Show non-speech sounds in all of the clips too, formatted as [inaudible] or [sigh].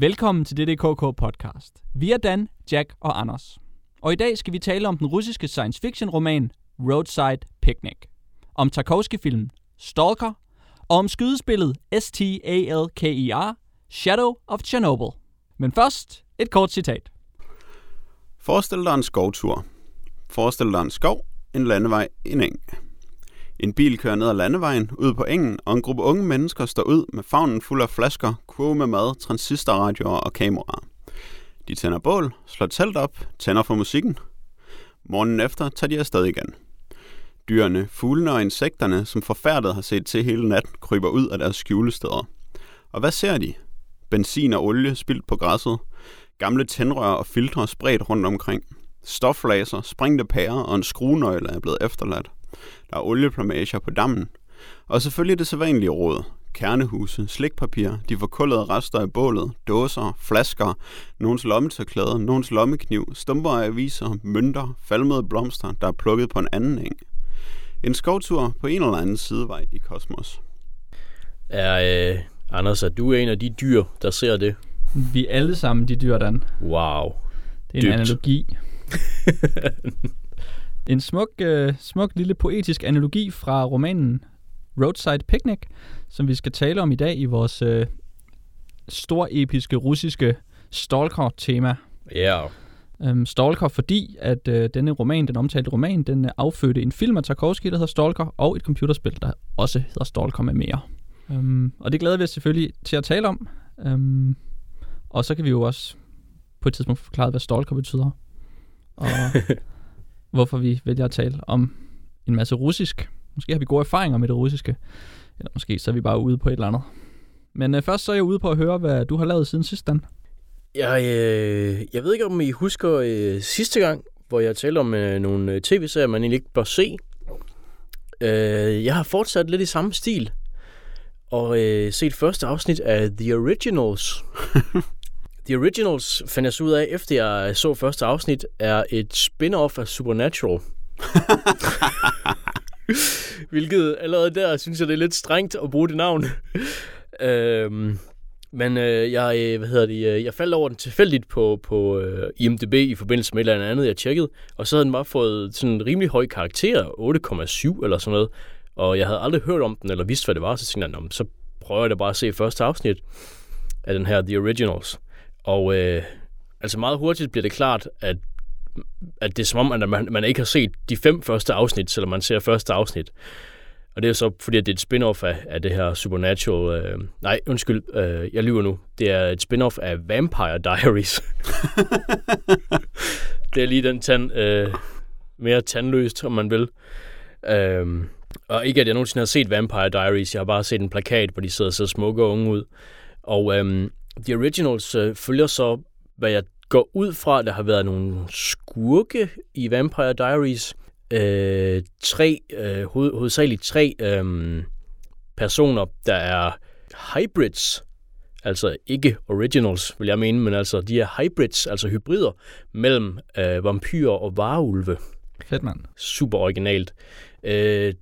Velkommen til DDKK podcast. Vi er Dan, Jack og Anders. Og i dag skal vi tale om den russiske science fiction roman Roadside Picnic. Om Tarkovsky-filmen Stalker. Og om skydespillet S-T-A-L-K-E-R Shadow of Chernobyl. Men først et kort citat. Forestil dig en skovtur. Forestil dig en skov, en landevej, en eng. En bil kører ned ad landevejen, ud på engen, og en gruppe unge mennesker står ud med favnen fuld af flasker, kurve med mad, transistorradioer og kameraer. De tænder bål, slår telt op, tænder for musikken. Morgen efter tager de afsted igen. Dyrene, fuglene og insekterne, som forfærdet har set til hele natten, kryber ud af deres skjulesteder. Og hvad ser de? Benzin og olie spildt på græsset, gamle tændrør og filtre spredt rundt omkring. Stoflaser, springte pærer og en skruenøgle er blevet efterladt. Der er olieplamager på dammen. Og selvfølgelig det sædvanlige råd. Kernehuse, slikpapir, de forkullede rester af bålet, dåser, flasker, nogens lommetørklæder, nogens lommekniv, stumper af aviser, mønter, falmede blomster, der er plukket på en anden eng. En skovtur på en eller anden sidevej i kosmos. Er, øh, Anders, er du en af de dyr, der ser det? Vi er alle sammen de dyr, Dan. Wow. Det er en Dybt. analogi. [laughs] en smuk, øh, smuk lille poetisk analogi fra romanen Roadside Picnic, som vi skal tale om i dag i vores øh, stor episke russiske stalker-tema. Ja. Øhm, Stalker, fordi at øh, denne roman, den omtalte roman, den øh, affødte en film af Tarkovsky, der hedder Stalker, og et computerspil, der også hedder Stalker med mere. Øhm, og det glæder vi os selvfølgelig til at tale om. Øhm, og så kan vi jo også på et tidspunkt forklare, hvad Stalker betyder. Og [laughs] hvorfor vi vælger at tale om en masse russisk. Måske har vi gode erfaringer med det russiske. Eller måske så er vi bare ude på et eller andet. Men øh, først så er jeg ude på at høre, hvad du har lavet siden sidst, Dan. Jeg, øh, jeg ved ikke, om I husker øh, sidste gang, hvor jeg talte om øh, nogle øh, tv-serier, man egentlig ikke bør se. Øh, jeg har fortsat lidt i samme stil. Og øh, set første afsnit af The Originals. [laughs] The Originals fandt jeg så ud af, efter jeg så første afsnit, er et spin-off af Supernatural. [laughs] Hvilket allerede der, synes jeg, det er lidt strengt at bruge det navn. øhm, men øh, jeg, øh, hvad hedder det, øh, jeg faldt over den tilfældigt på, på øh, IMDb i forbindelse med et eller andet, jeg tjekkede. Og så havde den bare fået sådan en rimelig høj karakter, 8,7 eller sådan noget. Og jeg havde aldrig hørt om den, eller vidst, hvad det var. Så tænkte jeg, "Nå, men så prøver jeg da bare at se første afsnit af den her The Originals. Og øh, altså meget hurtigt bliver det klart, at, at det er som om, at man, man ikke har set de fem første afsnit, selvom man ser første afsnit. Og det er så, fordi at det er et spin-off af, af det her Supernatural... Øh, nej, undskyld, øh, jeg lyver nu. Det er et spin-off af Vampire Diaries. [laughs] det er lige den tand, øh, mere tandløst, om man vil. Øh, og ikke, at jeg nogensinde har set Vampire Diaries. Jeg har bare set en plakat, hvor de sidder så smukke og unge ud. Og øhm, The Originals øh, følger så, hvad jeg går ud fra, der har været nogle skurke i Vampire Diaries. Øh, tre, øh, hoved, hovedsageligt tre øh, personer, der er hybrids. Altså ikke originals, vil jeg mene, men altså de er hybrids, altså hybrider mellem øh, vampyrer og varulve Fedt, mand. super originalt. Øh,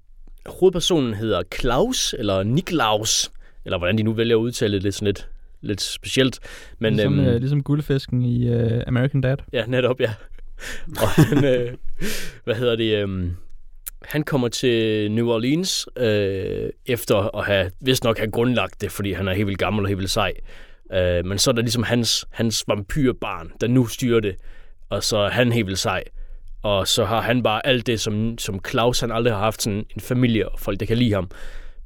hovedpersonen hedder Klaus, eller Niklaus, eller hvordan de nu vælger at udtale det, lidt sådan lidt, lidt specielt. Men, ligesom, øhm, øh, ligesom guldfisken i øh, American Dad. Ja, netop, ja. [laughs] Og han, øh, hvad hedder det, øh, han kommer til New Orleans øh, efter at have, vist nok have grundlagt det, fordi han er helt vildt gammel og helt vildt sej. Øh, men så er der ligesom hans, hans vampyrbarn, der nu styrer det, og så er han helt vildt sej. Og så har han bare alt det, som, som Claus han aldrig har haft, sådan en familie og folk, der kan lide ham.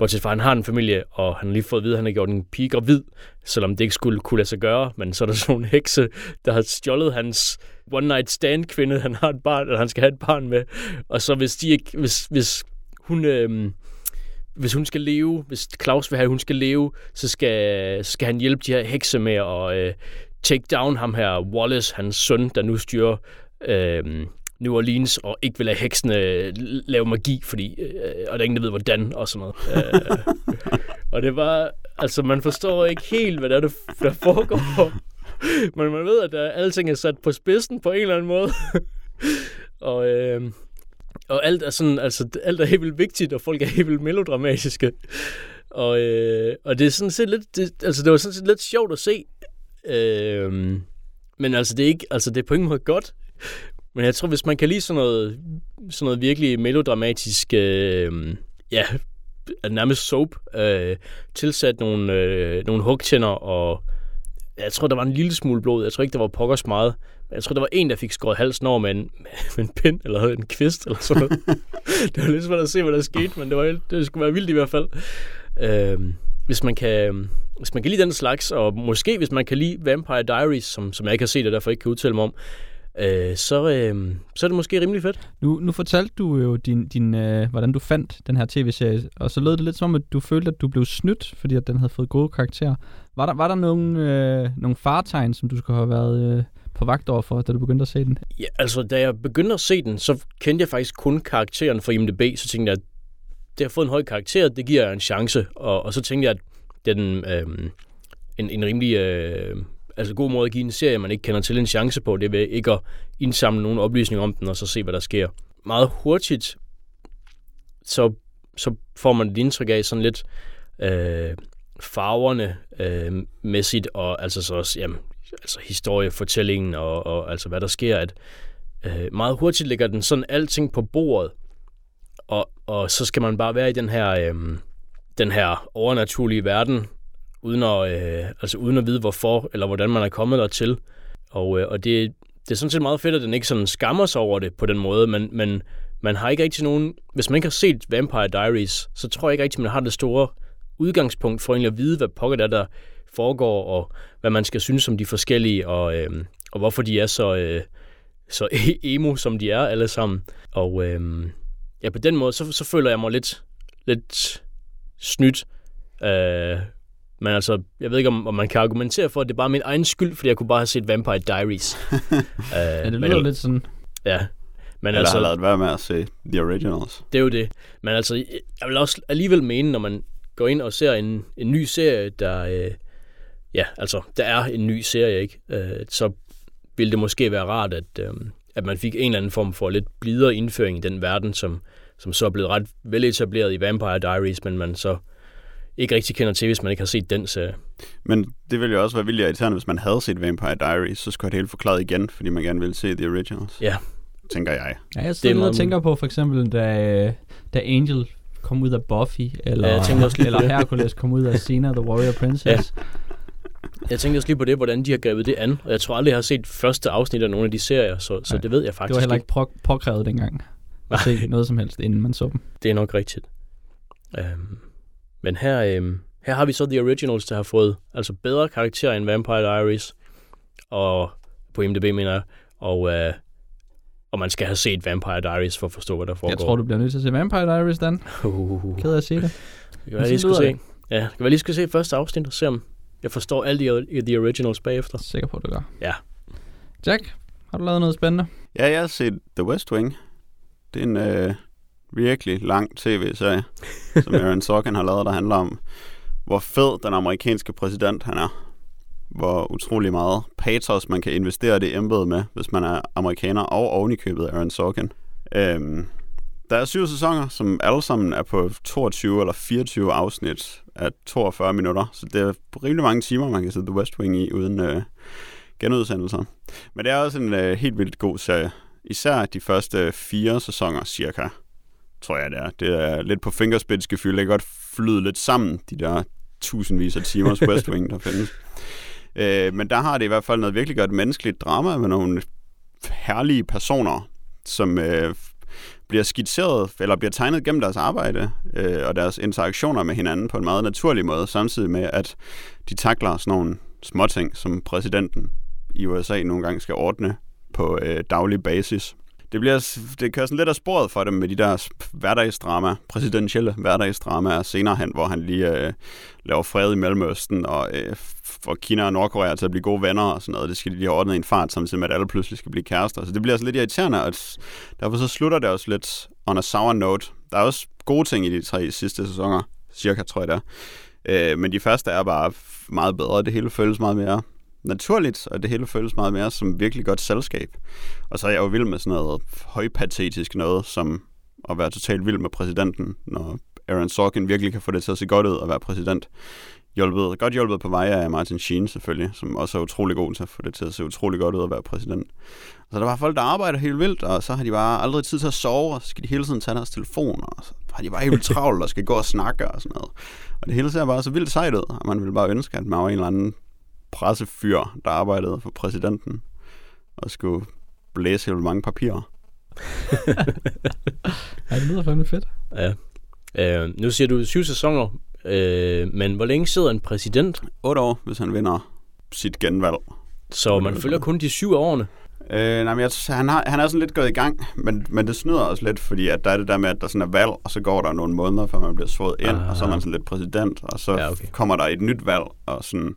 Bortset fra, han har en familie, og han har lige fået at vide, at han har gjort en pige gravid, selvom det ikke skulle kunne lade sig gøre. Men så er der [laughs] sådan nogle hekse, der har stjålet hans one night stand kvinde, han har et barn, eller han skal have et barn med. Og så hvis de ikke, hvis, hvis hun, øhm, hvis hun skal leve, hvis Claus vil have, at hun skal leve, så skal, så skal han hjælpe de her hekse med at øh, take down ham her, Wallace, hans søn, der nu styrer øh, New Orleans, og ikke vil lade heksene lave magi, fordi, øh, og der er ingen, der ved, hvordan, og sådan noget. øh, og det var, altså man forstår ikke helt, hvad der, er, der, der foregår. Men man ved, at der, alting er sat på spidsen på en eller anden måde. og, øh, og alt er sådan, altså alt er helt vildt vigtigt, og folk er helt vildt melodramatiske. Og, øh, og det er sådan set lidt, det, altså det var sådan set lidt sjovt at se, Øh, men altså, det er ikke, altså, det er på ingen måde godt. Men jeg tror, hvis man kan lide sådan noget, sådan noget virkelig melodramatisk, øh, ja, nærmest soap, øh, tilsat nogle, øh, nogle hugtænder, og jeg tror, der var en lille smule blod. Jeg tror ikke, der var pokkers meget. Men jeg tror, der var en, der fik skåret halsen over med en, [laughs] med en pind, eller en kvist, eller sådan noget. [laughs] det var lidt svært at se, hvad der skete, men det, var, det skulle være vildt i hvert fald. Øh, hvis man kan, hvis man kan lide den slags, og måske hvis man kan lide Vampire Diaries, som, som jeg ikke har set og derfor ikke kan udtale mig om, øh, så, øh, så er det måske rimelig fedt. Nu, nu fortalte du jo, din, din, øh, hvordan du fandt den her tv-serie, og så lød det lidt som, at du følte, at du blev snydt, fordi at den havde fået gode karakterer. Var der, var der nogle, øh, nogle fartegn, som du skulle have været øh, på vagt over for, da du begyndte at se den? Ja, altså da jeg begyndte at se den, så kendte jeg faktisk kun karakteren fra IMDb, så tænkte jeg, at det har fået en høj karakter, det giver jeg en chance, og, og så tænkte jeg, at det er den, øh, en, en rimelig øh, altså god måde at give en serie, man ikke kender til en chance på, det ved ikke at indsamle nogle oplysninger om den, og så se, hvad der sker. Meget hurtigt, så, så får man et indtryk af sådan lidt øh, farverne øh, mæssigt, og altså så også, jamen, altså historiefortællingen, og, og altså hvad der sker, at øh, meget hurtigt ligger den sådan alting på bordet, og, og så skal man bare være i den her, øh, den her overnaturlige verden, uden at, øh, altså uden at vide hvorfor, eller hvordan man er kommet dertil. Og, øh, og det, det er sådan set meget fedt, at den ikke sådan skammer sig over det på den måde, men, men man har ikke rigtig nogen... Hvis man ikke har set Vampire Diaries, så tror jeg ikke rigtig, man har det store udgangspunkt for egentlig at vide, hvad pokker der, der foregår, og hvad man skal synes om de forskellige, og, øh, og hvorfor de er så, øh, så [laughs] emo, som de er alle sammen. Og øh, ja, på den måde, så, så føler jeg mig lidt, lidt snydt. Øh, men altså, jeg ved ikke, om, om man kan argumentere for, at det er bare min egen skyld, fordi jeg kunne bare have set Vampire Diaries. uh, [laughs] ja, det lyder men, lidt sådan. Ja. Men Eller altså, har lavet være med at se The Originals. Det er jo det. Men altså, jeg vil også alligevel mene, når man går ind og ser en, en ny serie, der... Øh, ja, altså, der er en ny serie, ikke? Øh, så ville det måske være rart, at, øh, at man fik en eller anden form for lidt blidere indføring i den verden, som, som så er blevet ret veletableret i Vampire Diaries, men man så ikke rigtig kender til, hvis man ikke har set den serie. Men det ville jo også være vildt irriterende, hvis man havde set Vampire Diaries, så skulle det hele forklaret igen, fordi man gerne ville se The Originals. Ja. Tænker jeg. Ja, jeg sidder og tænker på for eksempel, da, da Angel kom ud af Buffy, eller, ja, jeg også eller Hercules kom ud af Xena, The Warrior Princess. Ja. Jeg tænkte også lige på det, hvordan de har grebet det an, og jeg tror aldrig, jeg har set første afsnit af nogle af de serier, så, så det ved jeg faktisk Det var heller ikke på, påkrævet dengang at se noget som helst, inden man så dem. Det er nok rigtigt. Um, men her, øh, her har vi så The Originals, der har fået altså bedre karakter end Vampire Diaries, og på IMDb mener jeg, og, øh, og man skal have set Vampire Diaries for at forstå, hvad der foregår. Jeg tror, du bliver nødt til at se Vampire Diaries, Dan. Uh. Ked af at sige det. Det kan være, lige skal se. Ja, det kan være, lige skal se første afsnit og se, om jeg forstår alle de, de originals bagefter. Sikker på, at du gør. Ja. Jack, har du lavet noget spændende? Ja, jeg har set The West Wing. Det er en, øh, virkelig lang tv-serie, som Aaron Sorkin har lavet, der handler om, hvor fed den amerikanske præsident han er. Hvor utrolig meget patos man kan investere det embede med, hvis man er amerikaner og ovenikøbet Aaron Sorkin. Øhm, der er syv sæsoner, som alle sammen er på 22 eller 24 afsnit af 42 minutter, så det er rimelig mange timer, man kan sidde The West Wing i uden øh, genudsendelser. Men det er også en øh, helt vildt god serie. Især de første fire sæsoner cirka tror jeg det er. Det er lidt på fingerspidsgefyld. Det kan godt flyde lidt sammen, de der tusindvis af timers [laughs] West Wing, der findes. Øh, men der har det i hvert fald noget virkelig godt menneskeligt drama med nogle herlige personer, som øh, bliver skitseret, eller bliver tegnet gennem deres arbejde øh, og deres interaktioner med hinanden på en meget naturlig måde, samtidig med, at de takler sådan nogle småting, som præsidenten i USA nogle gange skal ordne på øh, daglig basis det, bliver, det kører sådan lidt af sporet for dem med de der hverdagsdrama, præsidentielle hverdagsdrama senere hen, hvor han lige øh, laver fred i Mellemøsten og øh, får Kina og Nordkorea til at blive gode venner og sådan noget. Det skal de lige have ordnet i en fart, samtidig med, at alle pludselig skal blive kærester. Så det bliver også lidt irriterende, og derfor så slutter det også lidt on a sour note. Der er også gode ting i de tre sidste sæsoner, cirka tror jeg det er. Øh, men de første er bare meget bedre. Det hele føles meget mere naturligt, og det hele føles meget mere som virkelig godt selskab. Og så er jeg jo vild med sådan noget højpatetisk noget, som at være totalt vild med præsidenten, når Aaron Sorkin virkelig kan få det til at se godt ud at være præsident hjulpet, godt hjulpet på vej af Martin Sheen selvfølgelig, som også er utrolig god til at få det til at se utrolig godt ud at være præsident. Så der var folk, der arbejder helt vildt, og så har de bare aldrig tid til at sove, og så skal de hele tiden tage deres telefoner, og så har de bare helt vildt travlt og skal gå og snakke og sådan noget. Og det hele ser bare så vildt sejt ud, og man ville bare ønske, at man var en eller anden pressefyr, der arbejdede for præsidenten, og skulle blæse helt mange papirer. [laughs] Ja, det lyder fandme fedt. Ja. Øh, nu siger du syv sæsoner, øh, men hvor længe sidder en præsident? 8 år, hvis han vinder sit genvalg. Så man følger kun de syv årene. Øh, nej, men jeg, han, har, han er sådan lidt gået i gang, men, men det snyder også lidt, fordi at der er det der med, at der sådan er valg, og så går der nogle måneder, før man bliver svoget ind, Aha. og så er man sådan lidt præsident, og så Ja, okay. kommer der et nyt valg, og sådan.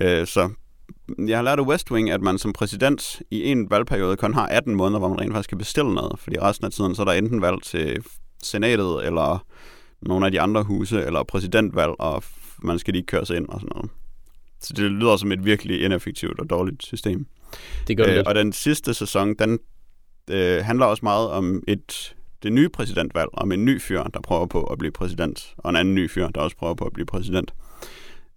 Øh, så jeg har lært af West Wing, at man som præsident i en valgperiode kun har 18 måneder, hvor man rent faktisk kan bestille noget, fordi resten af tiden, så er der enten valg til senatet, eller nogle af de andre huse, eller præsidentvalg, og man skal lige køres ind og sådan noget. Så det lyder som et virkelig ineffektivt og dårligt system. Det gør det Øh, og den sidste sæson, den øh, handler også meget om et det nye præsidentvalg, om en ny fyr, der prøver på at blive præsident, og en anden ny fyr, der også prøver på at blive præsident.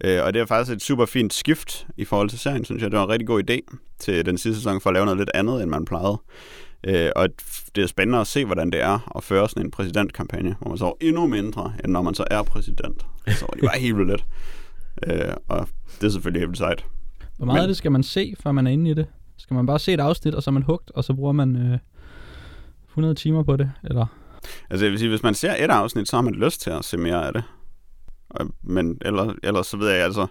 Øh, og det er faktisk et super fint skift i forhold til serien, synes jeg. Det var en rigtig god idé til den sidste sæson for at lave noget lidt andet, end man plejede. Øh, og det er spændende at se, hvordan det er at føre sådan en præsidentkampagne, hvor man så endnu mindre, end når man så er præsident. Så var det bare helt vildt. Øh, og det er selvfølgelig helt sejt. Hvor meget Men- af det skal man se, før man er inde i det? Skal man bare se et afsnit, og så er man hugt, og så bruger man øh, 100 timer på det? Eller? Altså jeg vil sige, hvis man ser et afsnit, så har man lyst til at se mere af det. Men ellers, ellers så ved jeg altså,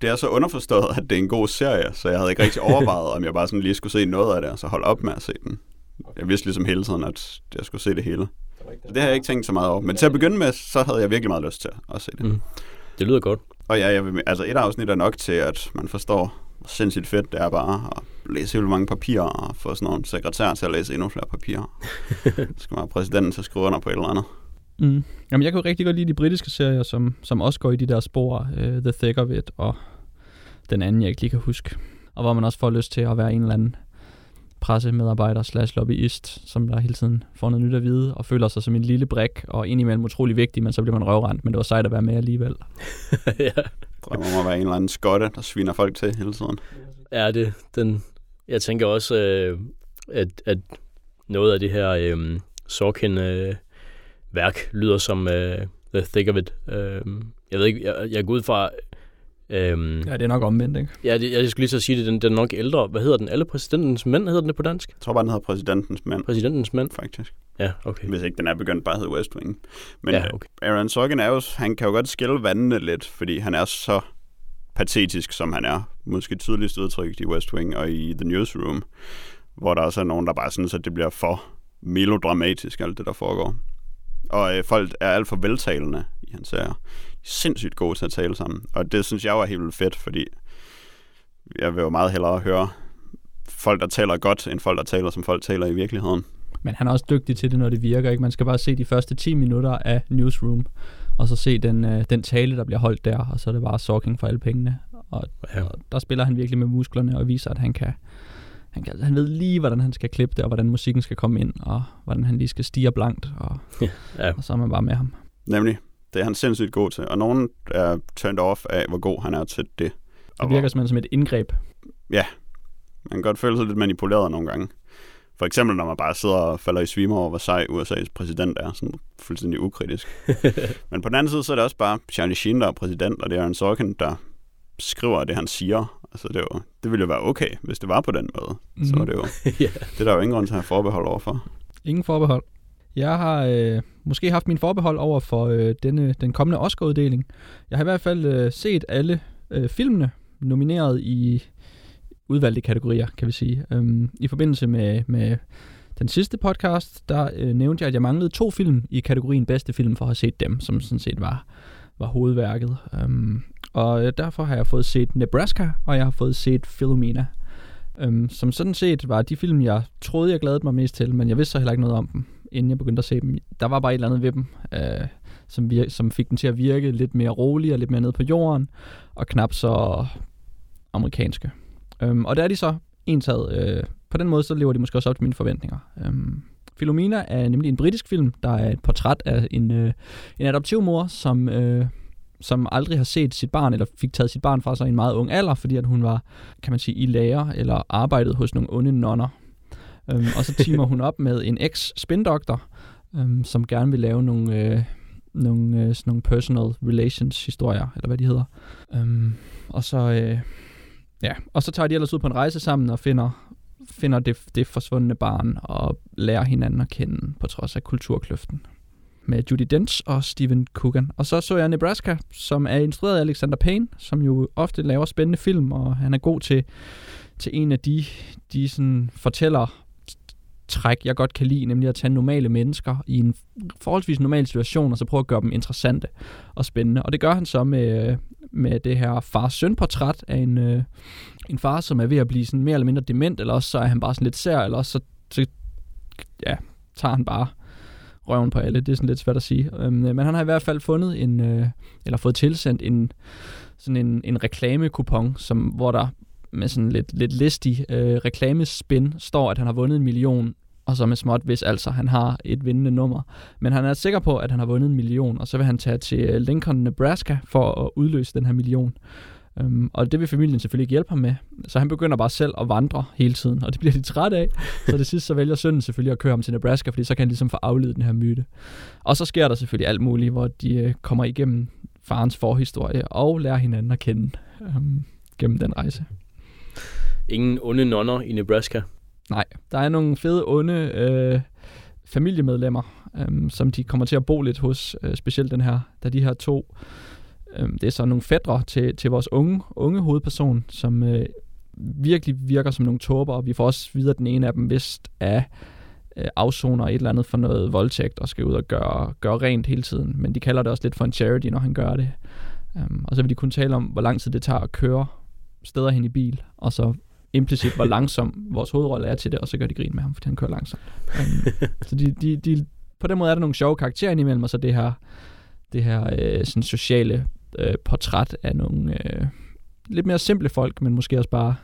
det er så underforstået, at det er en god serie, så jeg havde ikke rigtig overvejet, om jeg bare sådan lige skulle se noget af det, og så holde op med at se den. Jeg vidste ligesom hele tiden, at jeg skulle se det hele. Så det har jeg ikke tænkt så meget over. Men til at begynde med, så havde jeg virkelig meget lyst til at se det. Mm. Det lyder godt. Og ja, jeg vil, altså et afsnit er nok til, at man forstår, hvor sindssygt fedt det er bare at læse helt mange papirer og få sådan nogle sekretær til at læse endnu flere papirer. [laughs] så skal man have præsidenten til at skrive under på et eller andet. Mm. Jamen, jeg kan jo rigtig godt lide de britiske serier, som, som også går i de der spor, uh, The Thick of It, og den anden, jeg ikke lige kan huske. Og hvor man også får lyst til at være en eller anden pressemedarbejder slash lobbyist, som der hele tiden får noget nyt at vide, og føler sig som en lille brik, og indimellem utrolig vigtig, men så bliver man røvrendt, men det var sejt at være med alligevel. [laughs] ja. Om at være en eller anden skotte, der sviner folk til hele tiden. Ja, det, den, jeg tænker også, øh, at, at noget af det her øh, Sorkin øh, værk lyder som øh, The Thick of It. Øh, jeg ved ikke, jeg, jeg går ud fra... Øh, Ja, det er nok omvendt, ikke? ja, det, jeg skulle lige så sige det, den, den er nok ældre. Hvad hedder den? Alle præsidentens mænd hedder den det på dansk? Jeg tror bare, den hedder præsidentens mand, Præsidentens mænd? faktisk. Ja, okay. Hvis ikke den er begyndt bare at hedde West Wing. Men ja. okay. Aaron Sorkin er jo, han kan jo godt skille vandene lidt, fordi han er så patetisk, som han er. Måske tydeligst udtrykt i West Wing og i The Newsroom, hvor der også er nogen, der bare synes, at det bliver for melodramatisk, alt det, der foregår. Og øh, folk er alt for veltalende i hans serier. De er sindssygt gode til at tale sammen. Og det synes jeg er helt vildt fedt, fordi jeg vil jo meget hellere høre folk, der taler godt, end folk, der taler, som folk taler i virkeligheden. Men han er også dygtig til det, når det virker. Ikke? Man skal bare se de første 10 minutter af Newsroom, og så se den, øh, den tale, der bliver holdt der, og så er det bare sorking for alle pengene. Og, Ja. og der spiller han virkelig med musklerne og viser, at han kan, han, kan, han ved lige, hvordan han skal klippe det, og hvordan musikken skal komme ind, og hvordan han lige skal stige blankt, og, Ja. og så er man bare med ham. Nemlig. Det er han sindssygt god til. Og nogen er turned off af, hvor god han er til det. Og Det virker simpelthen som et indgreb. Man kan godt føle sig lidt manipuleret nogle gange. For eksempel, når man bare sidder og falder i svime over, hvor sej USA's præsident er. Sådan fuldstændig ukritisk. [laughs] Men på den anden side, så er det også bare Charlie Sheen, der er præsident, og det er en Sorkin, der skriver det, han siger. Altså, det, jo, det ville jo være okay, hvis det var på den måde. Mm. Så Mhm. er det jo, [laughs] ja. det er der jo ingen grund til at have forbehold overfor. Ingen forbehold. Jeg har øh, måske haft min forbehold over for øh, denne, den kommende Oscar-uddeling. Jeg har i hvert fald øh, set alle øh, filmene nomineret i udvalgte kategorier, kan vi sige. Øhm, I forbindelse med, med den sidste podcast, der øh, nævnte jeg, at jeg manglede to film i kategorien bedste film for at have set dem, som sådan set var, var hovedværket. Øhm, og øh, derfor har jeg fået set Nebraska, og jeg har fået set Philomena. Øhm, som sådan set var de film, jeg troede, jeg glædede mig mest til, men jeg vidste så heller ikke noget om dem, inden jeg begyndte at se dem. Der var bare et eller andet ved dem, øh, som, vir- som fik dem til at virke lidt mere rolig og lidt mere ned på jorden, og knap så amerikanske. Øhm, og der er de så ensad. Øh, på den måde, så lever de måske også op til mine forventninger. Øhm, Philomena er nemlig en britisk film, der er et portræt af en, øh, en adoptivmor, som øh, som aldrig har set sit barn, eller fik taget sit barn fra sig i en meget ung alder, fordi at hun var, kan man sige, i lærer, eller arbejdede hos nogle onde nonner. Øhm, og så timer [laughs] hun op med en eks-spindoktor, øhm, som gerne vil lave nogle, øh, nogle, øh, sådan nogle personal relations historier, eller hvad de hedder. Øhm, og så, øh, ja, og så tager de ellers ud på en rejse sammen og finder, finder det, det forsvundne barn og lærer hinanden at kende på trods af kulturkløften med Judy Dench og Steven Coogan. Og så så jeg Nebraska, som er instrueret af Alexander Payne, som jo ofte laver spændende film, og han er god til, til en af de, de sådan fortæller træk, jeg godt kan lide, nemlig at tage normale mennesker i en forholdsvis normal situation, og så prøve at gøre dem interessante og spændende. Og det gør han så med, med det her far-søn-portræt af en, øh, en far, som er ved at blive sådan mere eller mindre dement, eller også så er han bare sådan lidt sær, eller også så, så ja, tager han bare røven på alle. Det er sådan lidt svært at sige. Øhm, øh, men han har i hvert fald fundet en, øh, eller fået tilsendt en, sådan en, en reklamekupon, som, hvor der med sådan lidt, lidt listig øh, reklamespin står, at han har vundet en million, og så med småt, hvis altså han har et vindende nummer. Men han er sikker på, at han har vundet en million, og så vil han tage til øh, Lincoln, Nebraska for at udløse den her million. Um, og det vil familien selvfølgelig ikke hjælpe ham med. Så han begynder bare selv at vandre hele tiden, og det bliver de træt af. Så det sidste så vælger sønnen selvfølgelig at køre ham til Nebraska, fordi så kan han ligesom få afledet den her myte. Og så sker der selvfølgelig alt muligt, hvor de uh, kommer igennem farens forhistorie og lærer hinanden at kende um, gennem den rejse. Ingen onde nonner i Nebraska? Nej, der er nogle fede onde øh, familiemedlemmer, øh, som de kommer til at bo lidt hos, øh, specielt den her, da de her to, øh, det er så nogle fædre til, til vores unge, unge hovedperson, som øh, virkelig virker som nogle tåber, og vi får også videre, at den ene af dem vist er øh, afsoner et eller andet for noget voldtægt, og skal ud og gøre, gøre rent hele tiden, men de kalder det også lidt for en charity, når han gør det. Um, og så vil de kunne tale om, hvor lang tid det tager at køre steder hen i bil, og så implicit, hvor [laughs] langsom vores hovedrolle er til det, og så gør de grin med ham, fordi han kører langsomt. Um, [laughs] så de, de, de, på den måde er der nogle sjove karakterer indimellem, og så det her, det her øh, sådan sociale øh, portræt af nogle øh, lidt mere simple folk, men måske også bare,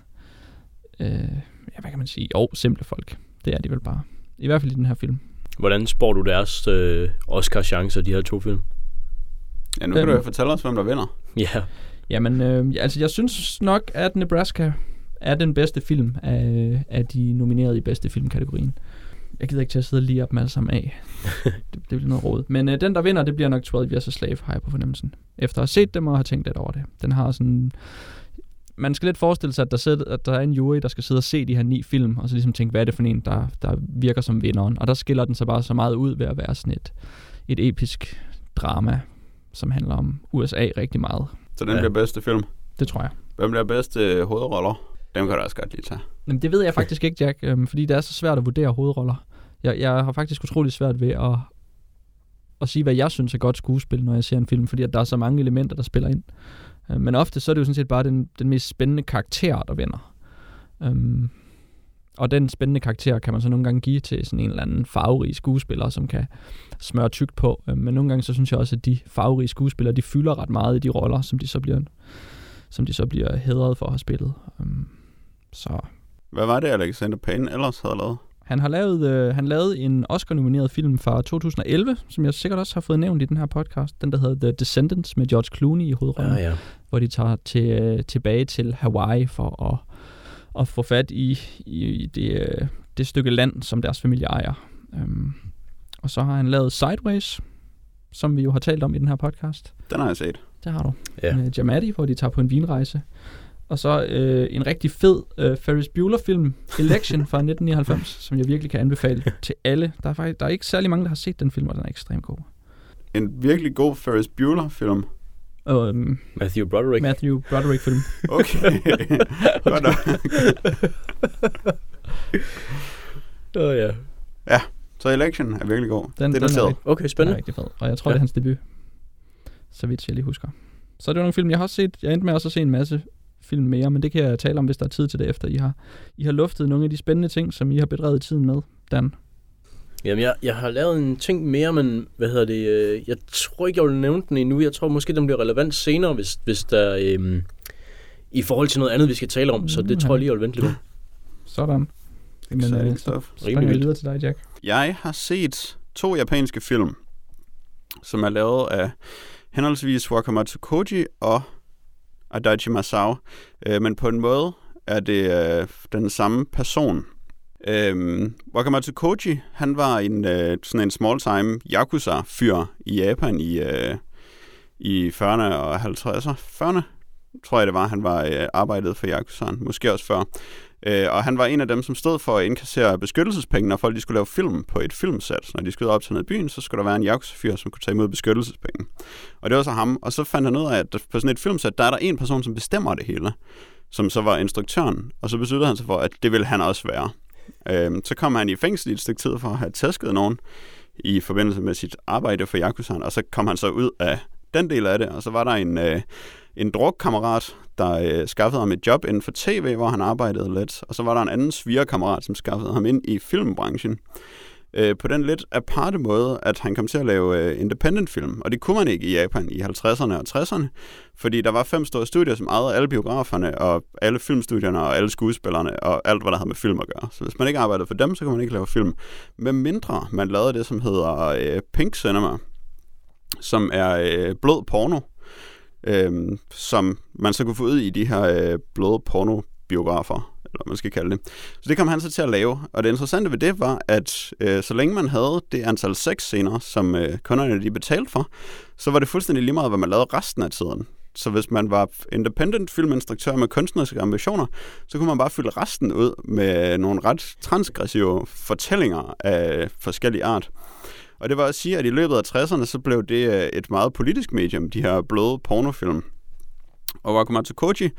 øh, ja, hvad kan man sige? Jo, simple folk. Det er de vel bare. I hvert fald i den her film. Hvordan spår du deres øh, Oscar-chancer, de her to film? Ja, nu kan du jo fortælle os, hvem der vinder. Ja. Jamen, øh, altså jeg synes nok, at Nebraska er den bedste film af, af de nominerede i bedste filmkategorien. Jeg gider ikke til at sidde og lige op dem alle sammen af. [laughs] det, det bliver noget råd. Men øh, den, der vinder, det bliver nok 12 Years a Slave, har jeg på fornemmelsen. Efter at have set dem og have tænkt lidt over det. Den har sådan... Man skal lidt forestille sig, at der, sidder, at der er en jury, der skal sidde og se de her ni film, og så ligesom tænke, hvad er det for en, der, der virker som vinderen. Og der skiller den sig bare så meget ud ved at være sådan et, et episk drama, som handler om USA rigtig meget. Så den Ja. bliver bedste film. Det tror jeg. Hvem bliver bedste hovedroller? Dem kan du også godt lide, tage. Jamen, det ved jeg faktisk ikke, Jack, øhm, fordi det er så svært at vurdere hovedroller. Jeg, jeg har faktisk utrolig svært ved at, at sige, hvad jeg synes er godt skuespil, når jeg ser en film, fordi at der er så mange elementer, der spiller ind. Øh, men ofte så er det jo sådan set bare den, den mest spændende karakter, der vinder. Øhm, og den spændende karakter kan man så nogle gange give til sådan en eller anden farverig skuespiller, som kan smøre tykt på. Øhm, men nogle gange så synes jeg også, at de farverige skuespillere, de fylder ret meget i de roller, som de så bliver, som de så bliver hædret for at have spillet. Øhm. Øhm, så Hvad var det, Alexander Payne ellers havde lavet? han har lavet, øh, han lavede en Oscar-nomineret film fra 2011, som jeg sikkert også har fået nævnt i den her podcast. Den, der hedder The Descendants med George Clooney i hovedrollen, Ja, ja. hvor de tager til, øh, tilbage til Hawaii for at, at få fat i, i, i det, øh, det stykke land, som deres familie ejer. Um, og så har han lavet Sideways, som vi jo har talt om i den her podcast. Den har jeg set. Det har du. Ja. Med Jamadi, hvor de tager på en vinrejse. Og så øh, en rigtig fed øh, Ferris Bueller-film, Election fra 1999, [laughs] som jeg virkelig kan anbefale til alle. Der er, faktisk, der er ikke særlig mange, der har set den film, og den er ekstremt god. En virkelig god Ferris Bueller-film. Øhm, Matthew Broderick. Matthew Broderick-film. [laughs] Okay. [laughs] Godt nok. Åh, oh, ja. Så Election er virkelig god. Den, det er den, er, Okay, den er spændende. rigtig fed. Og jeg tror, Ja. det er hans debut. Så vidt jeg lige husker. Så det var nogle film, jeg har set. Jeg endte med også at se en masse film mere, men det kan jeg tale om, hvis der er tid til det efter. I har, I har luftet nogle af de spændende ting, som I har bedrevet tiden med, Dan. Jamen, jeg, jeg har lavet en ting mere, men hvad hedder det? Øh, jeg tror ikke, jeg vil nævne den endnu. Jeg tror måske, den bliver relevant senere, hvis, hvis der... Øh, I forhold til noget andet, vi skal tale om. Så det tror jeg lige, jeg vil vente lidt med. Sådan. Men Exciting øh, så springer jeg videre til dig, Jack. Jeg har set to japanske film, som er lavet af henholdsvis Wakamatsu Koji og Adachi Masao. Øh, men på en måde er det øh, den samme person. Øh, Wakamatsu Koji, han var en, øh, sådan en small-time Yakuza-fyr i Japan i, øh, i 40'erne og 50'erne. 40'erne, tror jeg det var, han var øh, arbejdet for Yakuzaen, måske også før. Øh, og han var en af dem, som stod for at indkassere beskyttelsespenge, når folk de skulle lave film på et filmsæt. Når de skulle op til noget i byen, så skulle der være en Yakuza-fyr, som kunne tage imod beskyttelsespenge. Og det var så ham. Og så fandt han ud af, at på sådan et filmsæt, der er der en person, som bestemmer det hele, som så var instruktøren. Og så besluttede han sig for, at det ville han også være. Øh, så kom han i fængsel i et stykke tid for at have tæsket nogen i forbindelse med sit arbejde for Yakuzaen, og så kom han så ud af den del af det, og så var der en, øh, en drukkammerat, der øh, skaffede ham et job inden for tv, hvor han arbejdede lidt, og så var der en anden svigerkammerat, som skaffede ham ind i filmbranchen. Øh, på den lidt aparte måde, at han kom til at lave øh, independent film, og det kunne man ikke i Japan i 50'erne og 60'erne, fordi der var fem store studier, som ejede alle biograferne, og alle filmstudierne, og alle skuespillerne, og alt, hvad der havde med film at gøre. Så hvis man ikke arbejdede for dem, så kunne man ikke lave film. Med mindre man lavede det, som hedder øh, Pink Cinema, som er øh, blød porno, øh, som man så kunne få ud i de her øh, bløde pornobiografer, eller hvad man skal kalde det. Så det kom han så til at lave, og det interessante ved det var, at øh, så længe man havde det antal sexscener, som øh, kunderne de betalte for, så var det fuldstændig lige meget, hvad man lavede resten af tiden. Så hvis man var independent filminstruktør med kunstneriske ambitioner, så kunne man bare fylde resten ud med nogle ret transgressive fortællinger af forskellige art. Og det var at sige, at i løbet af 60'erne, så blev det øh, et meget politisk medium, de her bløde pornofilm. Og Wakumatsu Koji,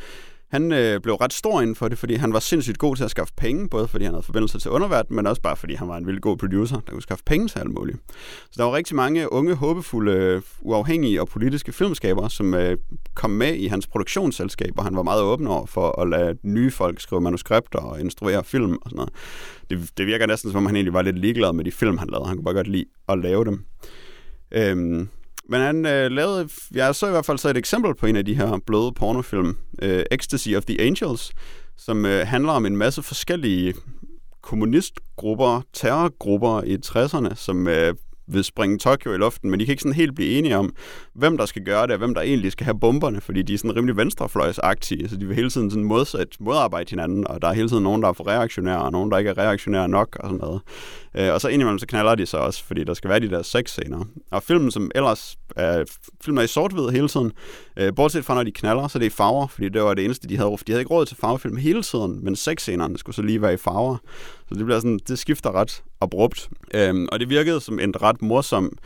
han øh, blev ret stor inden for det, fordi han var sindssygt god til at skaffe penge, både fordi han havde forbindelser til underverdenen, men også bare fordi han var en vildt god producer, der kunne skaffe penge til alt muligt. Så der var rigtig mange unge, håbefulde, uafhængige og politiske filmskabere, som øh, kom med i hans produktionsselskab, og han var meget åben over for at lade nye folk skrive manuskripter og instruere film og sådan noget. Det, det virker næsten som om han egentlig var lidt ligeglad med de film, han lavede. Han kunne bare godt lide at lave dem. Øhm, men han øh, lavede, jeg så i hvert fald så et eksempel på en af de her bløde pornofilm, øh, Ecstasy of the Angels, som øh, handler om en masse forskellige kommunistgrupper, terrorgrupper i 60'erne, som øh, vil springe Tokyo i luften, men de kan ikke sådan helt blive enige om, hvem der skal gøre det, og hvem der egentlig skal have bomberne, fordi de er sådan rimelig venstrefløjsagtige, så de vil hele tiden sådan modsat, modarbejde hinanden, og der er hele tiden nogen, der er for reaktionære, og nogen, der ikke er reaktionære nok, og sådan noget. Øh, og så indimellem så knaller de sig også, fordi der skal være de der seks scener. Og filmen, som ellers er, filmen er i sort-hvid hele tiden, øh, bortset fra når de knaller, så det er i farver, fordi det var det eneste, de havde. De havde ikke råd til farvefilm hele tiden, men seks scenerne skulle så lige være i farver. Så det bliver sådan, det skifter ret abrupt. Øhm, og det virkede som en ret morsom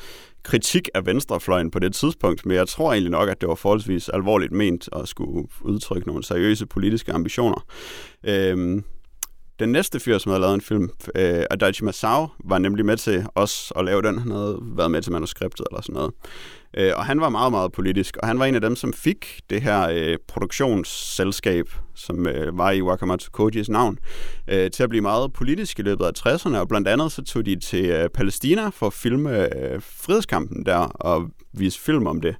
kritik af venstrefløjen på det tidspunkt, men jeg tror egentlig nok, at det var forholdsvis alvorligt ment at skulle udtrykke nogle seriøse politiske ambitioner. Øhm, den næste fyr, som havde lavet en film, øh, Adachi Masao, var nemlig med til os at lave den. Han havde været med til manuskriptet eller sådan noget. Øh, og han var meget, meget politisk, og han var en af dem, som fik det her øh, produktionsselskab, som øh, var i Wakamatsu Kojis navn, øh, til at blive meget politisk i løbet af 60'erne, og blandt andet så tog de til øh, Palæstina for at filme øh, frihedskampen der og vise film om det.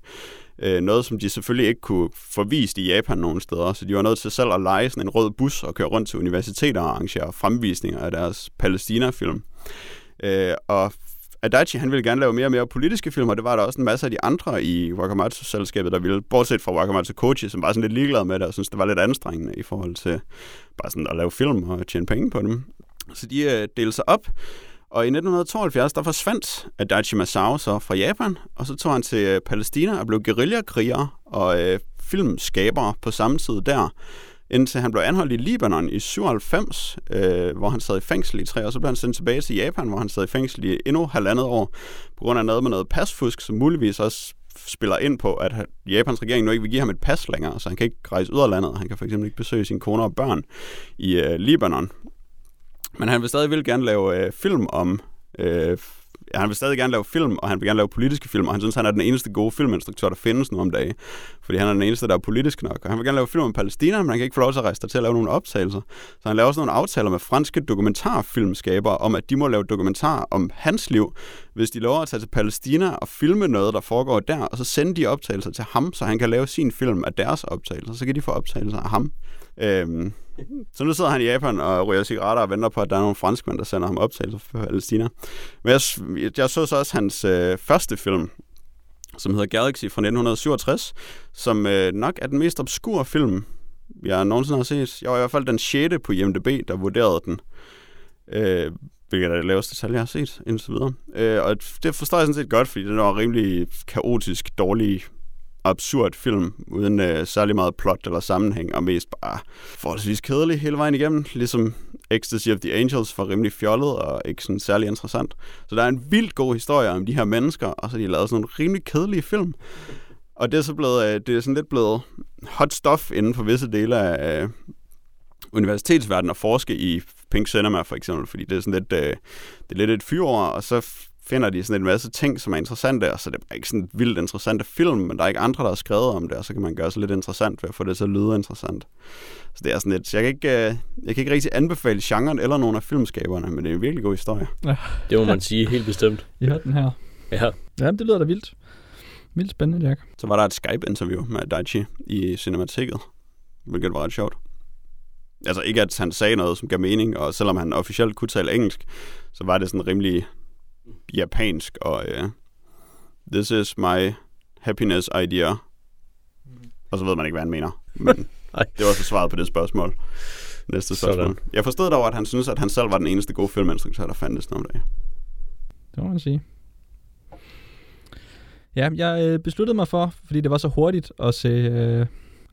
Øh, noget, som de selvfølgelig ikke kunne få vist i Japan nogen steder, så de var nødt til selv at lege sådan en rød bus og køre rundt til universiteter og arrangere fremvisninger af deres Palæstina-film. Øh, og Adachi, han ville gerne lave mere og mere politiske film, og det var der også en masse af de andre i Wakamatsu-selskabet, der ville, bortset fra Wakamatsu Kochi, som var sådan lidt ligeglad med det, og synes det var lidt anstrengende i forhold til bare sådan at lave film og tjene penge på dem. Så de øh, delte sig op, og i 1972, der forsvandt Adachi Masao så fra Japan, og så tog han til øh, Palæstina og blev guerillakriger og øh, filmskaber på samme tid der, indtil han blev anholdt i Libanon i 97, øh, hvor han sad i fængsel i tre år. Så blev han sendt tilbage til Japan, hvor han sad i fængsel i endnu halvandet år, på grund af noget med noget pasfusk, som muligvis også spiller ind på, at Japans regering nu ikke vil give ham et pas længere, så han kan ikke rejse ud af landet. Han kan fx ikke besøge sine koner og børn i øh, Libanon. Men han vil stadig vil gerne lave øh, film om... Øh, han vil stadig gerne lave film, og han vil gerne lave politiske film, og han synes, han er den eneste gode filminstruktør, der findes nu om dagen. Fordi han er den eneste, der er politisk nok. Og han vil gerne lave film om Palæstina, men han kan ikke få lov til at rejse til at lave nogle optagelser. Så han laver også nogle aftaler med franske dokumentarfilmskabere om, at de må lave dokumentar om hans liv, hvis de lover at tage til Palæstina og filme noget, der foregår der, og så sende de optagelser til ham, så han kan lave sin film af deres optagelser. Så kan de få optagelser af ham. Øhm, så nu sidder han i Japan og ryger cigaretter og venter på, at der er nogle franskmænd, der sender ham optagelser for Palæstina. Men jeg, jeg så så også hans øh, første film, som hedder Galaxy fra 1967, som øh, nok er den mest obskure film, jeg nogensinde har set. Jeg var i hvert fald den 6. på IMDb, der vurderede den. Øh, hvilket er det laveste tal, jeg har set indtil videre. Øh, og det forstår jeg sådan set godt, fordi den var rimelig kaotisk, dårlig, absurd film, uden øh, særlig meget plot eller sammenhæng, og mest bare forholdsvis kedelig hele vejen igennem, ligesom Ecstasy of the Angels var rimelig fjollet og ikke sådan særlig interessant. Så der er en vildt god historie om de her mennesker, og så har de lavet sådan nogle rimelig kedelige film. Og det er så blevet, øh, det er sådan lidt blevet hot stuff inden for visse dele af øh, universitetsverdenen at forske i Pink Cinema for eksempel, fordi det er sådan lidt, øh, det er lidt et fyrår, og så finder de sådan en masse ting, som er interessante, og så det er ikke sådan vildt interessante film, men der er ikke andre, der har skrevet om det, og så kan man gøre sig lidt interessant ved at få det til at lyde interessant. Så det er sådan lidt, så jeg kan ikke, jeg kan ikke rigtig anbefale genren eller nogen af filmskaberne, men det er en virkelig god historie. Ja. Det må man sige helt bestemt. I hørte den her. Ja. Ja, det lyder da vildt. Vildt spændende, Jack. Så var der et Skype-interview med Daichi i Cinemateket, hvilket var ret sjovt. Altså ikke, at han sagde noget, som gav mening, og selvom han officielt kunne tale engelsk, så var det sådan rimelig japansk, og uh, this is my happiness idea. Mm. Og så ved man ikke, hvad han mener. Men [laughs] det var så svaret på det spørgsmål. Næste spørgsmål. Sådan. Jeg forstod dog, at han synes, at han selv var den eneste gode filminstruktør, der fandtes om dagen. Det må man sige. Ja, jeg øh, besluttede mig for, fordi det var så hurtigt at se øh,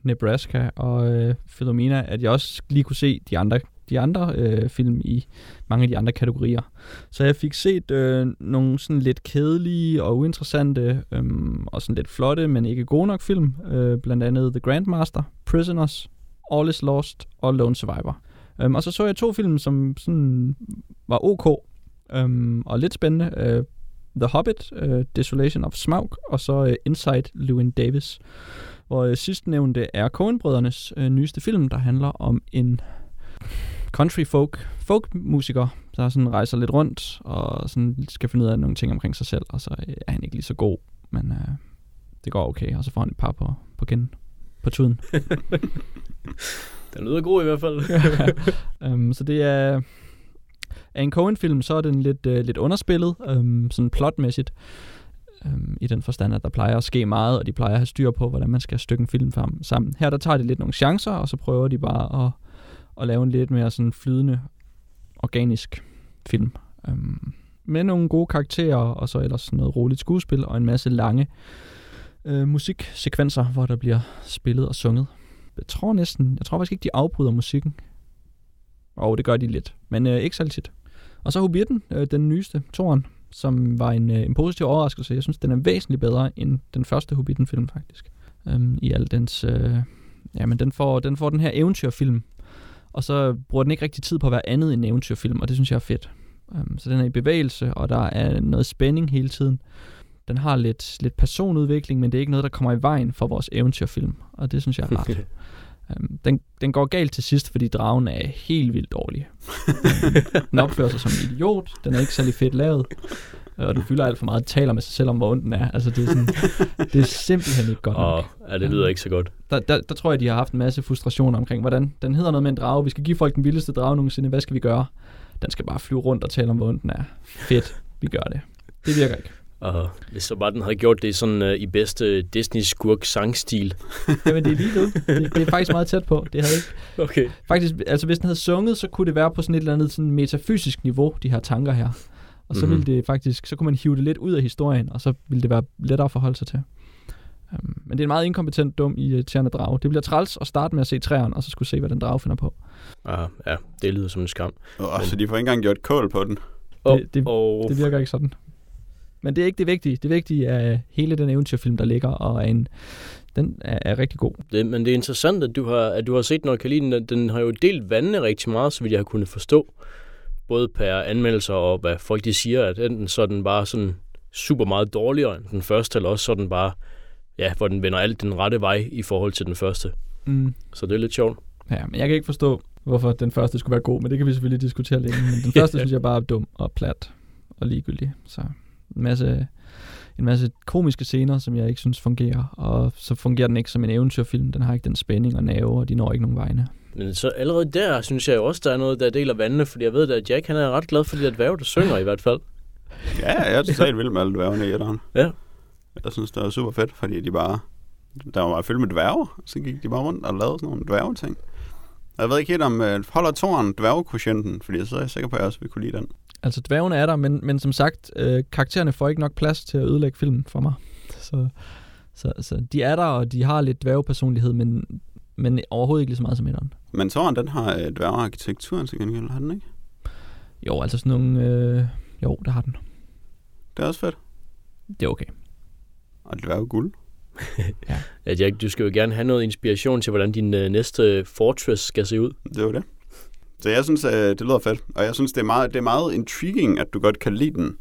Nebraska og øh, Philomena, at jeg også lige kunne se de andre, de andre øh, film i mange af de andre kategorier. Så jeg fik set øh, nogle sådan lidt kedelige og uinteressante øh, og sådan lidt flotte, men ikke gode nok film. Øh, blandt andet The Grandmaster, Prisoners, All is Lost og Lone Survivor. Øh, og så så jeg to film, som sådan var ok øh, og lidt spændende. Øh, The Hobbit, uh, Desolation of Smaug, og så uh, Inside Llewyn Davis. Hvor uh, sidstnævnte er Coen-brødrenes uh, nyeste film, der handler om en country folk, folk musiker, der sådan rejser lidt rundt og sådan skal finde ud af nogle ting omkring sig selv, og så uh, er han ikke lige så god, men uh, det går okay, og så får han et par på, på kinden, på tuden. [laughs] Den lyder god i hvert fald. um, [laughs] så det er af en Coen-film, så er den lidt, uh, lidt underspillet, um, sådan plotmæssigt, um, i den forstand, at der plejer at ske meget, og de plejer at have styr på, hvordan man skal stykke en film sammen. Her der tager de lidt nogle chancer, og så prøver de bare at, at lave en lidt mere sådan flydende, organisk film. Øhm, med nogle gode karakterer, og så ellers noget roligt skuespil, og en masse lange øh, musiksekvenser, hvor der bliver spillet og sunget. Jeg tror næsten, jeg tror faktisk ikke, de afbryder musikken. Og det gør de lidt, men øh, ikke særlig tit. Og så Hobbiten, øh, den nyeste, Toren, som var en, øh, en positiv overraskelse. Jeg synes, den er væsentligt bedre end den første Hobbiten-film, faktisk. Øhm, I al dens... Øh, jamen, den får, den får den her eventyrfilm, og så bruger den ikke rigtig tid på at være andet end en eventyrfilm, og det synes jeg er fedt. Øhm, så den er i bevægelse, og der er noget spænding hele tiden. Den har lidt, lidt personudvikling, men det er ikke noget, der kommer i vejen for vores eventyrfilm, og det synes jeg er rart. Um, [laughs] den, den går galt til sidst, fordi dragen er helt vildt dårlig. um, [laughs] den opfører sig som en idiot, den er ikke særlig fedt lavet, og den fylder alt for meget, taler med sig selv om, hvor ond den er. Altså, det er, sådan, [laughs] det er simpelthen ikke godt nok. Oh, ja, det lyder ikke så godt. Der, der, der tror jeg, de har haft en masse frustrationer omkring, hvordan den hedder noget med en drage. Vi skal give folk den vildeste drage nogensinde. Hvad skal vi gøre? Den skal bare flyve rundt og tale om, hvor ond den er. Fedt, vi gør det. Det virker ikke. Og hvis så bare den havde gjort det sådan uh, i bedste Disney-skurk sangstil. [laughs] Jamen det er lige det. det. Det er faktisk meget tæt på. Det havde ikke... Okay. Faktisk, altså hvis den havde sunget, så kunne det være på sådan et eller andet sådan metafysisk niveau, de her tanker her. Og så mm-hmm. ville det faktisk, så kunne man hive det lidt ud af historien, og så ville det være lettere at forholde sig til. Um, men det er en meget inkompetent, dum i irriterende drage. Det bliver træls at starte med at se træerne, og så skulle se, hvad den drage finder på. Aha, ja, det lyder som en skam. Oh, men... Så de får ikke engang gjort kål på den? Oh, det, det, oh. det virker ikke sådan. Men det er ikke det vigtige. Det vigtige er hele den eventyrfilm, der ligger, og er en, den er, er rigtig god. Det, men det er interessant, at du har, at du har set noget Kalinen. Den, den har jo delt vandene rigtig meget, så vidt jeg har kunnet forstå. Både per anmeldelser og hvad folk de siger, at enten så er den bare sådan super meget dårligere end den første, eller også så er den bare, ja, hvor den vender alt den rette vej i forhold til den første. Mm. Så det er lidt sjovt. Ja, men jeg kan ikke forstå, hvorfor den første skulle være god, men det kan vi selvfølgelig diskutere længe. Men den [laughs] første synes jeg bare er dum og plat og ligegyldig. Så en masse, en masse komiske scener, som jeg ikke synes fungerer, og så fungerer den ikke som en eventyrfilm. Den har ikke den spænding og nerve, og de når ikke nogen vegne. Men så allerede der synes jeg jo også, der er noget, der deler vandene, fordi jeg ved, at Jack han er ret glad for de der dværge, der synger i hvert fald. Ja, jeg er totalt vild med alle dværgene i etteren. Ja. Jeg synes, det var super fedt, fordi de bare... Der var meget fyldt med dværge, så gik de bare rundt og lavede sådan nogle dværgeting. Jeg ved ikke helt om, uh, holder toren dværgekvotienten, fordi så er jeg sikker på, at jeg også vil kunne lide den. Altså, dværgene er der, men, men som sagt, øh, karaktererne får ikke nok plads til at ødelægge filmen for mig. Så, så, så de er der, og de har lidt dværgepersonlighed, men, men overhovedet ikke lige så meget som etteren. Men toren, den har uh, dværgearkitekturen til gengæld, har den ikke? Jo, altså sådan nogle... Øh, jo, det har den. Det er også fedt. Det er okay. Og dværge guld. [laughs] At jeg, du skal jo gerne have noget inspiration til, hvordan din øh, næste fortress skal se ud. Det var det. Så jeg synes, øh, det lyder fedt. Og jeg synes, det er, meget, det er meget intriguing, at du godt kan lide den,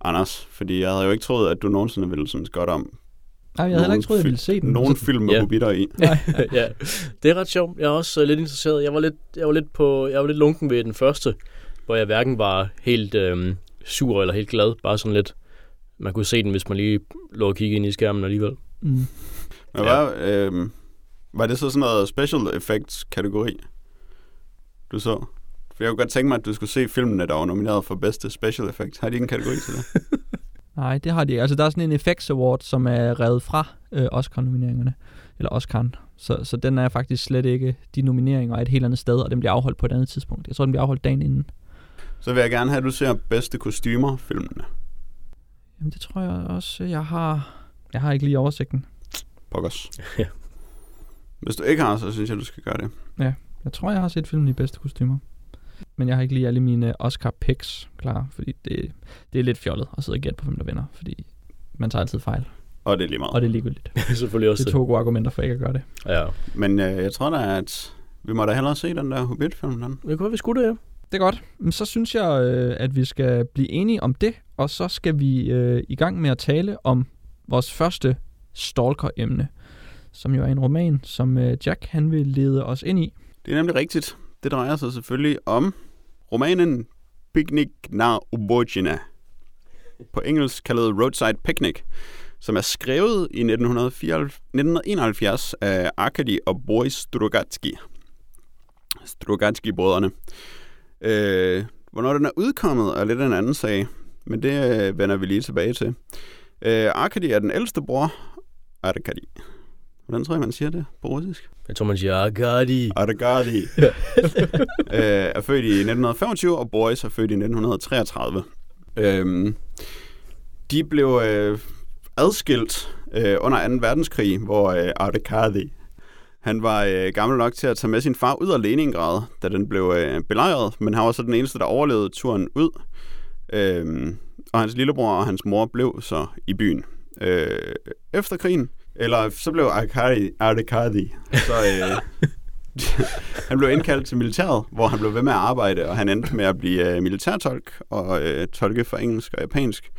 Anders. Fordi jeg havde jo ikke troet, at du nogensinde ville synes godt om Nej, jeg havde heller ikke troet, jeg ville se den. nogen Så- film med Ja. hobitter i. [laughs] ja, det er ret sjovt. Jeg er også øh, lidt interesseret. Jeg var lidt, jeg var lidt, på, jeg var lidt lunken ved den første, hvor jeg hverken var helt øhm, sur eller helt glad. Bare sådan lidt, man kunne se den, hvis man lige lå og kiggede ind i skærmen alligevel. Mm. Men Ja. hvad, øh, var det så sådan noget special effects kategori, du så? For jeg kunne godt tænke mig, at du skulle se filmene, der var nomineret for bedste special effects. Har de ikke en kategori til det? [laughs] Nej, det har de ikke. Altså, der er sådan en Effects Award, som er revet fra øh, Oscar-nomineringerne. Eller Oscar'en. Så, så den er faktisk slet ikke... De nomineringer er et helt andet sted, og den bliver afholdt på et andet tidspunkt. Jeg tror, den bliver afholdt dagen inden. Så vil jeg gerne have, at du ser bedste kostymer filmene. Jamen, det tror jeg også, jeg har... Jeg har ikke lige oversigten. Pokkers. Ja. Hvis du ikke har, så synes jeg, du skal gøre det. Jeg tror, jeg har set filmen i bedste kostymer. Men jeg har ikke lige alle mine Oscar picks klar, fordi det, det er lidt fjollet at sidde og gætte på, hvem der vinder, fordi man tager altid fejl, Og det er lige meget. og det er ligegyldigt. [laughs] Selvfølgelig også Det er to gode argumenter for ikke at gøre det. Ja. Men øh, jeg tror da, at vi må da hellere se den der Hobbit-film. Den. Det kunne være, vi skulle det, ja. Det er godt. Men så synes jeg, øh, at vi skal blive enige om det, og så skal vi øh, i gang med at tale om vores første stalker-emne, som jo er en roman, som øh, Jack han vil lede os ind i. Det er nemlig rigtigt. Det drejer sig selvfølgelig om romanen Picnic na Ubojina. På engelsk kaldet Roadside Picnic, som er skrevet i 1971 af Arkady og Boris Strugatsky. Strugatsky-brødrene. Øh, hvornår den er udkommet er lidt en anden sag, men det øh, vender vi lige tilbage til. Øh, Arkady er den ældste bror. Arkady. Hvordan tror jeg, man siger det på russisk? Jeg tror, man siger, Agadi. Arkady [laughs] øh, er født i 1925, og Boris er født i 1933. Øhm, de blev øh, adskilt øh, under 2. verdenskrig, hvor øh, Arkady han var øh, gammel nok til at tage med sin far ud af Leningrad, da den blev øh, belejret, men han var så den eneste, der overlevede turen ud. Øhm, og hans lillebror og hans mor blev så i byen. Øh, efter krigen, eller så blev Arkadi, Arkadi så, øh, han blev indkaldt til militæret, hvor han blev ved med at arbejde, og han endte med at blive øh, militærtolk og øh, tolke for engelsk og japansk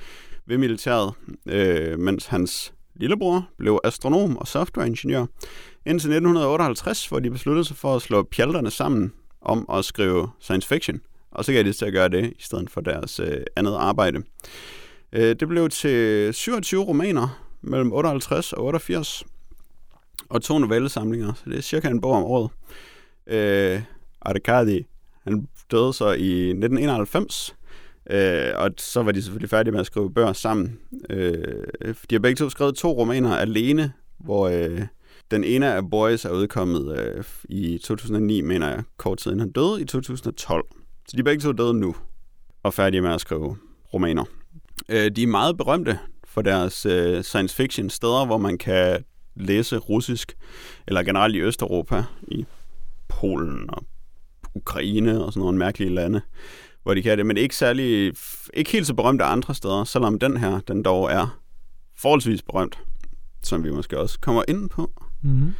ved militæret, øh, mens hans lillebror blev astronom og softwareingeniør indtil 1958, hvor de besluttede sig for at slå pjalterne sammen om at skrive science fiction, og så gav de til at gøre det i stedet for deres øh, andet arbejde. Øh, det blev til 27 romaner mellem 58 og 88, og to novellesamlinger, så det er cirka en bog om året. Øh, Arkady, han døde så i 1991, øh, og så var de selvfølgelig færdige med at skrive bøger sammen. Øh, de har begge to skrevet to romaner alene, hvor øh, den ene af Boys er udkommet øh, i 2009, mener jeg, kort tid inden han døde, i 2012. Så de er begge to døde nu, og færdige med at skrive romaner. Øh, de er meget berømte for deres øh, science fiction steder, hvor man kan læse russisk, eller generelt i Østeuropa, i Polen og Ukraine og sådan nogle mærkelige lande, hvor de kan det, men ikke særlig, ikke helt så berømte andre steder, selvom den her, den dog er forholdsvis berømt, som vi måske også kommer ind på. Mm-hmm.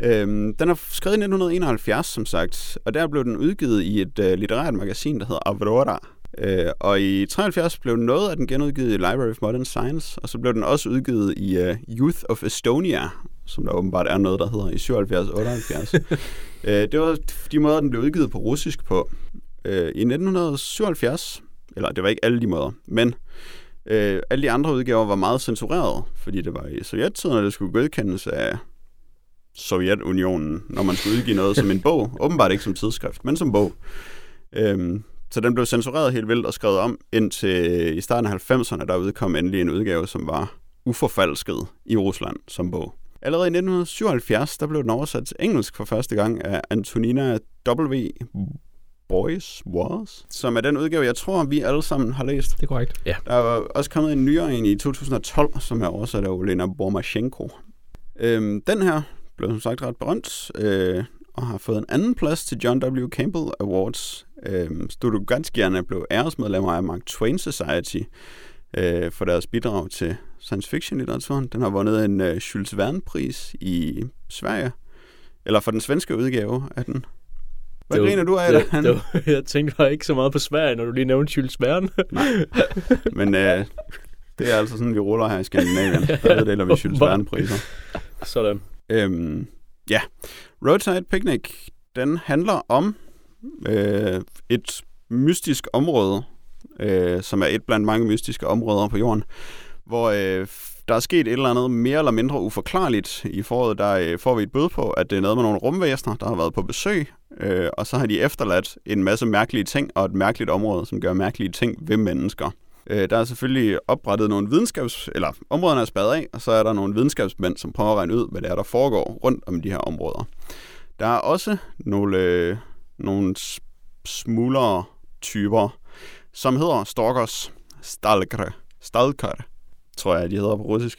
Øhm, den er skrevet i 1971, som sagt, og der blev den udgivet i et øh, litterært magasin, der hedder Aurora. Øh, og i 73 blev noget af den genudgivet i Library of Modern Science, og så blev den også udgivet i øh, Youth of Estonia, som der åbenbart er noget, der hedder i 77-78. [laughs] øh, det var de måder, den blev udgivet på russisk på. Øh, I 1977, eller det var ikke alle de måder, men øh, alle de andre udgaver var meget censureret, fordi det var i sovjettiden, og det skulle godkendes af Sovjetunionen, når man skulle udgive noget som en bog. Åbenbart ikke som tidsskrift, men som bog. Øhm, så den blev censureret helt vildt og skrevet om, indtil i starten af 90'erne, der udkom endelig en udgave, som var uforfalsket i Rusland som bog. Allerede i 1977, der blev den oversat til engelsk for første gang af Antonina W. Boys Was, som er den udgave, jeg tror, vi alle sammen har læst. Det er korrekt. Ja. Der er også kommet en nyere en i 2012, som er oversat af Olena Bormashenko. Øhm, den her blev som sagt ret berømt, øh, og har fået en anden plads til John W. Campbell Awards. Øhm, Studoganskierne blev æresmedlemmer af Mark Twain Society øh, for deres bidrag til science fiction-litteraturen. Den har vundet en øh, Jules Verne-pris i Sverige, eller for den svenske udgave af den. Hvad Det griner du af, det, det, det, var- [laughs] jeg tænkte bare ikke så meget på Sverige, når du lige nævnte Jules Verne. [laughs] Men øh, det er altså sådan, vi ruller her i Skandinavien. [laughs] Der uddeler vi Jules Verne-priser. Sådan. Øhm, ja, Roadside Picnic, den handler om øh, et mystisk område, øh, som er et blandt mange mystiske områder på jorden, hvor øh, der er sket et eller andet mere eller mindre uforklarligt. I foråret der øh, får vi et bud på, at det er noget med nogle rumvæsener, der har været på besøg, øh, og så har de efterladt en masse mærkelige ting og et mærkeligt område, som gør mærkelige ting ved mennesker. Øh, der er selvfølgelig oprettet nogle videnskabs... Eller områderne er spadet af, og så er der nogle videnskabsmænd, som prøver at regne ud, hvad det er, der foregår rundt om de her områder. Der er også nogle, øh, nogle s- smuglere typer, som hedder stalkers, stalkere, stalkere, tror jeg, de hedder på russisk,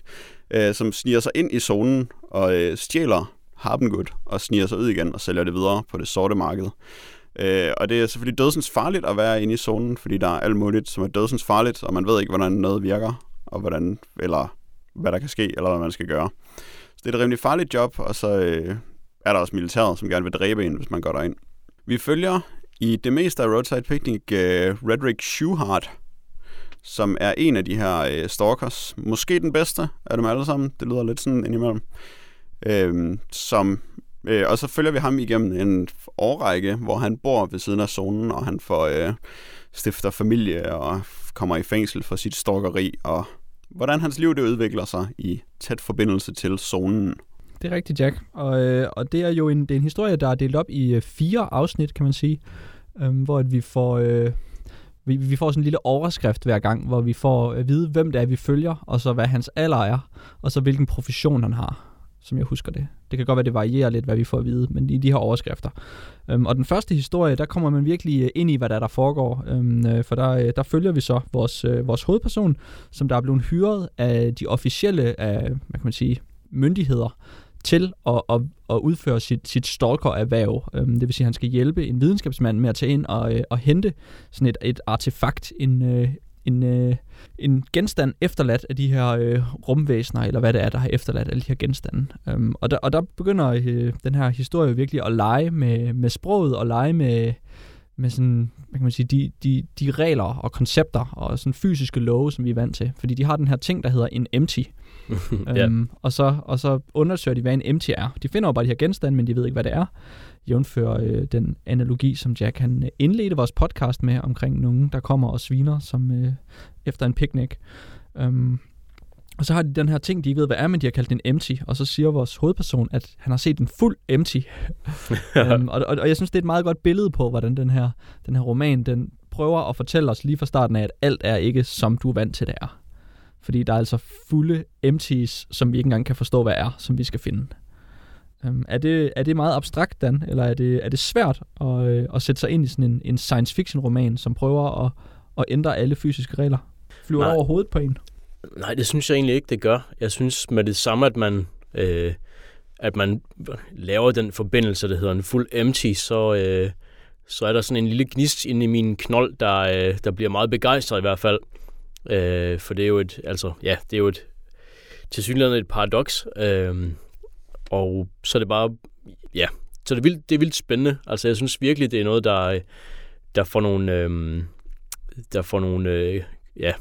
øh, som sniger sig ind i zonen og øh, stjæler harpengud og sniger sig ud igen og sælger det videre på det sorte marked. Øh, og det er selvfølgelig dødsens farligt at være inde i zonen, fordi der er alt muligt, som er dødsens farligt, og man ved ikke, hvordan noget virker, og hvordan, eller hvad der kan ske, eller hvad man skal gøre. Så det er et rimelig farligt job, og så øh, er der også militæret, som gerne vil dræbe en, hvis man går derind. Vi følger i det meste af Roadside Picnic øh, Redrick Schuhart, som er en af de her øh, stalkers. Måske den bedste af dem alle sammen. Det lyder lidt sådan indimellem. Øh, som, øh, og så følger vi ham igennem en årrække, hvor han bor ved siden af zonen, og han får øh, stifter familie og kommer i fængsel for sit stalkeri, og hvordan hans liv det udvikler sig i tæt forbindelse til zonen. Det er rigtigt, Jack. Og, øh, og det er jo en, det er en historie, der er delt op i øh, fire afsnit, kan man sige. øh, hvor at vi får... Øh, vi, vi får sådan en lille overskrift hver gang, hvor vi får at vide, hvem det er, vi følger, og så hvad hans alder er, og så hvilken profession han har, som jeg husker det. Det kan godt være, det varierer lidt, hvad vi får at vide, men i de her overskrifter. Øhm, og den første historie, der kommer man virkelig øh, ind i, hvad der, er, der foregår. Øhm, øh, for der, øh, der følger vi så vores, øh, vores hovedperson, som der er blevet hyret af de officielle af, hvad kan man sige, myndigheder til at, at, at udføre sit, sit stalker-erhverv. Øhm, det vil sige, at han skal hjælpe en videnskabsmand med at tage ind og, øh, og hente sådan et, et artefakt, en, øh, en, øh, en genstand efterladt af de her øh, rumvæsener, eller hvad det er, der har efterladt alle de her genstande. Øhm, og, der, og der begynder øh, den her historie virkelig at lege med, med sproget, og lege med, med sådan, hvad kan man sige, de, de, de regler og koncepter og sådan fysiske love, som vi er vant til. Fordi de har den her ting, der hedder en empty ja. Øhm, og, så, og så undersøger de, hvad en empty er. De finder jo bare de her genstande, men de ved ikke, hvad det er. Jævnfører øh, den analogi, som Jack han øh, indledte vores podcast med, omkring nogen, der kommer og sviner som øh, efter en picnic. Øhm, og så har de den her ting, de ikke ved, hvad er, men de har kaldt den empty. Og så siger vores hovedperson, at han har set en fuld empty. [laughs] øhm, og, og, og jeg synes, det er et meget godt billede på, hvordan den her, den her roman, den prøver at fortælle os lige fra starten af, at alt er ikke, som du er vant til, det er. Fordi der er altså fulde empties, som vi ikke engang kan forstå, hvad er, som vi skal finde. Øhm, er, det, er det meget abstrakt, Dan? Eller er det, er det svært at, øh, at sætte sig ind i sådan en, en science fiction roman, som prøver at, at ændre alle fysiske regler? Flyver Nej. over hovedet på en? Nej, det synes jeg egentlig ikke, det gør. Jeg synes med det samme, at man, øh, at man laver den forbindelse, der hedder en fuld empty, så, øh, så er der sådan en lille gnist inde i min knold, der, øh, der bliver meget begejstret i hvert fald. Øh, for det er jo et, altså, ja, det er jo et, tilsyneladende et paradoks. Øh, og så er det bare, ja, så det er vildt, det er vildt spændende. Altså, jeg synes virkelig, det er noget, der, der får nogle, øh, der får nogle, øh, ja,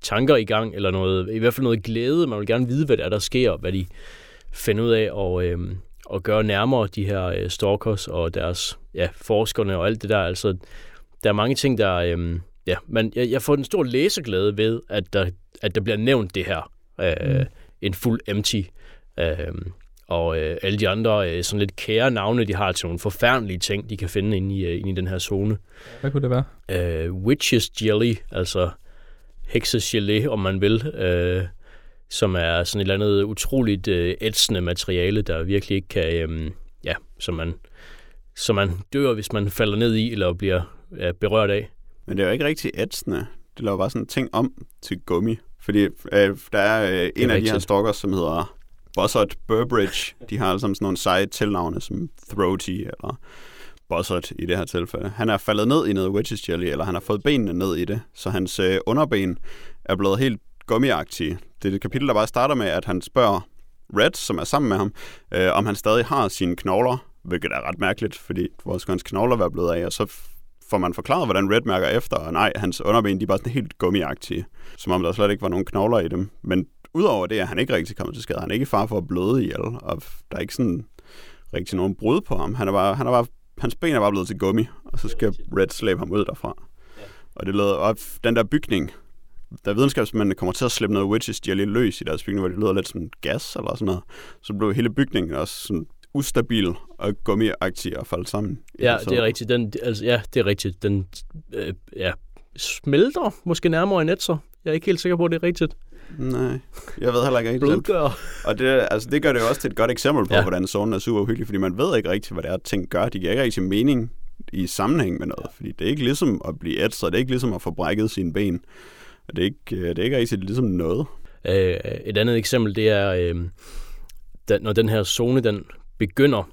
tanker i gang, eller noget, i hvert fald noget glæde. Man vil gerne vide, hvad der er, der sker, og hvad de finder ud af og, øh, og gøre nærmere de her øh, stalkers og deres ja, forskerne og alt det der. Altså, der er mange ting, der... øh, ja, men jeg, jeg får en stor læseglæde ved, at der, at der bliver nævnt det her. Øh, Mm. En fuld empty. Øh, og øh, alle de andre øh, sådan lidt kære navne, de har til nogle forfærdelige ting, de kan finde inde i, øh, inde i den her zone. Hvad kunne det være? Øh, witches jelly, altså heksegelé, om man vil. Øh, som er sådan et eller andet utroligt øh, ætsende materiale, der virkelig ikke kan, øh, ja, som man, som man dør, hvis man falder ned i, eller bliver ja, berørt af. Men det er jo ikke rigtig ætsende. Det laver bare sådan ting om til gummi. Fordi øh, der er øh, en af de her stalkers, som hedder Buzzard Burbridge. De har alle sammen sådan nogle seje tilnavne, som Throaty eller Buzzard i det her tilfælde. Han er faldet ned i noget wedges jelly, eller han har fået benene ned i det, så hans øh, underben er blevet helt gummiagtige. Det er et kapitel, der bare starter med, at han spørger Red, som er sammen med ham, øh, om han stadig har sine knogler, hvilket er ret mærkeligt, fordi hvor skal hans knogler være blevet af, og så får man forklaret, hvordan Red mærker efter, og nej, hans underben, de er bare sådan helt gummiagtige, som om der slet ikke var nogen knogler i dem. Men udover det er han ikke rigtig kommet til skade. Han er ikke far for at bløde ihjel, og der er ikke sådan rigtig nogen brud på ham. Han er bare, han er bare, hans ben er bare blevet til gummi, og så skal Red slæbe ham ud derfra. Og det lød op, den der bygning, da videnskabsmændene kommer til at slippe noget witches jelly løs i deres bygning, hvor det lyder lidt som gas eller sådan noget, så blev hele bygningen også sådan ustabil og gummiagtig og faldt sammen. Ja, det er rigtigt. Den, altså, ja, det er rigtigt. Den øh, ja, smelter måske nærmere en etser. Jeg er ikke helt sikker på, at det er rigtigt. Nej, jeg ved heller ikke rigtig. Blodgør. Og det, altså, det gør det jo også til et godt eksempel på, ja. hvordan zonen er super uhyggelig, fordi man ved ikke rigtig, hvad det er, ting gør. De giver ikke rigtig mening i sammenhæng med noget, fordi det er ikke ligesom at blive ætset, det er ikke ligesom at få brækket sine ben. Og det er ikke, øh, det er ikke rigtig ligesom noget. Øh, et andet eksempel, det er, øh, da, når den her zone den begynder,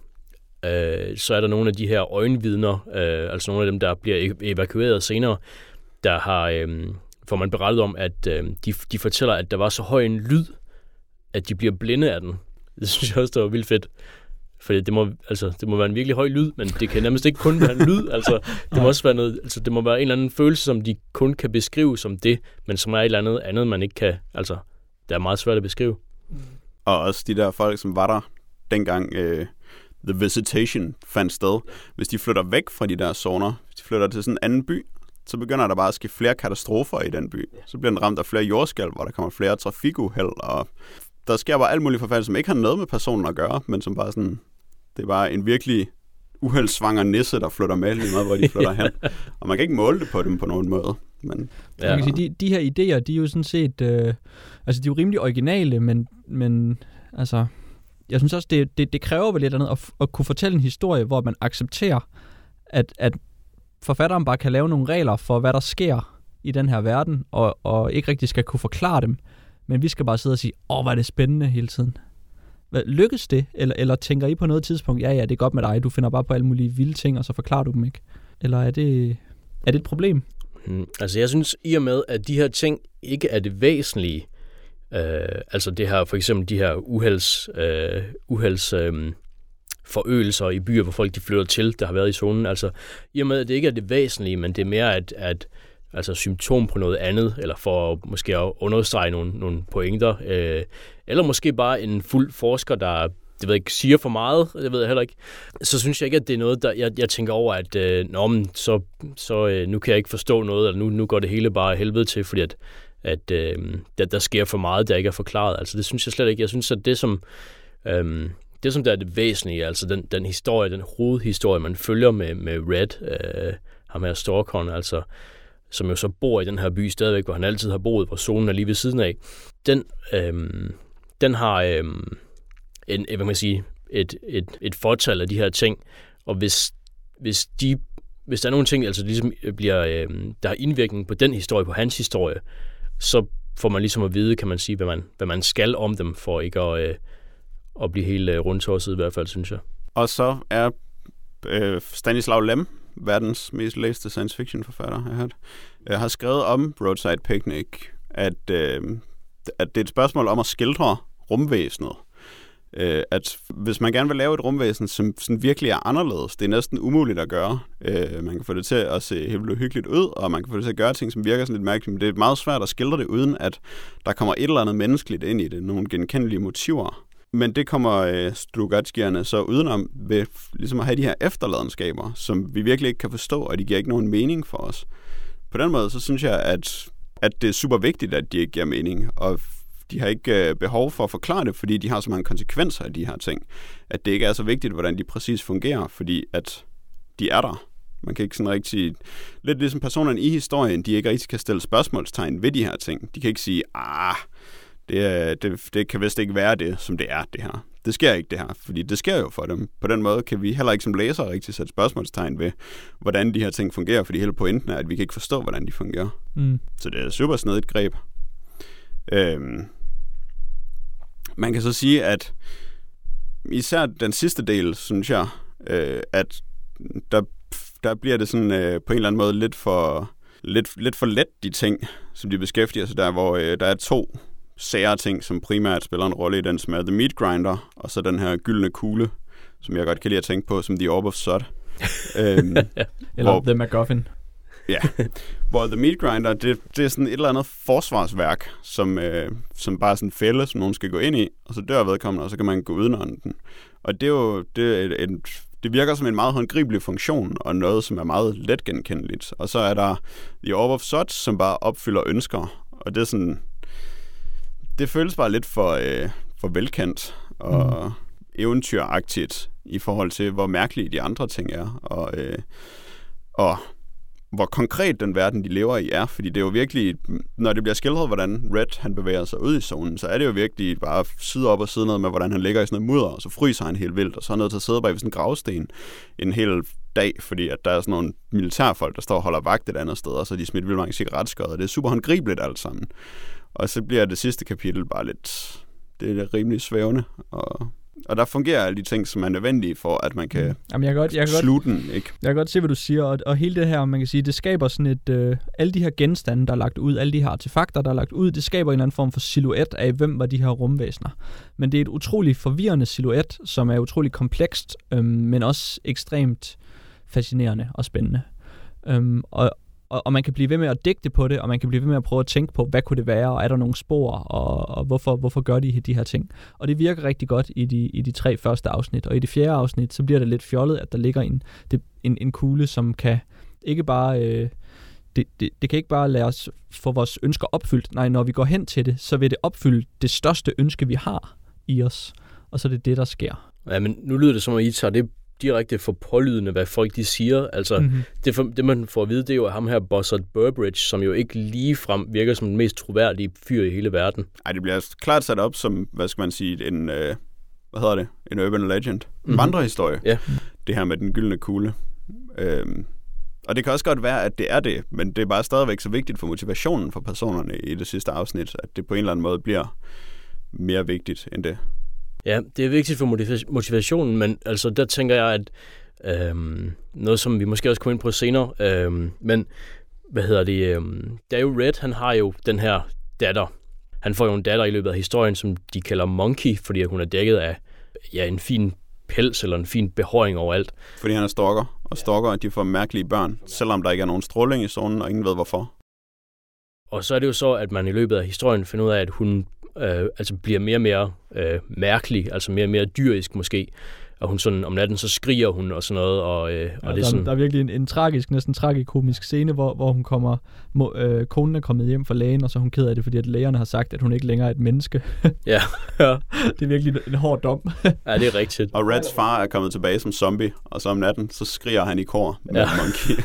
øh, så er der nogle af de her øjenvidner, øh, altså nogle af dem, der bliver evakueret senere, der har, øh, får man berettet om, at øh, de, de fortæller, at der var så høj en lyd, at de bliver blinde af den. [laughs] Det synes jeg også, det var vildt fedt. For det må, altså, det må være en virkelig høj lyd, men det kan nærmest ikke kun være en lyd. Altså, [laughs] det må også være noget, altså, det må være en eller anden følelse, som de kun kan beskrive som det, men som er et eller andet andet, man ikke kan, altså, det er meget svært at beskrive. Og også de der folk, som var der dengang øh, The Visitation fandt sted. Hvis de flytter væk fra de der zoner, hvis de flytter til sådan en anden by, så begynder der bare at ske flere katastrofer i den by. Så bliver den ramt af flere jordskælv, hvor der kommer flere trafikuheld, og der sker bare alt muligt forfald, som ikke har noget med personen at gøre, men som bare sådan, det er bare en virkelig uheldsvanger nisse, der flytter med lige meget, hvor de flytter hen. [laughs] Og man kan ikke måle det på dem på nogen måde. Men, ja. Man kan sige, de, de her idéer, de er jo sådan set, øh, altså de er jo rimelig originale, men, men altså, jeg synes også, det, det, det kræver vel lidt andet at, at kunne fortælle en historie, hvor man accepterer, at, at forfatteren bare kan lave nogle regler for, hvad der sker i den her verden, og, og ikke rigtig skal kunne forklare dem. Men vi skal bare sidde og sige, åh, hvor er det spændende hele tiden. Hvad, lykkes det? Eller, eller tænker I på noget tidspunkt, ja, ja, det er godt med dig, du finder bare på alle mulige vilde ting, og så forklarer du dem ikke? Eller er det, er det et problem? Hmm, altså jeg synes, i og med, at de her ting ikke er det væsentlige, øh, altså det her, for eksempel de her uhelds, øh, uhelds øh, forøgelser i byer, hvor folk de flytter til, der har været i zonen. Altså, i og med, at det ikke er det væsentlige, men det er mere at, at altså symptom på noget andet, eller for at, måske at understrege nogle, nogle pointer, øh, eller måske bare en fuld forsker, der det ved jeg ikke, siger for meget, det ved jeg heller ikke, så synes jeg ikke, at det er noget, der jeg, jeg tænker over, at øh, nå, men, så, så øh, nu kan jeg ikke forstå noget, eller nu, nu går det hele bare helvede til, fordi at, at øh, der, der sker for meget, der ikke er forklaret. Altså det synes jeg slet ikke. Jeg synes, at det som, øh, det, som der er det væsentlige, altså den, den historie, den hovedhistorie, man følger med, med Red, øh, ham her Storkon, altså som jo så bor i den her by stadigvæk, hvor han altid har boet, hvor zonen er lige ved siden af, den, øh, den har øh, en, hvad man sige, et, et, et fortal af de her ting, og hvis, hvis, de, hvis der er nogle ting, altså ligesom bliver, øh, der har indvirkning på den historie, på hans historie, så får man ligesom at vide, kan man sige, hvad man, hvad man skal om dem, for ikke at, øh, at blive helt øh, rundtosset i hvert fald, synes jeg. Og så er øh, Stanislav Lem verdens mest læste science fiction forfatter, jeg har hørt, jeg har skrevet om Roadside Picnic, at, øh, at det er et spørgsmål om at skildre rumvæsenet. Øh, at hvis man gerne vil lave et rumvæsen, som sådan virkelig er anderledes, det er næsten umuligt at gøre. Øh, man kan få det til at se helt hyggeligt ud, og man kan få det til at gøre ting, som virker sådan lidt mærkeligt, men det er meget svært at skildre det, uden at der kommer et eller andet menneskeligt ind i det, nogle genkendelige motiver. Men det kommer øh, Strugatskierne så udenom ved ligesom at have de her efterladenskaber, som vi virkelig ikke kan forstå, og de giver ikke nogen mening for os. På den måde, så synes jeg, at, at det er super vigtigt, at de ikke giver mening, og de har ikke øh, behov for at forklare det, fordi de har så mange konsekvenser af de her ting, at det ikke er så vigtigt, hvordan de præcis fungerer, fordi at de er der. Man kan ikke sådan rigtig... Lidt ligesom personerne i historien, de ikke rigtig kan stille spørgsmålstegn ved de her ting. De kan ikke sige, ah, Det, det, det kan vist ikke være det, som det er, det her. Det sker ikke, det her, fordi det sker jo for dem. På den måde kan vi heller ikke som læsere rigtig sætte spørgsmålstegn ved, hvordan de her ting fungerer, fordi hele pointen er, at vi kan ikke forstå, hvordan de fungerer. Mm. Så det er super snedigt greb. Øhm, man kan så sige, at især den sidste del, synes jeg, øh, at der, der bliver det sådan øh, på en eller anden måde lidt for, lidt, lidt for let, de ting, som de beskæftiger sig der, hvor øh, der er to sære ting, som primært spiller en rolle i den, som er The Meat Grinder, og så den her gyldne kugle, som jeg godt kan lide at tænke på, som The Orb of Sod. [laughs] øhm, Eller Hvor- The MacGuffin. Ja, [laughs] hvor The Meat Grinder, det, det er sådan et eller andet forsvarsværk, som, øh, som bare er sådan en fælde, som nogen skal gå ind i, og så dør vedkommende, og så kan man gå udenom den. Og det er jo det, er et, et, det virker som en meget håndgribelig funktion, og noget, som er meget let genkendeligt. Og så er der The Orb of Sod, som bare opfylder ønsker, og det er sådan... Det føles bare lidt for, øh, for velkendt og mm. eventyragtigt i forhold til, hvor mærkelige de andre ting er. Og, øh, og hvor konkret den verden, de lever i, er. Fordi det er jo virkelig, når det bliver skildret, hvordan Red han bevæger sig ud i zonen, så er det jo virkelig bare side op og side ned med, hvordan han ligger i sådan noget mudder, og så fryser han helt vildt, og så er han nødt til at sidde bag ved sådan en gravsten en hel dag, fordi at der er sådan nogle militærfolk, der står og holder vagt et andet sted, og så er de smidt vildt mange cigaretskøder. det er super håndgribeligt alt sammen. Og så bliver det sidste kapitel bare lidt, det er rimelig svævende, og, og der fungerer alle de ting, som er nødvendige for, at man kan Jamen, jeg kan godt, jeg kan slutte den, ikke? Jeg kan godt se, hvad du siger, og, og hele det her, man kan sige, det skaber sådan et, øh, alle de her genstande, der er lagt ud, alle de her artefakter, der er lagt ud, det skaber en eller anden form for silhuet af, hvem var de her rumvæsener. Men det er et utroligt forvirrende silhuet, som er utrolig komplekst, øhm, men også ekstremt fascinerende og spændende. Øhm, og, og, og man kan blive ved med at digte på det, og man kan blive ved med at prøve at tænke på, hvad kunne det være, og er der nogle spor, og, og hvorfor, hvorfor gør de de her ting. Og det virker rigtig godt i de, i de tre første afsnit. Og i det fjerde afsnit, så bliver det lidt fjollet, at der ligger en, det, en, en kugle, som kan ikke bare... Øh, det, det, det kan ikke bare lade os få vores ønsker opfyldt. Nej, når vi går hen til det, så vil det opfylde det største ønske, vi har i os. Og så er det det, der sker. Ja, men nu lyder det som, at I tager det direkte for pålydende, hvad folk de siger. Altså, Mm-hmm. det, for, det man får at vide, det er jo ham her, Buzzard Burbridge, som jo ikke lige frem virker som den mest troværdige fyr i hele verden. Ej, det bliver klart sat op som, hvad skal man sige, en, øh, hvad hedder det, en urban legend. En Mhm. mm-hmm. vandrehistorie. Ja. Det her med den gyldne kugle. Øhm, og det kan også godt være, at det er det, men det er bare stadigvæk så vigtigt for motivationen for personerne i det sidste afsnit, at det på en eller anden måde bliver mere vigtigt end det. Ja, det er vigtigt for motiva- motivationen, men altså der tænker jeg, at øhm, noget, som vi måske også kommer ind på senere, øhm, men hvad hedder det, øhm, det er jo Red, han har jo den her datter. Han får jo en datter i løbet af historien, som de kalder Monkey, fordi hun er dækket af ja, en fin pels eller en fin behåring overalt. Fordi han er stalker, og stalker, de får mærkelige børn, selvom der ikke er nogen stråling i zonen, og ingen ved hvorfor. Og så er det jo så, at man i løbet af historien finder ud af, at hun øh, altså bliver mere og mere øh, mærkelig, altså mere og mere dyrisk måske. Og hun sådan, om natten så skriger hun og sådan noget, og, øh, og Ja, det er der, sådan... der er virkelig en, en tragisk, næsten tragikomisk scene, hvor, hvor hun kommer, må, øh, konen er kommet hjem fra lægen, og så er hun ked af det, fordi at lægerne har sagt, at hun ikke længere er et menneske. [laughs] Ja, ja, [laughs] det er virkelig en, hård dom. [laughs] ja, det er rigtigt. Og Reds far er kommet tilbage som zombie, og så om natten, så skriger han i kor med Ja. ja. Monkey.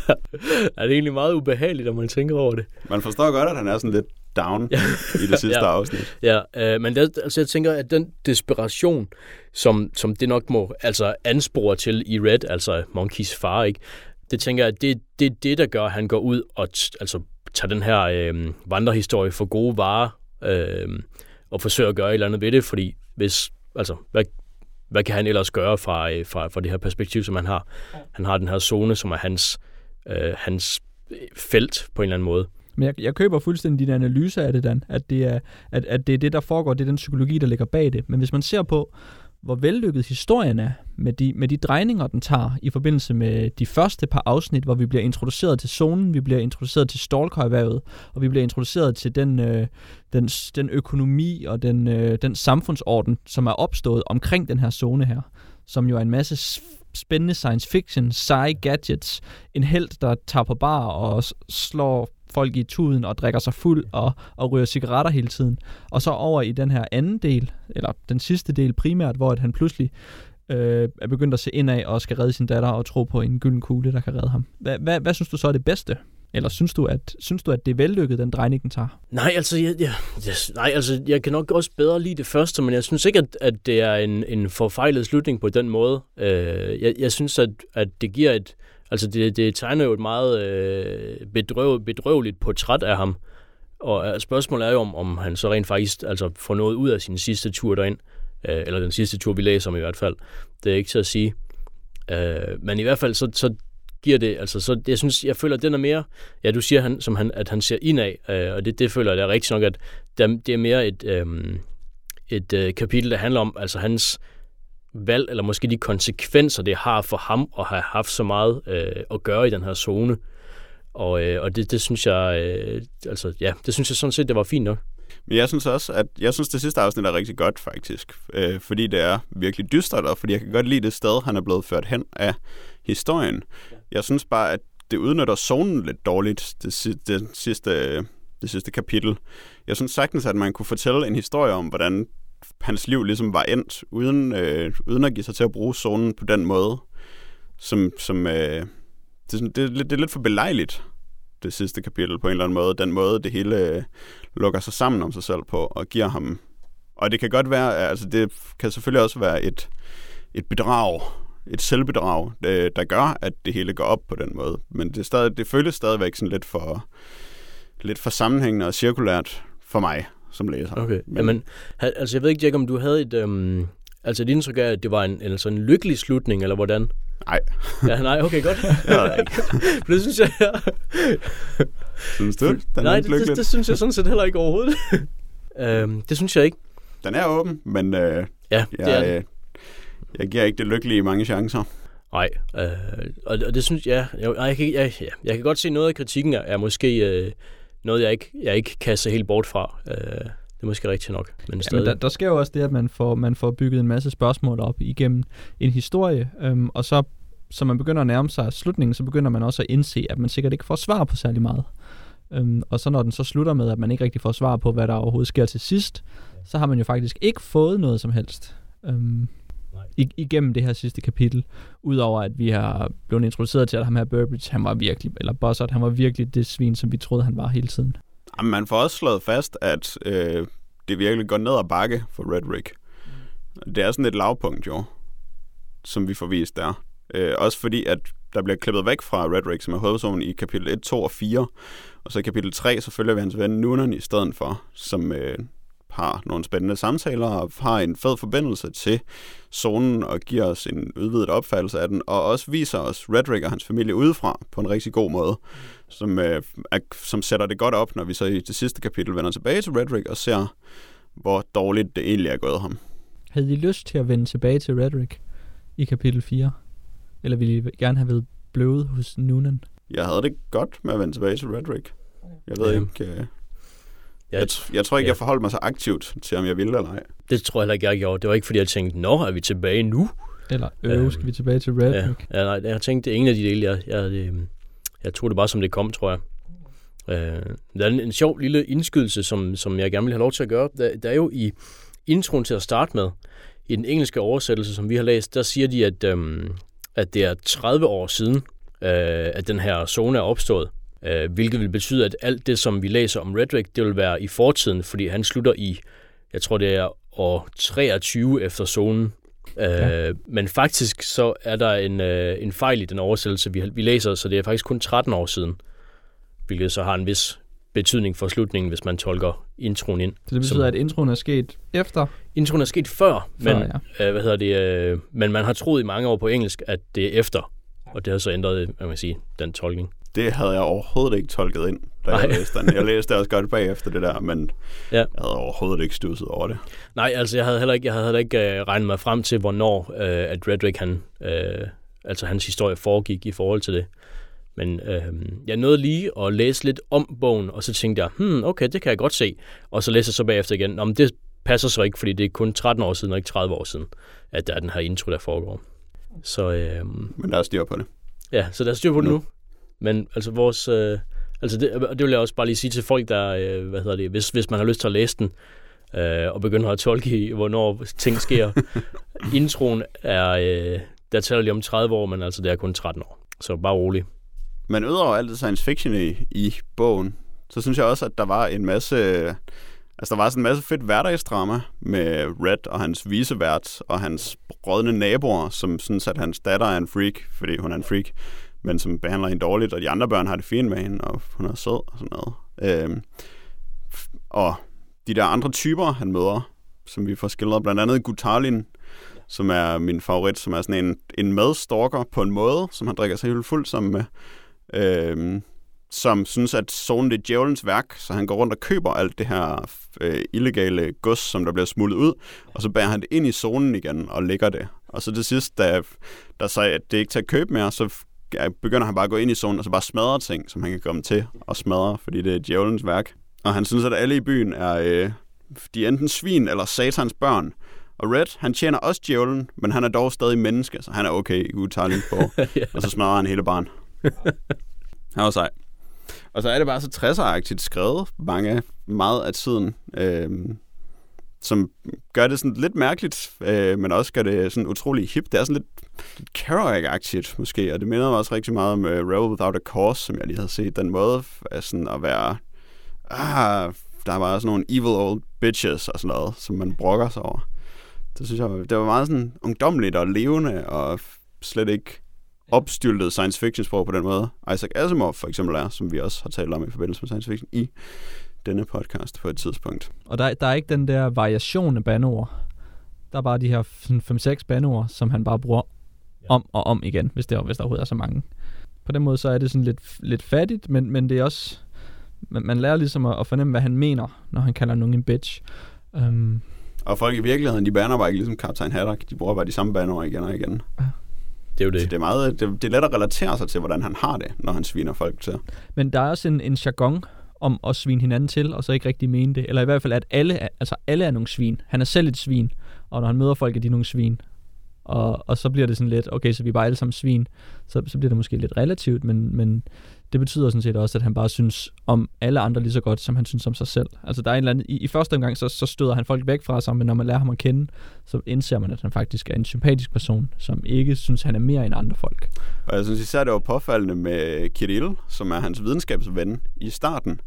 er det egentlig meget ubehageligt, når man tænker over det? Man forstår godt, at han er sådan lidt down i det sidste Ja. [laughs] ja. afsnit. Ja, øh, men der, altså, jeg tænker, at den desperation, som, som det nok må altså anspore til i Red, altså Monkeys far, ikke? det tænker jeg, at det, det er det, der gør, at han går ud og t- altså, tager den her øh, vandrehistorie for gode varer, øh, og forsøger at gøre et eller andet ved det, fordi hvis, altså, hvad, hvad kan han ellers gøre fra, øh, fra, fra det her perspektiv, som han har? Han har den her zone, som er hans, øh, hans felt på en eller anden måde. Men jeg, jeg køber fuldstændig din analyse af det, Dan, at det, er, at, at det er det, der foregår, det er den psykologi, der ligger bag det. Men hvis man ser på, hvor vellykket historien er, med de, med de drejninger, den tager i forbindelse med de første par afsnit, hvor vi bliver introduceret til zonen, vi bliver introduceret til stalkererhvervet, og vi bliver introduceret til den, øh, den, den økonomi og den, øh, den samfundsorden, som er opstået omkring den her zone her, som jo er en masse spændende science fiction, seje gadgets, en held, der tager på bar og slår folk i tuden og drikker sig fuld og, og ryger cigaretter hele tiden. Og så over i den her anden del, eller den sidste del primært, hvor at han pludselig øh, er begyndt at se indad og skal redde sin datter og tro på en gylden kugle, der kan redde ham. Hvad, hvad, hvad synes du så er det bedste Eller synes du, at, synes du, at det er vellykket, den drejning, den tager? Nej, altså jeg, jeg, jeg, nej, altså, jeg kan nok også bedre lide det første, men jeg synes ikke, at, at det er en, en forfejlet slutning på den måde. Øh, jeg, jeg synes, at, at det giver et... Altså, det, det tegner jo et meget øh, bedrøv, bedrøveligt portræt af ham. Og øh, spørgsmålet er jo, om, om han så rent faktisk altså, får noget ud af sin sidste tur derind. Øh, eller den sidste tur, vi læser om i hvert fald. Det er ikke til at sige. Øh, men i hvert fald, så, så giver det, altså, så jeg synes, jeg føler, at den er mere, ja, du siger, han, som han, at han ser indad, øh, og det, det føler jeg, det er rigtigt nok, at det er mere et, øh, et øh, kapitel, der handler om, altså hans valg, eller måske de konsekvenser, det har for ham at have haft så meget øh, at gøre i den her zone. Og, øh, og det, det synes jeg, øh, altså ja, det synes jeg sådan set, det var fint nok. Men jeg synes også, at jeg synes, det sidste afsnit er rigtig godt, faktisk. Øh, fordi det er virkelig dystert, og fordi jeg kan godt lide det sted, han er blevet ført hen af historien. Jeg synes bare, at det udnytter zonen lidt dårligt, det, det, sidste, øh, det sidste kapitel. Jeg synes sagtens, at man kunne fortælle en historie om, hvordan hans liv ligesom var endt, uden, øh, uden at give sig til at bruge zonen på den måde, som, som øh, det, det, det, det er lidt for belejligt, det sidste kapitel på en eller anden måde. Den måde, det hele øh, lukker sig sammen om sig selv på, og giver ham... Og det kan godt være, altså det kan selvfølgelig også være et, et bedrag, et selvbedrag, øh, der gør, at det hele går op på den måde. Men det, er stadig, det føles stadigvæk sådan lidt for, lidt for sammenhængende og cirkulært for mig som læser. Okay, Men, Jamen, altså jeg ved ikke, Jack, om du havde et... Øhm, altså dit indtryk af, at det var en, en, sådan en lykkelig slutning, eller hvordan? Nej. [laughs] ja, nej, okay, godt. [laughs] ja, ikke. det synes jeg... Ja. synes du? [laughs] Den nej, det, det, det, synes jeg sådan set heller ikke overhovedet. øhm, det synes jeg ikke. Den er åben, men øh, ja, det jeg, er det. Øh, jeg giver ikke det lykkelige mange chancer. Nej, øh, og, og det synes jeg, jeg, jeg, kan, jeg, jeg, jeg kan godt se noget af kritikken er, er måske øh, noget, jeg ikke, jeg ikke kan se helt bort fra. Øh, det er måske rigtigt nok. Men, ja, men der, der sker jo også det, at man får, man får bygget en masse spørgsmål op igennem en historie, øhm, og så, så man begynder at nærme sig slutningen, så begynder man også at indse, at man sikkert ikke får svar på særlig meget. Øhm, og så når den så slutter med, at man ikke rigtig får svar på, hvad der overhovedet sker til sidst, så har man jo faktisk ikke fået noget som helst. Øhm, igennem det her sidste kapitel. Udover at vi har blevet introduceret til, at ham her Burbridge, han var virkelig, eller Bossart, han var virkelig det svin, som vi troede, han var hele tiden. Jamen, man får også slået fast, at øh, det virkelig går ned ad bakke for Redrick. Det er sådan et lavpunkt, jo, som vi får vist der. Øh, også fordi, at der bliver klippet væk fra Redrick, som er hovedpersonen i kapitel 1, 2 og 4. Og så i kapitel 3, så følger vi hans ven Noonan i stedet for, som øh, har nogle spændende samtaler og har en fed forbindelse til zonen og giver os en udvidet opfattelse af den, og også viser os Redrick og hans familie udefra på en rigtig god måde, som, øh, er, som sætter det godt op, når vi så i det sidste kapitel vender tilbage til Redrick og ser, hvor dårligt det egentlig er gået ham. Havde I lyst til at vende tilbage til Redrick i kapitel 4? Eller ville I gerne have været bløvet hos Noonan? Jeg havde det godt med at vende tilbage til Redrick. Jeg ved ja. ikke... Øh, jeg, jeg, jeg tror ikke, ja. jeg forholdt mig så aktivt til, om jeg ville eller ej. Det tror jeg heller ikke, jeg gjorde. Det var ikke, fordi jeg tænkte, nå, er vi tilbage nu? Eller, øh, øhm, skal vi tilbage til Red ja, ja, nej, jeg tænkte, det er ingen af de dele. Jeg, jeg, jeg, jeg tog det bare, som det kom, tror jeg. Øh, der er en, en sjov lille indskydelse, som, som jeg gerne vil have lov til at gøre. Der, der er jo i introen til at starte med, i den engelske oversættelse, som vi har læst, der siger de, at, øhm, at det er 30 år siden, øh, at den her zone er opstået øh, hvilket vil betyde, at alt det, som vi læser om Redrick, det vil være i fortiden, fordi han slutter i, jeg tror det er år 23 efter zonen. Øh, ja. Men faktisk så er der en, øh, en fejl i den oversættelse, vi, vi læser, så det er faktisk kun 13 år siden, hvilket så har en vis betydning for slutningen, hvis man tolker introen ind. Så det betyder, som, at introen er sket efter? Introen er sket før, før men, ja. øh, hvad hedder det, øh, men man har troet i mange år på engelsk, at det er efter, og det har så ændret, hvad man sige, den tolkning det havde jeg overhovedet ikke tolket ind, da Nej. jeg læste den. Jeg læste det også godt bagefter det der, men ja. jeg havde overhovedet ikke stusset over det. Nej, altså jeg havde heller ikke, jeg havde heller ikke uh, regnet mig frem til, hvornår uh, at Redrick, han, uh, altså hans historie foregik i forhold til det. Men uh, jeg nåede lige at læse lidt om bogen, og så tænkte jeg, hmm, okay, det kan jeg godt se. Og så læser jeg så bagefter igen, om det passer så ikke, fordi det er kun 13 år siden, og ikke 30 år siden, at der er den her intro, der foregår. Så, uh, Men der er styr på det. Ja, så der er styr på det nu. Men altså vores... Øh, altså det, og det vil jeg også bare lige sige til folk, der... Øh, hvad hedder det? Hvis, hvis man har lyst til at læse den, øh, og begynder at tolke i, hvornår ting sker. [laughs] Introen er... Øh, der taler lige om 30 år, men altså det er kun 13 år. Så bare rolig. Men udover alt det science fiction i, i bogen, så synes jeg også, at der var en masse... Altså, der var sådan en masse fedt hverdagsdrama med Red og hans visevært og hans rådne naboer, som synes, at hans datter er en freak, fordi hun er en freak, men som behandler hende dårligt, og de andre børn har det fint med hende, og hun er sød og sådan noget. Øhm, og de der andre typer, han møder, som vi får skildret, blandt andet Gutalin, som er min favorit, som er sådan en, en medstalker på en måde, som han drikker sig helt fuld sammen med, øhm, som synes, at zonen det er djævelens værk, så han går rundt og køber alt det her øh, illegale gods, som der bliver smuglet ud, og så bærer han det ind i zonen igen og lægger det. Og så til sidst, da der sagde, at det ikke til at købe mere, så begynder han bare at gå ind i zonen og så bare smadre ting, som han kan komme til at smadre, fordi det er djævelens værk. Og han synes, at alle i byen er øh, de er enten svin eller satans børn. Og Red, han tjener også djævlen, men han er dog stadig menneske, så han er okay i udtaling på. ja. Og så smadrer han hele barn. [laughs] Han var sej. Og så er det bare så 60'er-agtigt skrevet mange, meget af tiden, øh, som gør det sådan lidt mærkeligt, øh, men også gør det sådan utrolig hip. Det er sådan lidt Kerouac-agtigt måske, og det minder mig også rigtig meget om uh, Rebel Without a Cause, som jeg lige havde set. Den måde er sådan at være... Ah, der var sådan nogle evil old bitches og sådan noget, som man brokker sig over. Det synes jeg, det var meget sådan ungdomligt og levende, og slet ikke opstyltet science fiction sprog på den måde. Isaac Asimov for eksempel er, som vi også har talt om i forbindelse med science fiction i denne podcast på et tidspunkt. Og der, der er ikke den der variation af bandeord. Der er bare de her 5-6 bandeord, som han bare bruger om og om igen, hvis, det, hvis der overhovedet er så mange. På den måde så er det sådan lidt, lidt fattigt, men, men det er også... Man, man lærer ligesom at, at fornemme, hvad han mener, når han kalder nogen en bitch. Um, og folk i virkeligheden, de baner bare ikke ligesom Kaptajn Haddock. De bruger bare de samme bandeord igen og igen. Ja. Det er jo det. Så det er, meget, det, det er let at relatere sig til, hvordan han har det, når han sviner folk til. Men der er også en, en jargon om at svine hinanden til, og så ikke rigtig mene det. Eller i hvert fald, at alle er, altså alle er nogle svin. Han er selv et svin, og når han møder folk, er de nogle svin. Og, og så bliver det sådan lidt, okay, så vi er bare alle sammen svin. Så, så bliver det måske lidt relativt, men, men det betyder sådan set også, at han bare synes om alle andre lige så godt, som han synes om sig selv. Altså der er en eller anden, i, i første omgang, så, så støder han folk væk fra sig, men når man lærer ham at kende, så indser man, at han faktisk er en sympatisk person, som ikke synes, han er mere end andre folk. Og jeg synes især, det var påfaldende med Kirill, som er hans videnskabsven i starten,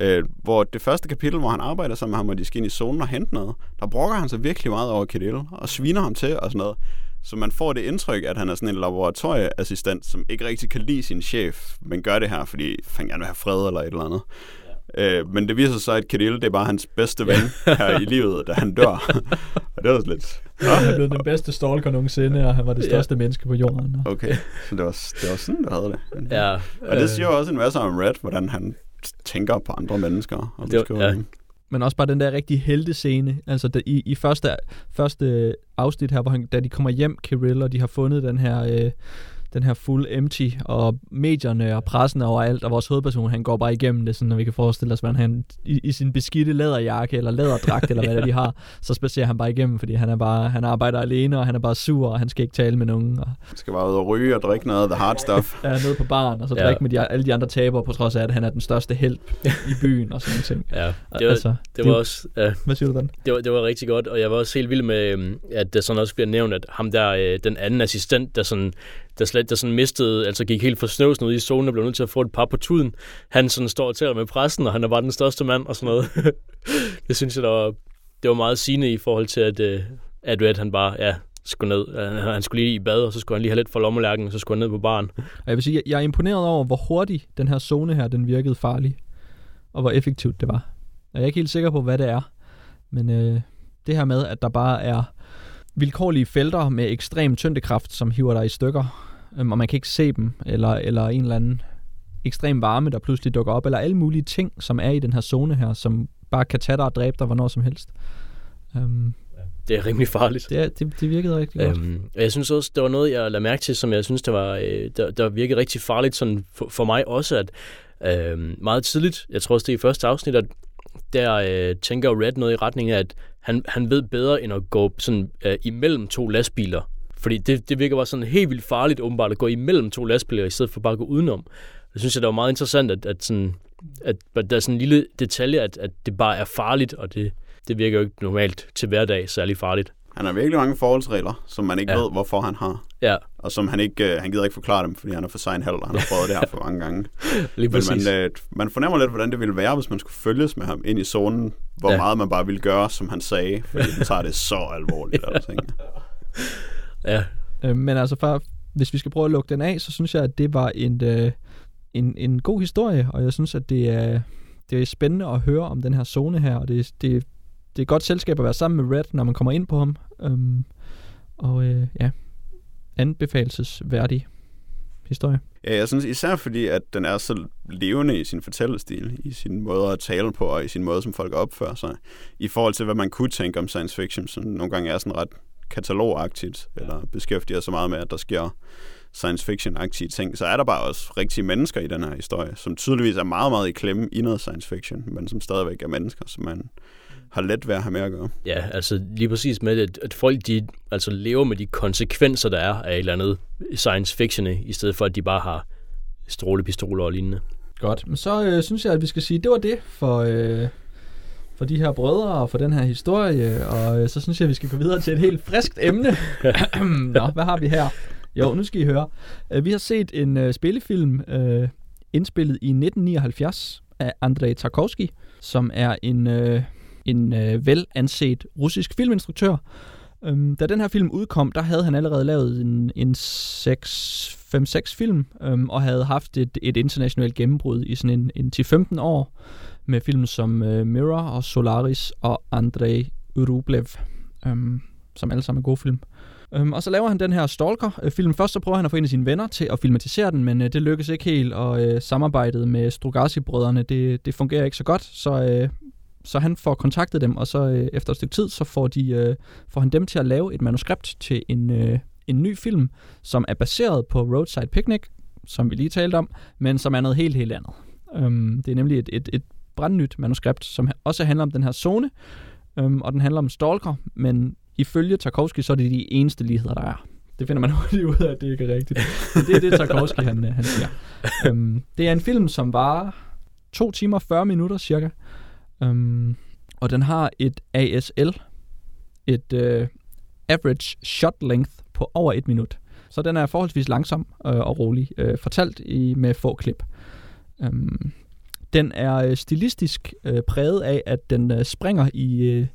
øh, hvor det første kapitel, hvor han arbejder sammen med ham, og de skal ind i zonen og hente noget, der brokker han sig virkelig meget over Kirill, og sviner ham til og sådan noget. Så man får det indtryk, at han er sådan en laboratorieassistent, som ikke rigtig kan lide sin chef, men gør det her, fordi han gerne vil have fred eller et eller andet. Ja. Øh, men det viser sig, at Kirill, det er bare hans bedste ven her i livet, da han dør. og det var lidt... Ja. Han er blevet den bedste stalker nogensinde, og han var det største ja. menneske på jorden. Okay, så det var, det var sådan, der havde det. Ja, og det siger også en masse om Red, hvordan han tænker på andre mennesker. Og det var, ja men også bare den der rigtig heldescene, altså der, i, i første, første afsnit her, hvor han, da de kommer hjem, Kirill, og de har fundet den her øh, den her full empty, og medierne og pressen overalt, og vores hovedperson, han går bare igennem det, sådan, når vi kan forestille os, hvordan han i, i sin beskidte læderjakke, eller læderdragt, eller hvad det de har, så spacerer han bare igennem, fordi han er bare, han arbejder alene, og han er bare sur, og han skal ikke tale med nogen. Og... Han skal bare ud og ryge og drikke noget af the hard stuff. [laughs] ja, nede på baren, og så ja. drikke med de, alle de andre tabere, på trods af, at han er den største held i byen, og sådan ting. Ja, det var, altså, det var det, også... Ja, hvad siger du, den? Det var, det var rigtig godt, og jeg var også helt vild med, øhm, at det sådan også bliver nævnt, at ham der, øh, den anden assistent, der sådan der slet der sådan mistede, altså gik helt for snøvsen ud i zonen og blev nødt til at få et par på tuden. Han sådan står og taler med pressen, og han er bare den største mand og sådan noget. [laughs] det synes jeg, der var, det var meget sigende i forhold til, at, øh, at Red, han bare, ja, skulle ned. Øh, han skulle lige i bad, og så skulle han lige have lidt for lommelærken, og så skulle han ned på baren. Og jeg vil sige, jeg er imponeret over, hvor hurtigt den her zone her, den virkede farlig. Og hvor effektivt det var. Og jeg er ikke helt sikker på, hvad det er. Men øh, det her med, at der bare er vilkårlige felter med ekstrem tyndekraft, som hiver dig i stykker, øhm, og man kan ikke se dem, eller, eller en eller anden ekstrem varme, der pludselig dukker op, eller alle mulige ting, som er i den her zone her, som bare kan tage dig og dræbe dig hvornår som helst. Um, det er rimelig farligt. Det, er, det, det virkede rigtig godt. Øhm, jeg synes også, det var noget, jeg lagde mærke til, som jeg synes, der, var, øh, der, der virkede rigtig farligt sådan for, for mig også, at øh, meget tidligt, jeg tror også det er i første afsnit, at der øh, tænker Red noget i retning af, at han, han ved bedre end at gå sådan øh, imellem to lastbiler. Fordi det, det virker bare sådan helt vildt farligt åbenbart at gå imellem to lastbiler, i stedet for bare at gå udenom. Det synes jeg, det var meget interessant, at, at, sådan, at, at der er sådan en lille detalje, at, at det bare er farligt, og det, det virker jo ikke normalt til hverdag særlig farligt. Han har virkelig mange forholdsregler, som man ikke Ja. ved, hvorfor han har. Ja, Og som han ikke, øh, han gider ikke forklare dem, fordi han er for sejn halv, og han har prøvet det her for mange gange. [laughs] lige Men præcis. man, øh, man fornemmer lidt, hvordan det ville være, hvis man skulle følges med ham ind i zonen, hvor Ja. meget man bare ville gøre, som han sagde, fordi han tager det så alvorligt. [laughs] Altså? Ja, Øh, men altså, for, hvis vi skal prøve at lukke den af, så synes jeg, at det var en, øh, en, en god historie, og jeg synes, at det er, det er spændende at høre om den her zone her, og det, det, det er et godt selskab at være sammen med Red, når man kommer ind på ham. Um, og øh, ja, anbefalesværdig historie. Ja, jeg synes især fordi, at den er så levende i sin fortællestil, i sin måde at tale på, og i sin måde, som folk opfører sig, i forhold til, hvad man kunne tænke om science fiction, som nogle gange er sådan ret katalogagtigt, eller beskæftiger sig meget med, at der sker science fiction-agtige ting, så er der bare også rigtige mennesker i den her historie, som tydeligvis er meget, meget i klemme i noget science fiction, men som stadigvæk er mennesker, som man har let ved at have med at gøre. ja, altså lige præcis med, at, at folk de altså lever med de konsekvenser, der er af et eller andet science fiction, i stedet for, at de bare har strålepistoler og lignende. Godt, men så øh, synes jeg, at vi skal sige, at det var det for, øh, for de her brødre og for den her historie, og øh, så synes jeg, at vi skal gå videre til et helt friskt emne. [laughs] [clears throat] Nå, hvad har vi her? Jo, nu skal I høre. Øh, vi har set en øh, spillefilm indspillet i 1979 af Andrei Tarkovsky, som er en, en velanset russisk filminstruktør. Øhm, da den her film udkom, der havde han allerede lavet en, en 5-6 film, øhm, og havde haft et, et internationalt gennembrud i sådan en, en 10-15 år, med film som øh, Mirror og Solaris og Andrei Rublev, øhm, som alle sammen er gode film. Øhm, og så laver han den her Stalker-film. Øh, Først så prøver han at få en af sine venner til at filmatisere den, men øh, det lykkes ikke helt, og øh, samarbejdet med Strugarsky-brødrene, det, det fungerer ikke så godt, så, øh, så han får kontaktet dem, og så øh, efter et stykke tid, så får, de, øh, får han dem til at lave et manuskript til en, øh, en ny film, som er baseret på Roadside Picnic, som vi lige talte om, men som er noget helt, helt andet. Øhm, det er nemlig et, et, et brandnyt manuskript, som også handler om den her zone, øhm, og den handler om Stalker, men ifølge Tarkovsky, så er det de eneste ligheder, der er. Det finder man [laughs] hurtigt ud af, at det ikke er rigtigt. Men det er det, Tarkovsky han, øh, han siger. Øhm, det er en film, som varer 2 timer 40 minutter cirka, øhm, og den har et ASL, et øh, average shot length på over et minut. Så den er forholdsvis langsom øh, og rolig, øh, fortalt i med få klip. Øhm, den er øh, stilistisk øh, præget af, at den øh, springer i, øh,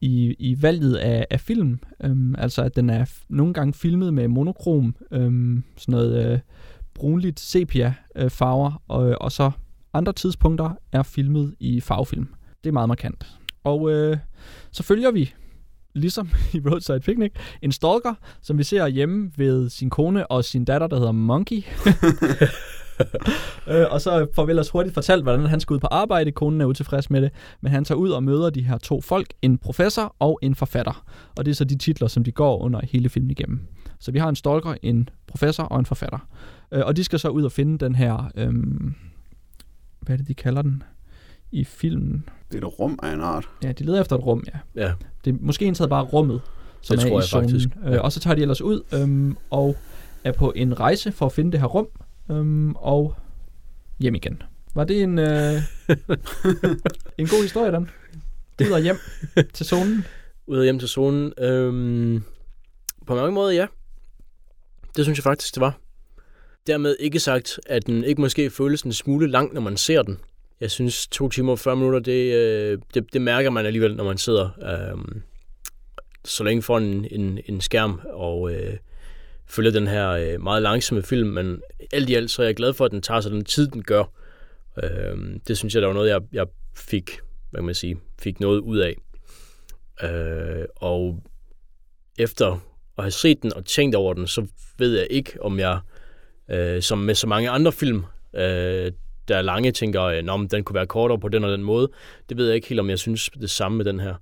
i, i valget af, af film. Øhm, altså, at den er f- nogle gange filmet med monokrom, øhm, sådan noget øh, brunligt sepia-farver, øh, og, øh, og så andre tidspunkter er filmet i farvefilm. Det er meget markant. Og øh, så følger vi, ligesom [laughs] i Roadside Picnic, en stalker, som vi ser hjemme ved sin kone og sin datter, der hedder Monkey. [laughs] [laughs] øh, og så får vi ellers hurtigt fortalt, hvordan han skal ud på arbejde. Konen er utilfreds med det, men han tager ud og møder de her to folk, en professor og en forfatter. Og det er så de titler, som de går under hele filmen igennem. Så vi har en stalker, en professor og en forfatter. Øh, og de skal så ud og finde den her... Øh, hvad er det, de kalder den i filmen? Det er et rum af en art. Ja, de leder efter et rum, ja. Ja, Det er måske indtaget bare rummet, som Det er tror i jeg zonen. faktisk, Øh, ja. og så tager de ellers ud øhm, og er på en rejse for at finde det her rum, øhm, og hjem igen. Var det en, øh, [laughs] en god historie, Dan? Ud og hjem til zonen. [laughs] ud og hjem til zonen. Øhm, på mange måder, ja. Det synes jeg faktisk, det var. Dermed ikke sagt, at den ikke måske føles en smule lang, når man ser den. Jeg synes, to timer og 40 minutter, det, øh, det, det mærker man alligevel, når man sidder øhm, så længe foran en, en, en skærm og øh, følger den her øh, meget langsomme film. Men alt i alt, så er jeg glad for, at den tager sig den tid, den gør. Øh, det synes jeg, der var noget, jeg, jeg fik, hvad kan man sige, fik noget ud af. Øh, og efter at have set den og tænkt over den, så ved jeg ikke, om jeg, øh, som med så mange andre film, øh, der er lange, tænker, øh, Nå, men den kunne være kortere på den og den måde. Det ved jeg ikke helt, om jeg synes det samme med den her.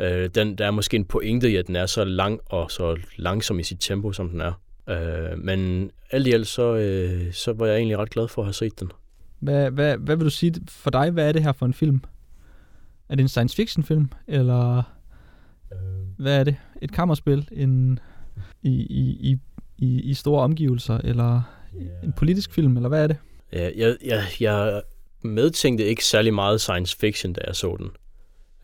Øh, den, der er måske en pointe i, at den er så lang og så langsom i sit tempo, som den er. Øh, men alt i alt, så, øh, så var jeg egentlig ret glad for at have set den. Hvad, hvad, hvad vil du sige for dig? Hvad er det her for en film? Er det en science fiction film, eller hvad er det? Et kammerspil? En, i, i, i, i, I store omgivelser, eller en politisk film, eller hvad er det? Ja, jeg, jeg, jeg medtænkte ikke særlig meget science fiction, da jeg så den.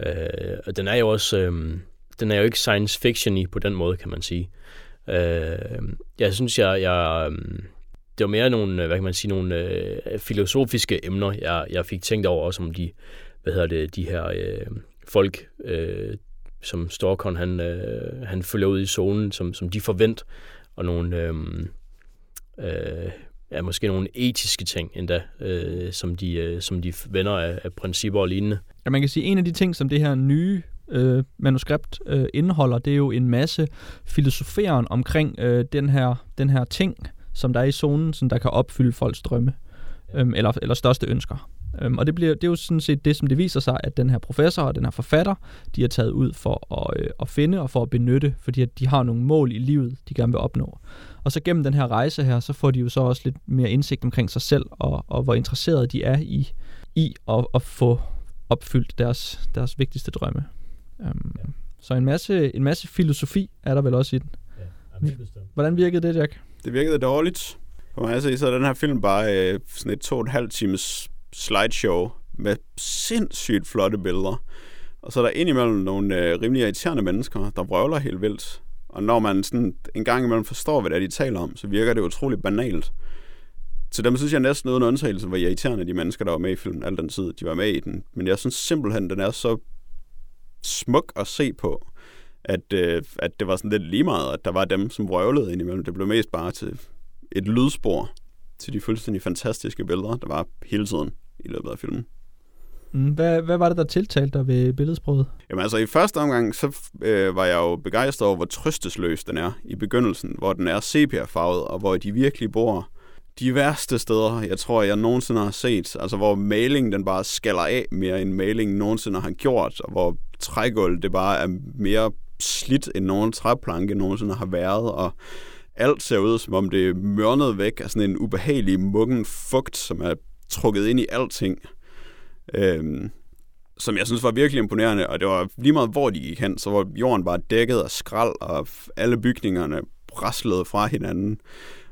Øh, og den er jo også... Øh, den er jo ikke science fiction i på den måde, kan man sige. Øh, jeg synes, jeg, jeg, øh, det var mere nogle, øh, hvad kan man sige, nogle øh, filosofiske emner, jeg, jeg fik tænkt over, også om de, hvad hedder det, de her øh, folk, øh, som Storkon, han, øh, han følger ud i zonen, som, som de forventer, og nogle, øh, øh, ja, måske nogle etiske ting endda, øh, som, de, øh, som de vender af, af principper og lignende. Ja, man kan sige, en af de ting, som det her nye øh, manuskript øh, indeholder, det er jo en masse filosoferen omkring øh, den, her, den her ting, som der er i zonen, som der kan opfylde folks drømme, øh, eller, eller største ønsker. Øhm, og det, bliver, det er jo sådan set det, som det viser sig, at den her professor og den her forfatter, de er taget ud for at, øh, at finde og for at benytte, fordi at de har nogle mål i livet, de gerne vil opnå. Og så gennem den her rejse her, så får de jo så også lidt mere indsigt omkring sig selv, og, og hvor interesserede de er i, i at, at få opfyldt deres, deres vigtigste drømme. Um, ja. Så en masse, en masse filosofi er der vel også i den. Ja, Hvordan virkede det, Jack? Det virkede dårligt. For mig at se, så er den her film bare øh, sådan et to og en halv times slideshow med sindssygt flotte billeder. Og så er der indimellem nogle øh, rimelig irriterende mennesker, der vrøvler helt vildt. Og når man sådan en gang imellem forstår, hvad det er, de taler om, så virker det utroligt banalt. Så dem synes jeg næsten uden undtagelse var irriterende, de mennesker, der var med i filmen al den tid, de var med i den. Men jeg synes simpelthen, den er så smuk at se på, at, øh, at det var sådan lidt lige meget, at der var dem, som vrøvlede indimellem. Det blev mest bare til et lydspor til de fuldstændig fantastiske billeder, der var hele tiden i løbet af filmen. Mm, hvad, hvad var det, der tiltalte dig ved billedsproget? Jamen altså, i første omgang, så øh, var jeg jo begejstret over, hvor trøstesløs den er i begyndelsen, hvor den er sepia-farvet, og hvor de virkelig bor de værste steder, jeg tror, jeg nogensinde har set. Altså, hvor malingen den bare skaller af mere, end malingen nogensinde har gjort, og hvor trægulv det bare er mere slidt, end nogen træplanke nogensinde har været, og alt ser ud, som om det er mørnet væk af sådan en ubehagelig muggen fugt, som er trukket ind i alting. Øhm, som jeg synes var virkelig imponerende, og det var lige meget, hvor de gik hen, så var jorden bare dækket af skrald, og alle bygningerne raslede fra hinanden.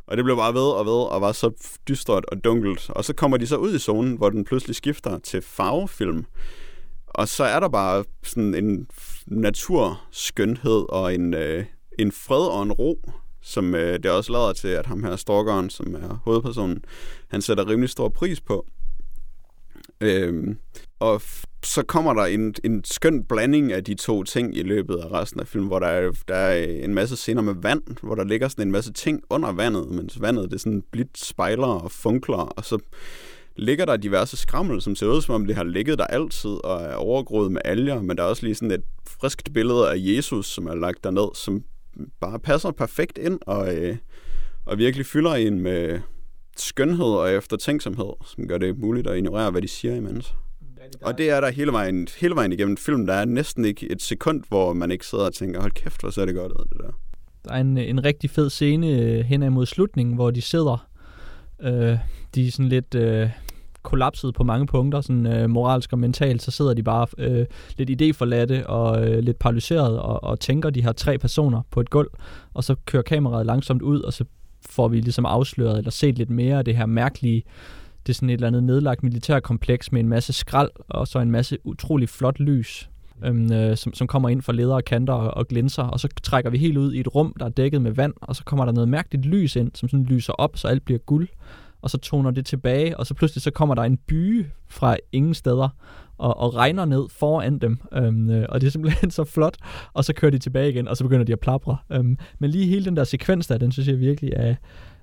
Og det blev bare ved og ved, og var så dystert og dunkelt. Og så kommer de så ud i zonen, hvor den pludselig skifter til farvefilm. Og så er der bare sådan en naturskønhed og en, øh, en fred og en ro, som øh, det også lader til, at ham her stalkeren, som er hovedpersonen, han sætter rimelig stor pris på. Øhm, og så kommer der en, en skøn blanding af de to ting i løbet af resten af filmen, hvor der er, der er en masse scener med vand, hvor der ligger sådan en masse ting under vandet, mens vandet det sådan blidt spejler og funkler, og så ligger der diverse skrammel, som ser ud som om det har ligget der altid og er overgroet med alger, men der er også lige sådan et friskt billede af Jesus, som er lagt derned, som bare passer perfekt ind og, øh, og virkelig fylder en med skønhed og eftertænksomhed, som gør det muligt at ignorere, hvad de siger imens. Og det er der hele vejen, hele vejen igennem filmen. Der er næsten ikke et sekund, hvor man ikke sidder og tænker, hold kæft, hvor ser det godt ud, det der. Der er en, en rigtig fed scene øh, hen imod slutningen, hvor de sidder. Øh, de er sådan lidt øh, kollapset på mange punkter, sådan øh, moralsk og mentalt, så sidder de bare øh, lidt idéforladte og øh, lidt paralyseret og, og tænker de her tre personer på et gulv, og så kører kameraet langsomt ud, og så får vi ligesom afsløret eller set lidt mere af det her mærkelige det er sådan et eller andet nedlagt militærkompleks med en masse skrald og så en masse utrolig flot lys, øhm, øh, som, som kommer ind fra ledere og kanter og, og glinser, og så trækker vi helt ud i et rum, der er dækket med vand, og så kommer der noget mærkeligt lys ind, som sådan lyser op, så alt bliver guld, og så toner det tilbage, og så pludselig så kommer der en by fra ingen steder, og, og regner ned foran dem, øhm, øh, og det er simpelthen [laughs] så flot, og så kører de tilbage igen, og så begynder de at plapre. Øhm, men lige hele den der sekvens der, den synes jeg virkelig er,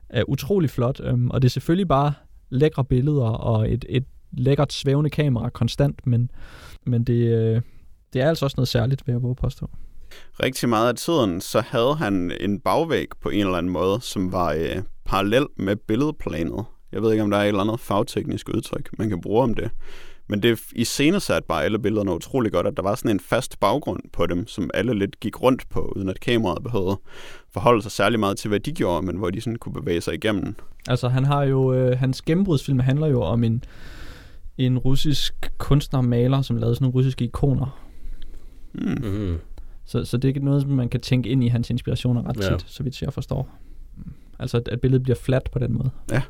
er utrolig flot, øhm, og det er selvfølgelig bare lækre billeder og et, et lækkert svævende kamera konstant, men, men det, øh, det er altså også noget særligt, vil jeg våge påstå. Rigtig meget af tiden, så havde han en bagvæg på en eller anden måde, som var øh, parallel med billedplanet. Jeg ved ikke, om der er et eller andet fagteknisk udtryk, man kan bruge om det. Men det i scenesat bare alle billederne utrolig godt, at der var sådan en fast baggrund på dem, som alle lidt gik rundt på, uden at kameraet behøvede forholde sig særlig meget til, hvad de gjorde, men hvor de sådan kunne bevæge sig igennem. Altså han har jo, øh, hans gennembrudsfilm handler jo om en, en russisk kunstner maler, som lavede sådan nogle russiske ikoner. Mm. Mm-hmm. Så, så det er noget, man kan tænke ind i hans inspirationer ret ja. tit, så vidt jeg forstår. Altså at, at billedet bliver fladt på den måde. Ja.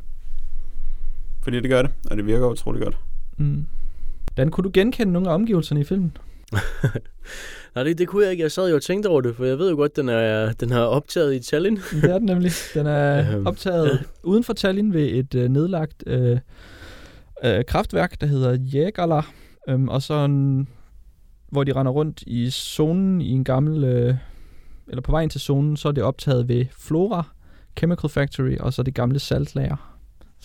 Fordi det gør det, og det virker utrolig godt. Mm. Dan, kunne du genkende nogle af omgivelserne i filmen? [laughs] Nej, det, det kunne jeg ikke. Jeg sad jo og tænkte over det, for jeg ved jo godt, den er, den er optaget i Tallinn. Det er den nemlig. Den er [laughs] Øhm, optaget ja. uden for Tallinn ved et øh, nedlagt øh, øh, kraftværk, der hedder Jägala. Øhm, og så en, hvor de render rundt i zonen i en gammel... Øh, eller på vejen til zonen, så er det optaget ved Flora Chemical Factory, og så det gamle saltlager.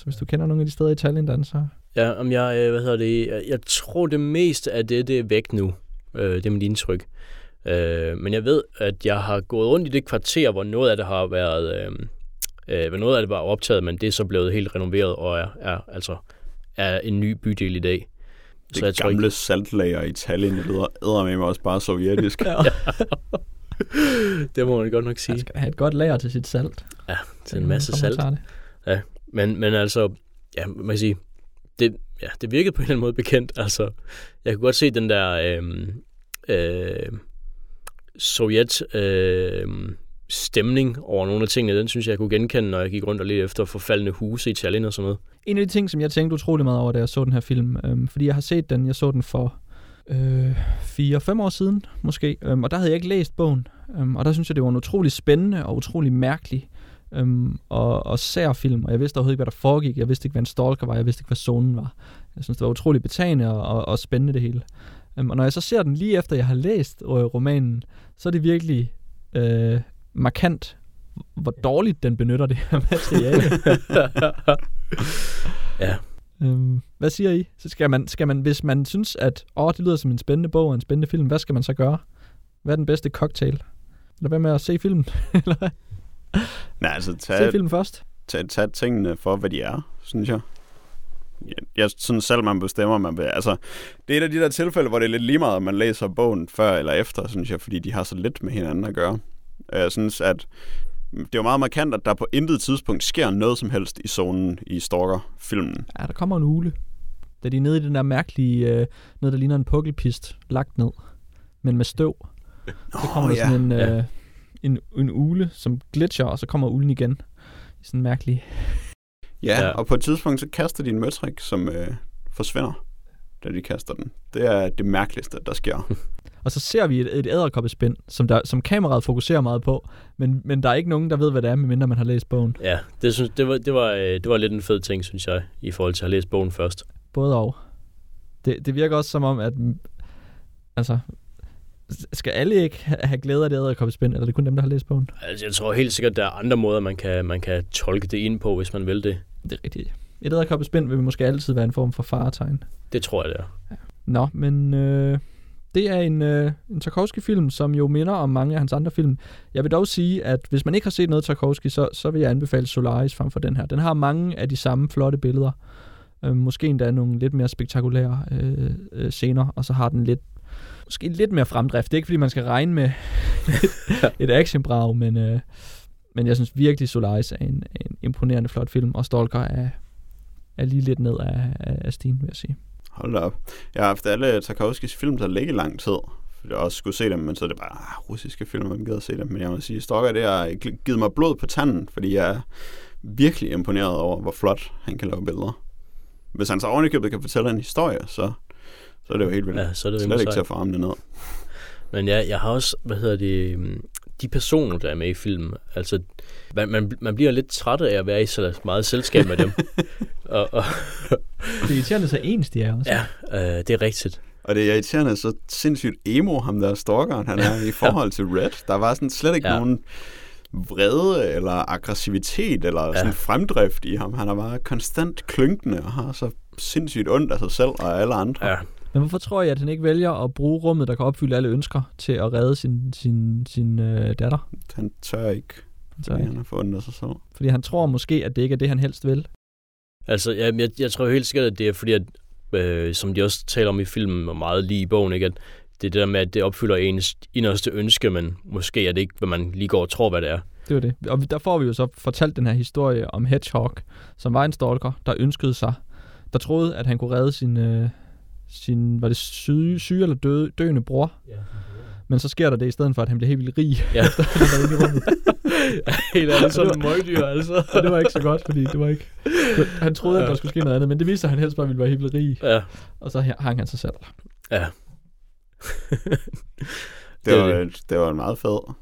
Så hvis du kender nogle af de steder i Tallinn, Dan, så... Ja, om jeg, øh, hvad hedder det, jeg, jeg tror det meste af det, det er væk nu. Øh, det er mit indtryk. Øh, men jeg ved, at jeg har gået rundt i det kvarter, hvor noget af det har været, øh, hvor noget af det var optaget, men det er så blevet helt renoveret og er, er altså er en ny bydel i dag. Det er gamle saltlager i Tallinn, det lyder eddermame også bare sovjetisk. [laughs] Ja. det må man godt nok sige. skal have et godt lager til sit salt. Ja, til en masse salt. det. Men, men altså, ja, man kan sige, det, ja, det virkede på en eller anden måde bekendt. Altså, jeg kunne godt se den der øh, øh, sovjet øh, stemning over nogle af tingene. Den synes jeg, jeg kunne genkende, når jeg gik rundt og lidt efter forfaldende huse i Tallinn og sådan noget. En af de ting, som jeg tænkte utrolig meget over, da jeg så den her film, øh, fordi jeg har set den, jeg så den for øh, 4-5 år siden måske, øh, og der havde jeg ikke læst bogen, øh, og der synes jeg, det var en utrolig spændende og utrolig mærkelig øhm, og, og sær film, og jeg vidste overhovedet ikke, hvad der foregik, jeg vidste ikke, hvad en stalker var, jeg vidste ikke, hvad zonen var. Jeg synes, det var utrolig betagende og, og, og spændende det hele. Øhm, og når jeg så ser den lige efter, jeg har læst øh, romanen, så er det virkelig øh, markant, hvor dårligt den benytter det her materiale. [laughs] ja, Øhm, hvad siger I? Så skal man, skal man, hvis man synes, at åh, det lyder som en spændende bog og en spændende film, hvad skal man så gøre? Hvad er den bedste cocktail? Eller hvad med at se filmen? [laughs] Eller hvad? Nej, altså Se tag, filmen først. tag, tag tingene for, hvad de er, synes jeg. Jeg, jeg synes selv, man bestemmer, man vil. Altså, det er et af de der tilfælde, hvor det er lidt lige meget, om man læser bogen før eller efter, synes jeg, fordi de har så lidt med hinanden at gøre. Og Jeg synes, at det er jo meget markant, at der på intet tidspunkt sker noget som helst i zonen i Stalker-filmen. Ja, der kommer en ule. Da de er nede i den der mærkelige, øh, noget der ligner en pukkelpist, lagt ned, men med støv. Så kommer der sådan en, øh, Ja. En, en ule, som glitcher, og så kommer ulen igen. I sådan mærkelig... Ja, Ja. og på et tidspunkt, så kaster de en møtrik, som øh, forsvinder, da de kaster den. Det er det mærkeligste, der sker. [laughs] Og så ser vi et, et æderkoppespind, som, der, som kameraet fokuserer meget på, men, men der er ikke nogen, der ved, hvad det er, medmindre man har læst bogen. ja det, synes, det, var, det, var, øh, det var lidt en fed ting, synes jeg, i forhold til at have læst bogen først. Både og. Det, det virker også som om, at altså, skal alle ikke ha- have glæde af det æderkoppespind, eller er det kun dem, der har læst bogen? Altså, jeg tror helt sikkert, der er andre måder, man kan, man kan tolke det ind på, hvis man vil det. Det er rigtigt. Et æderkoppespind vil måske altid være en form for faretegn. Det tror jeg, det er. Nå, men øh, det er en, øh, en Tarkovsky-film, som jo minder om mange af hans andre film. Jeg vil dog sige, at hvis man ikke har set noget Tarkovsky, så, så vil jeg anbefale Solaris frem for den her. Den har mange af de samme flotte billeder. Øh, måske endda nogle lidt mere spektakulære øh, øh, scener, og så har den lidt måske lidt mere fremdrift. Det er ikke, fordi man skal regne med [laughs] et, et actionbrag, men, øh, men jeg synes virkelig, Solaris er en, en imponerende flot film, og Stalker er, er lige lidt ned af, af, af stigen, vil jeg sige. Hold op. Jeg har haft alle Tarkovskis film, der ligger i lang tid. Fordi jeg også skulle se dem, men så er det bare ah, russiske film, hvem gider se dem. Men jeg må sige, Stalker, det har givet mig blod på tanden, fordi jeg er virkelig imponeret over, hvor flot han kan lave billeder. Hvis han så ovenikøbet kan fortælle en historie, så, så er det jo helt vildt. Ja, så er det Slet ikke til sejt. at få armene ned. Men ja, jeg har også, hvad hedder det, øhm, de personer, der er med i filmen, altså, man, man, man bliver lidt træt af at være i så meget selskab med dem. [laughs] og, og, Det er irriterende, så ens de er også. ja, øh, det er rigtigt. Og det er irriterende, så sindssygt emo, ham der stalkeren, han er [laughs] i forhold til Red. Der var sådan slet ikke ja. nogen vrede eller aggressivitet eller Ja. sådan fremdrift i ham. Han er bare konstant klynkende og har så sindssygt ondt af sig selv og alle andre. Ja, Men hvorfor tror jeg, at han ikke vælger at bruge rummet, der kan opfylde alle ønsker, til at redde sin, sin, sin øh, datter? Han tør ikke, Så, fordi han har af sig selv. fordi han tror måske, at det ikke er det, han helst vil. altså, jeg, jeg, jeg tror helt sikkert, at det er fordi, at, øh, som de også taler om i filmen, og meget lige i bogen, ikke, at det er det der med, at det opfylder ens inderste ønske, men måske er det ikke, hvad man lige går og tror, hvad det er. Det var det. Og der får vi jo så fortalt den her historie om Hedgehog, som var en stalker, der ønskede sig, der troede, at han kunne redde sin, øh, sin var det syge, syge eller døde, døende bror. Men så sker der det i stedet for, at han bliver helt vildt rig, Ja. [laughs] efter han har været inde i rummet. [laughs] Helt ærligt, sådan en møgdyr, altså. [laughs] Og det var ikke så godt, fordi det var ikke... Han troede, at der skulle ske noget andet, men det viste sig, at han helst bare ville være helt vildt rig. Ja, Og så hang han sig selv. ja. Det Det var, det var en meget fed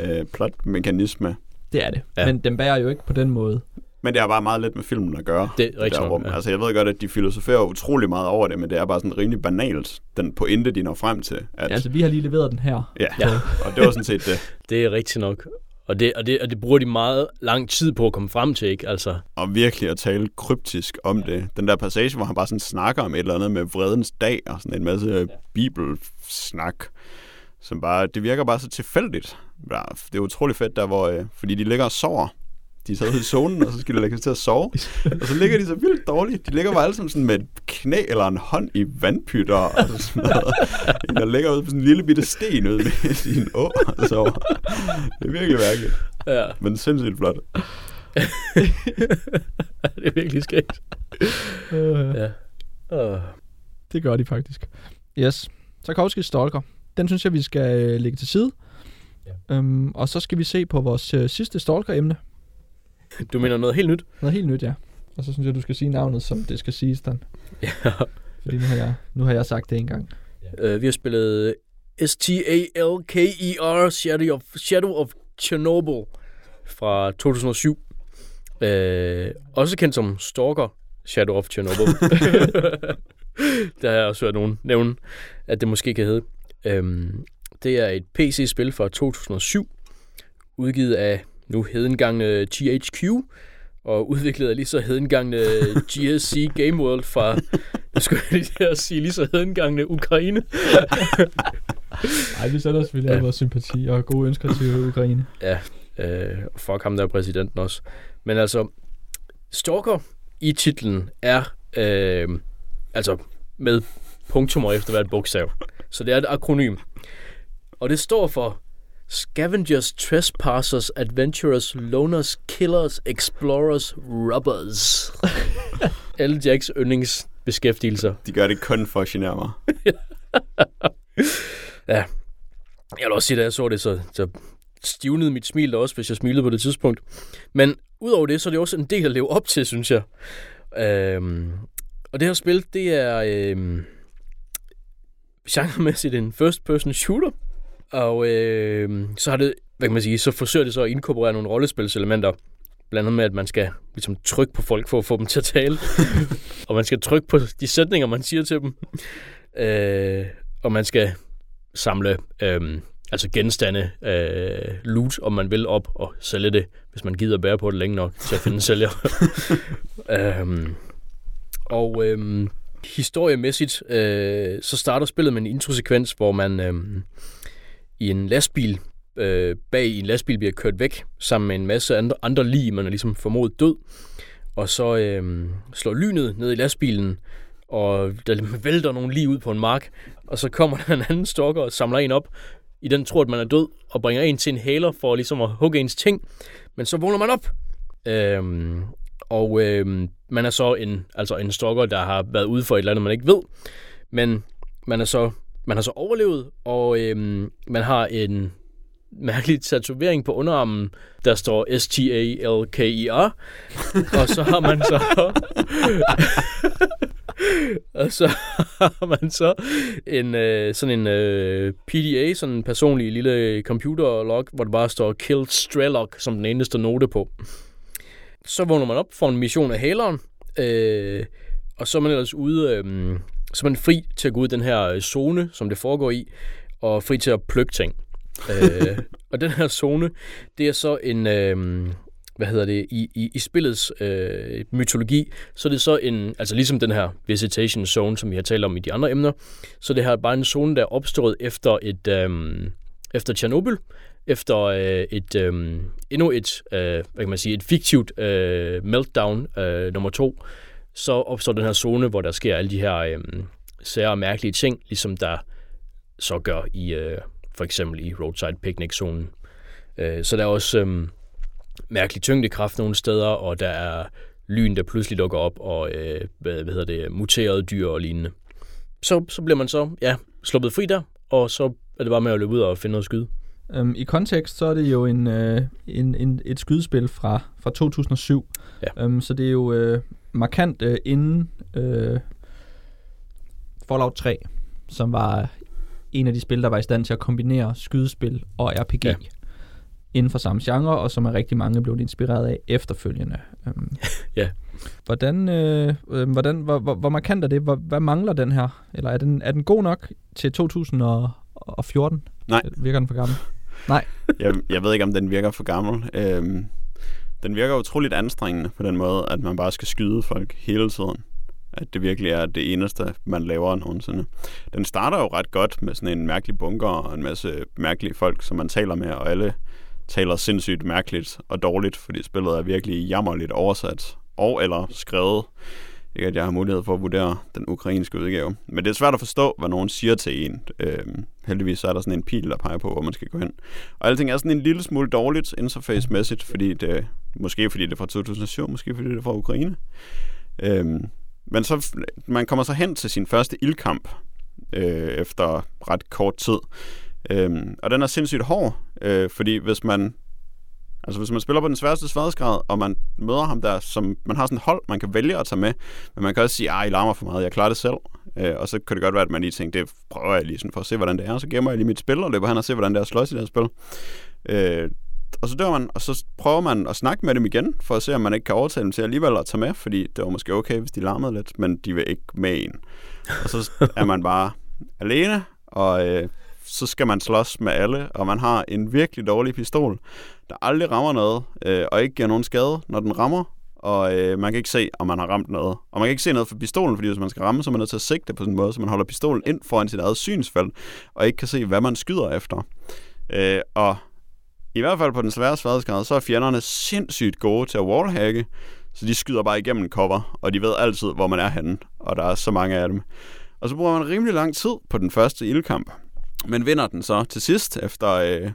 øh, plotmekanisme. Det er det. Ja. Ja. Men den bærer jo ikke på den måde. Men det har bare meget lidt med filmen at gøre. Det er rigtig der nok, rum. ja. Altså, jeg ved godt, at de filosoferer utrolig meget over det, men det er bare sådan rimelig banalt, den pointe, de når frem til. At, Ja, altså, vi har lige leveret den her. ja. Ja. og det var sådan set det. [laughs] Det er rigtigt nok. Og det, og, det, og det bruger de meget lang tid på at komme frem til, ikke? Altså, Og virkelig at tale kryptisk om det. Den der passage, hvor han bare sådan snakker om et eller andet med vredens dag, og sådan en masse bibelsnak, som bare, det virker bare så tilfældigt. Ja, det er utrolig fedt der, hvor, øh, fordi de ligger og sover. De er i zonen, og så skal de lægge sig til at sove. Og så ligger de så vildt dårligt. De ligger bare alle sammen sådan med et knæ eller en hånd i vandpytter og sådan noget. En, der ligger ude på sådan en lille bitte sten ude med sin [laughs] å og sover. Det er virkelig mærkeligt, ja, men sindssygt flot. [laughs] det er virkelig skægt. Øh, Ja. Uh, det gør de faktisk. Yes. Tarkovskis Stalker. Den synes jeg, vi skal øh, lægge til side. Ja. Øhm, og så skal vi se på vores øh, sidste Stalker-emne. [laughs] du mener noget helt nyt? Noget helt nyt, ja. Og så synes jeg, du skal sige navnet, som det skal siges, Dan. Ja. Fordi nu har jeg, nu har jeg sagt det en gang. Uh, vi har spillet S-T-A-L-K-E-R, Shadow of, Shadow of Chernobyl fra 2007. Uh, også kendt som Stalker Shadow of Chernobyl. [laughs] Der har jeg også hørt nogen nævne, at det måske kan hedde. Um, det er et PC-spil fra 2007, udgivet af nu hedengangne THQ, og udviklet af lige så hedengangne GSC Game World fra, [laughs] nu skulle jeg lige at sige, lige så hedengangne Ukraine. [laughs] Nej, vi sætter selvfølgelig Ja. ja. vores sympati og gode ønsker til Ukraine. Øh, og fuck ham der er præsidenten også. Men altså, Stalker i titlen er øh, altså med punktummer efter hvert bogstav. Så det er et akronym. Og det står for Scavengers, Trespassers, Adventurers, Loners, Killers, Explorers, Robbers. [laughs] Alle Jacks yndlingsbeskæftigelser. De gør det kun for at genere mig. [laughs] Jeg vil også sige, da jeg så det, så, så stivnede mit smil da også, hvis jeg smilede på det tidspunkt. Men udover det, så er det også en del at leve op til, synes jeg. Øhm, og det her spil, det er øhm, genremæssigt en first-person shooter. Og øhm, så har det, hvad kan man sige, så forsøger det så at inkorporere nogle rollespilselementer. Blandt andet med, at man skal ligesom trykke på folk for at få dem til at tale. [laughs] og man skal trykke på de sætninger, man siger til dem. Øh, og man skal samle øhm, altså genstande, øh, loot, om man vil, op og sælge det, hvis man gider bære på det længe nok til at finde en sælger. [laughs] øhm, og øhm, historiemæssigt, øh, så starter spillet med en introsekvens, hvor man øhm, i en lastbil, øh, bag i en lastbil bliver kørt væk, sammen med en masse andre, andre lig, man er ligesom formodet død. Og så øh, slår lynet ned i lastbilen, og der vælter nogle lige ud på en mark, og så kommer [laughs] der en anden stalker og samler en op, i den tror, at man er død, og bringer en til en hæler for ligesom at hugge ens ting. Men så vågner man op. Øhm, og øhm, man er så en, altså en stalker, der har været ude for et eller andet, man ikke ved. Men man er så, man har så overlevet, og øhm, man har en mærkelig tatovering på underarmen, der står S-T-A-L-K-I-R. [laughs] og så har man så... og så har man så en øh, sådan en øh, PDA, sådan en personlig lille computerlog, hvor der bare står Killed Strelok som den eneste note på. Så vågner man op for en mission af haleren, øh, og så er man ellers ude, øh, så er man fri til at gå ud i den her øh, zone, som det foregår i, og fri til at plukke ting. øh, [laughs] og den her zone, det er så en, øh, hvad hedder det, i, i, i spillets øh, mytologi, så er det så en, altså ligesom den her visitation zone, som vi har talt om i de andre emner, så det her er bare en zone, der er opstået efter et, øh, efter Tjernobyl, efter øh, et, øh, endnu et, øh, hvad kan man sige, et fiktivt øh, meltdown øh, nummer to, så opstår den her zone, hvor der sker alle de her øh, sære og mærkelige ting, ligesom der så gør i øh, for eksempel i roadside picnic-zonen. Øh, så der er også øh, mærkelig tyngdekraft nogle steder, og der er lyn, der pludselig dukker op, og øh, hvad, hvad hedder det, muterede dyr og lignende. Så, så bliver man så, ja, sluppet fri der, og så er det bare med at løbe ud og finde noget skyde. Um, I kontekst, så er det jo en, øh, en, en, et skydespil fra, fra 2007. Ja. Um, så det er jo øh, markant øh, inden øh, Fallout 3, som var en af de spil, der var i stand til at kombinere skydespil og RPG Ja. inden for samme genre, og som er rigtig mange blevet inspireret af efterfølgende. Øhm, [laughs] Ja. Hvordan, øh, øh, hvordan hvor, hvor, hvor markant er det? Hvor, hvad mangler den her? Eller er den, er den god nok til 2014? Nej. Virker den for gammel? Nej. jeg, jeg ved ikke, om den virker for gammel. Øhm, den virker utroligt anstrengende på den måde, at man bare skal skyde folk hele tiden. At det virkelig er det eneste, man laver nogensinde. Den starter jo ret godt med sådan en mærkelig bunker og en masse mærkelige folk, som man taler med, og alle taler sindssygt mærkeligt og dårligt, fordi spillet er virkelig jammerligt oversat og eller skrevet. Ikke at jeg har mulighed for at vurdere den ukrainske udgave. Men det er svært at forstå, hvad nogen siger til en. Øhm, heldigvis så er der sådan en pil, der peger på, hvor man skal gå hen. Og alting er sådan en lille smule dårligt interface-mæssigt, fordi det, måske fordi det er fra 2007, måske fordi det er fra Ukraine. Øhm, men så, man kommer så hen til sin første ildkamp øh, efter ret kort tid. Øhm, og den er sindssygt hård, øh, fordi hvis man Altså hvis man spiller på den sværeste sværhedsgrad, og man møder ham der, som man har sådan et hold, man kan vælge at tage med, men man kan også sige, at I larmer for meget, jeg klarer det selv. Øh, og så kan det godt være, at man lige tænker, det prøver jeg lige sådan for at se, hvordan det er, og så gemmer jeg lige mit spil, og løber hen og ser, hvordan det er at slås i det her spil. Øh, og så dør man, og så prøver man at snakke med dem igen, for at se, om man ikke kan overtale dem til alligevel at tage med, fordi det var måske okay, hvis de larmede lidt, men de vil ikke med en. Og så er man bare alene, og øh, så skal man slås med alle, og man har en virkelig dårlig pistol, der aldrig rammer noget, øh, og ikke giver nogen skade, når den rammer, og øh, man kan ikke se, om man har ramt noget. Og man kan ikke se noget for pistolen, fordi hvis man skal ramme, så er man nødt til at sigte på sådan en måde, så man holder pistolen ind foran sit eget synsfelt, og ikke kan se, hvad man skyder efter. Øh, og i hvert fald på den svære sværhedsgrad, så er fjenderne sindssygt gode til at wallhacke, så de skyder bare igennem cover, og de ved altid, hvor man er henne, og der er så mange af dem. Og så bruger man rimelig lang tid på den første ildkamp, men vinder den så til sidst efter øh,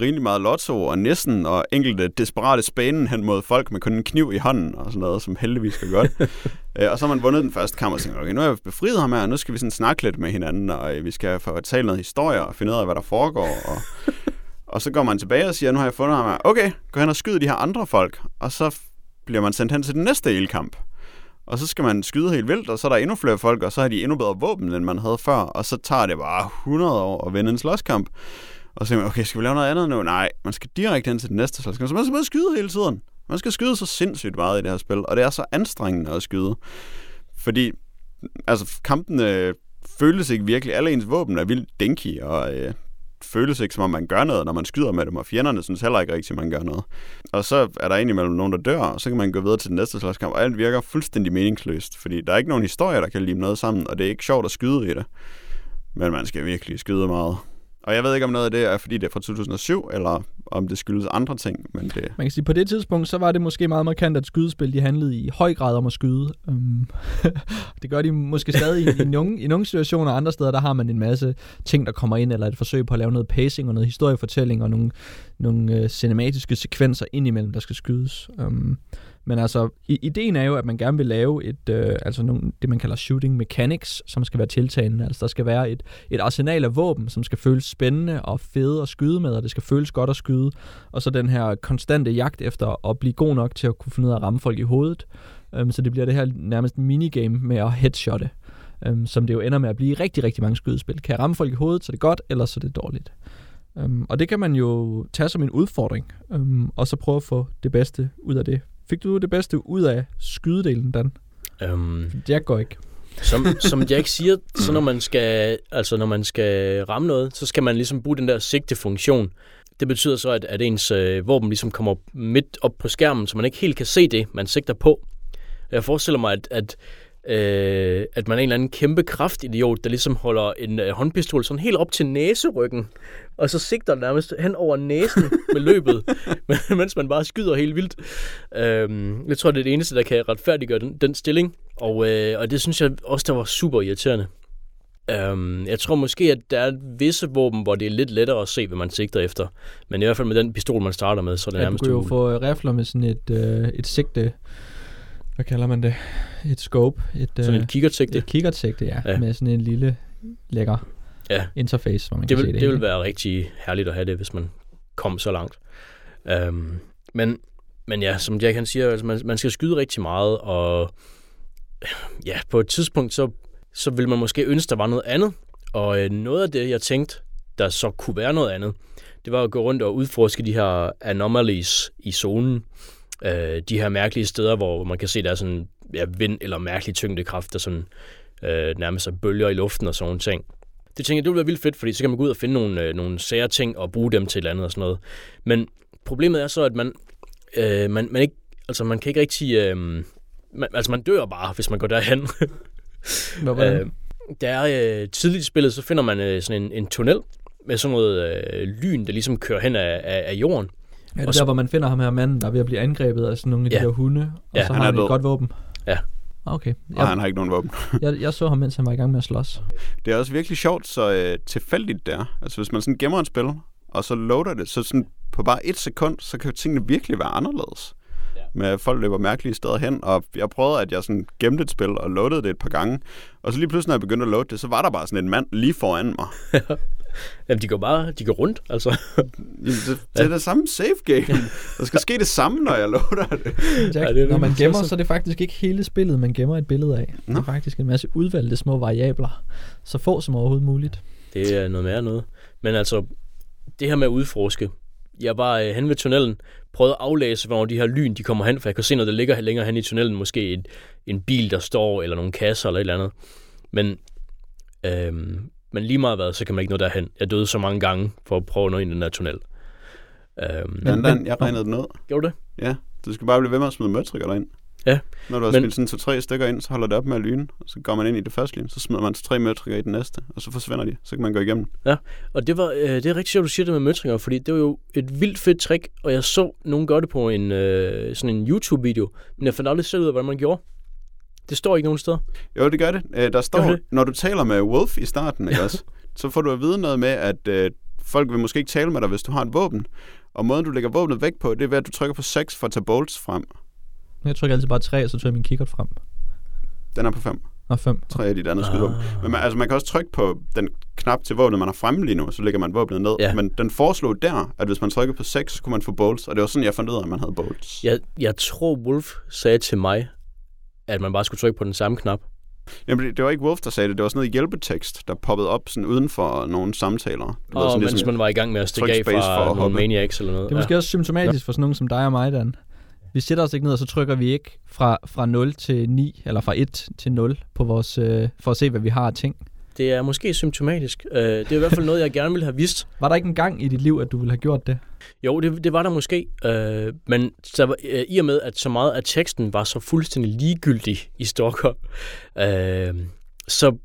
rimelig meget lotto og næsten og enkelte desperate spænden hen mod folk med kun en kniv i hånden og sådan noget, som heldigvis skal godt. [laughs] øh, og så har man vundet den første kamp og tænker, okay, nu har jeg befriet ham her, og nu skal vi sådan snakke lidt med hinanden, og øh, vi skal få tale noget historie og finde ud af, hvad der foregår. Og, [laughs] og så går man tilbage og siger, nu har jeg fundet ham her. Okay, gå hen og skyd de her andre folk. Og så bliver man sendt hen til den næste ildkamp. Og så skal man skyde helt vildt, og så er der endnu flere folk, og så har de endnu bedre våben, end man havde før. Og så tager det bare 100 år at vinde en slåskamp. Og så tænker man, okay, skal vi lave noget andet nu? Nej, man skal direkte hen til den næste slåskamp. Så man skal bare skyde hele tiden. Man skal skyde så sindssygt meget i det her spil, og det er så anstrengende at skyde. Fordi, altså, kampene føles ikke virkelig. Alle ens våben er vildt dinky, og øh, føles ikke, som om man gør noget, når man skyder med dem, og fjenderne synes heller ikke rigtigt, at man gør noget. Og så er der indimellem nogen, der dør, og så kan man gå videre til den næste slåskamp, og alt virker fuldstændig meningsløst, fordi der er ikke nogen historie, der kan lime noget sammen, og det er ikke sjovt at skyde i det. Men man skal virkelig skyde meget. Og jeg ved ikke, om noget af det er, fordi det er fra 2007, eller om det skyldes andre ting, men det... Man kan sige, på det tidspunkt, så var det måske meget markant, at skydespil, de handlede i høj grad om at skyde. Um, [laughs] det gør de måske stadig i, i, nogle, i nogle situationer, andre steder, der har man en masse ting, der kommer ind, eller et forsøg på at lave noget pacing og noget historiefortælling, og nogle, nogle øh, cinematiske sekvenser indimellem, der skal skydes. Um, men altså, i, ideen er jo, at man gerne vil lave et, øh, altså nogle, det, man kalder shooting mechanics, som skal være tiltalende. Altså, der skal være et, et arsenal af våben, som skal føles spændende og fede at skyde med, og det skal føles godt at skyde. Og så den her konstante jagt efter at blive god nok til at kunne finde ud af at ramme folk i hovedet. Øhm, så det bliver det her nærmest minigame med at headshotte, øhm, som det jo ender med at blive rigtig, rigtig mange skydespil. Kan jeg ramme folk i hovedet, så er det godt, eller så er det dårligt. Um, og det kan man jo tage som en udfordring, um, og så prøve at få det bedste ud af det. Fik du det bedste ud af skydedelen, Dan? Øhm, Jack går ikke. som, som Jack siger, [laughs] så når man skal, altså når man skal ramme noget, så skal man ligesom bruge den der sigtefunktion. Det betyder så, at, at ens øh, våben ligesom kommer midt op på skærmen, så man ikke helt kan se det, man sigter på. Jeg forestiller mig, at, at, øh, at man er en eller anden kæmpe kraftidiot, der ligesom holder en øh, håndpistol sådan helt op til næseryggen, og så sigter nærmest hen over næsen [laughs] med løbet, [laughs] mens man bare skyder helt vildt. Øhm, jeg tror, det er det eneste, der kan retfærdiggøre den, den stilling, og, øh, og det synes jeg også, der var super irriterende. Øhm, jeg tror måske, at der er visse våben, hvor det er lidt lettere at se, hvad man sigter efter. Men i hvert fald med den pistol, man starter med, så er det Ja, du nærmest kunne jo umuligt. få øh, rifler med sådan et, øh, et sigte, hvad kalder man det? Et scope. Et, Sådan øh, et kikkertsigte. et kikkertsigte, ja, Ja. Med sådan en lille, lækker Ja. interface, hvor man Det kan se vil, det det vil være rigtig herligt at have det, hvis man kom så langt. Øhm, men, men ja, som Jack han siger, altså man, man skal skyde rigtig meget, og ja, på et tidspunkt, så, så vil man måske ønske, der var noget andet. Og øh, noget af det, jeg tænkte, der så kunne være noget andet, det var at gå rundt og udforske de her anomalies i zonen. Øh, de her mærkelige steder, hvor man kan se, der er sådan ja, vind eller mærkelig tyngdekraft, der sådan øh, nærmest er bølger i luften og sådan nogle ting. Det tænker jeg, det ville være vildt fedt, fordi så kan man gå ud og finde nogle, øh, nogle sære ting og bruge dem til et eller andet og sådan noget. Men problemet er så, at man, øh, man, man, ikke, altså man kan ikke rigtig... Øh, man, altså man dør bare, hvis man går derhen. Hvordan? øh, der er øh, tidligt i spillet, så finder man øh, sådan en, en tunnel med sådan noget øh, lyn, der ligesom kører hen af, af, af jorden. Ja, det og er der, hvor man finder ham her manden, der er ved at blive angrebet af sådan nogle af de Ja. der hunde, og Ja, så han har er han et godt våben. Ja. Okay. Og Jeg, han har ikke nogen våben. [laughs] jeg, jeg så ham, mens han var i gang med at slås. Det er også virkelig sjovt, så øh, tilfældigt det er. Altså hvis man sådan gemmer et spil, og så loader det, så sådan på bare et sekund, så kan tingene virkelig være anderledes. Ja. Med at folk løber mærkelige steder hen, og jeg prøvede, at jeg sådan gemte et spil og loadede det et par gange. Og så lige pludselig, når jeg begyndte at loade det, så var der bare sådan en mand lige foran mig. [laughs] Jamen, de går bare de går rundt, altså. Jamen, det, det er det samme save game. Der skal [laughs] ske det samme, når jeg loader det. Jack, Ja, det det når man gemmer, så er det faktisk ikke hele spillet, man gemmer et billede af. Det Nå. er faktisk en masse udvalgte små variabler. Så få som overhovedet muligt. Det er noget mere noget. Men altså, det her med at udforske. Jeg var øh, hen ved tunnelen, prøvede at aflæse, hvor de her lyn de kommer hen, for jeg kan se, når det ligger længere hen i tunnelen, måske en, en bil, der står, eller nogle kasser, eller et eller andet. Men, øhm, men lige meget hvad, så kan man ikke nå derhen. Jeg døde så mange gange for at prøve at nå ind i den der tunnel. Øhm, Men, men- jeg regnede den ud. gjorde du det? Ja, du skal bare blive ved med at smide møtrikker derind. Ja, Når du har men- smidt sådan to-tre stykker ind, så holder det op med at lyne, og så går man ind i det første lyn, så smider man tre møtrikker i den næste, og så forsvinder de. Så kan man gå igennem. Og det, var, øh, det er rigtig sjovt, du siger det med møtringer, fordi det var jo et vildt fedt trick, og jeg så nogen gøre det på en, øh, sådan en YouTube-video, men jeg fandt aldrig selv ud af, hvordan man gjorde. Det står ikke nogen steder. Jo, det gør det. Øh, Der står, det? når du taler med Wolf i starten, ikke også, så får du at vide noget med, at øh, folk vil måske ikke tale med dig, hvis du har et våben. Og måden, du lægger våbnet væk på, det er ved, at du trykker på 6 for at tage bolts frem. Jeg trykker altid bare 3, og så tager jeg min kikkert frem. Den er på 5. Og 5. 3 af dit andet skydevåben. Men man, altså, man kan også trykke på den knap til våbnet, man har fremme lige nu, så lægger man våbnet ned. Ja. Men den foreslog der, at hvis man trykker på 6, så kunne man få bolts. Og det var sådan, jeg fandt ud af, at man havde bolts. Jeg, jeg tror, Wolf sagde til mig, at man bare skulle trykke på den samme knap. Jamen, det, det var ikke Wolf, der sagde det. Det var sådan noget hjælpetekst, der poppede op sådan uden for nogle samtaler. Det var Og sådan, mens ligesom- man var i gang med at stikke af fra nogle hoppe. maniacs eller noget. Det er måske også symptomatisk for sådan nogen som dig og mig, Dan. Vi sætter os ikke ned, og så trykker vi ikke fra, fra 0 til 9, eller fra 1 til 0, på vores, øh, for at se, hvad vi har af ting. Det er måske symptomatisk. Uh, det er i hvert fald noget, jeg gerne ville have vidst. Var der ikke en gang i dit liv, at du ville have gjort det? Jo, det, det var der måske. Uh, men så, uh, i og med, at så meget af teksten var så fuldstændig ligegyldig i Stalker, uh, så,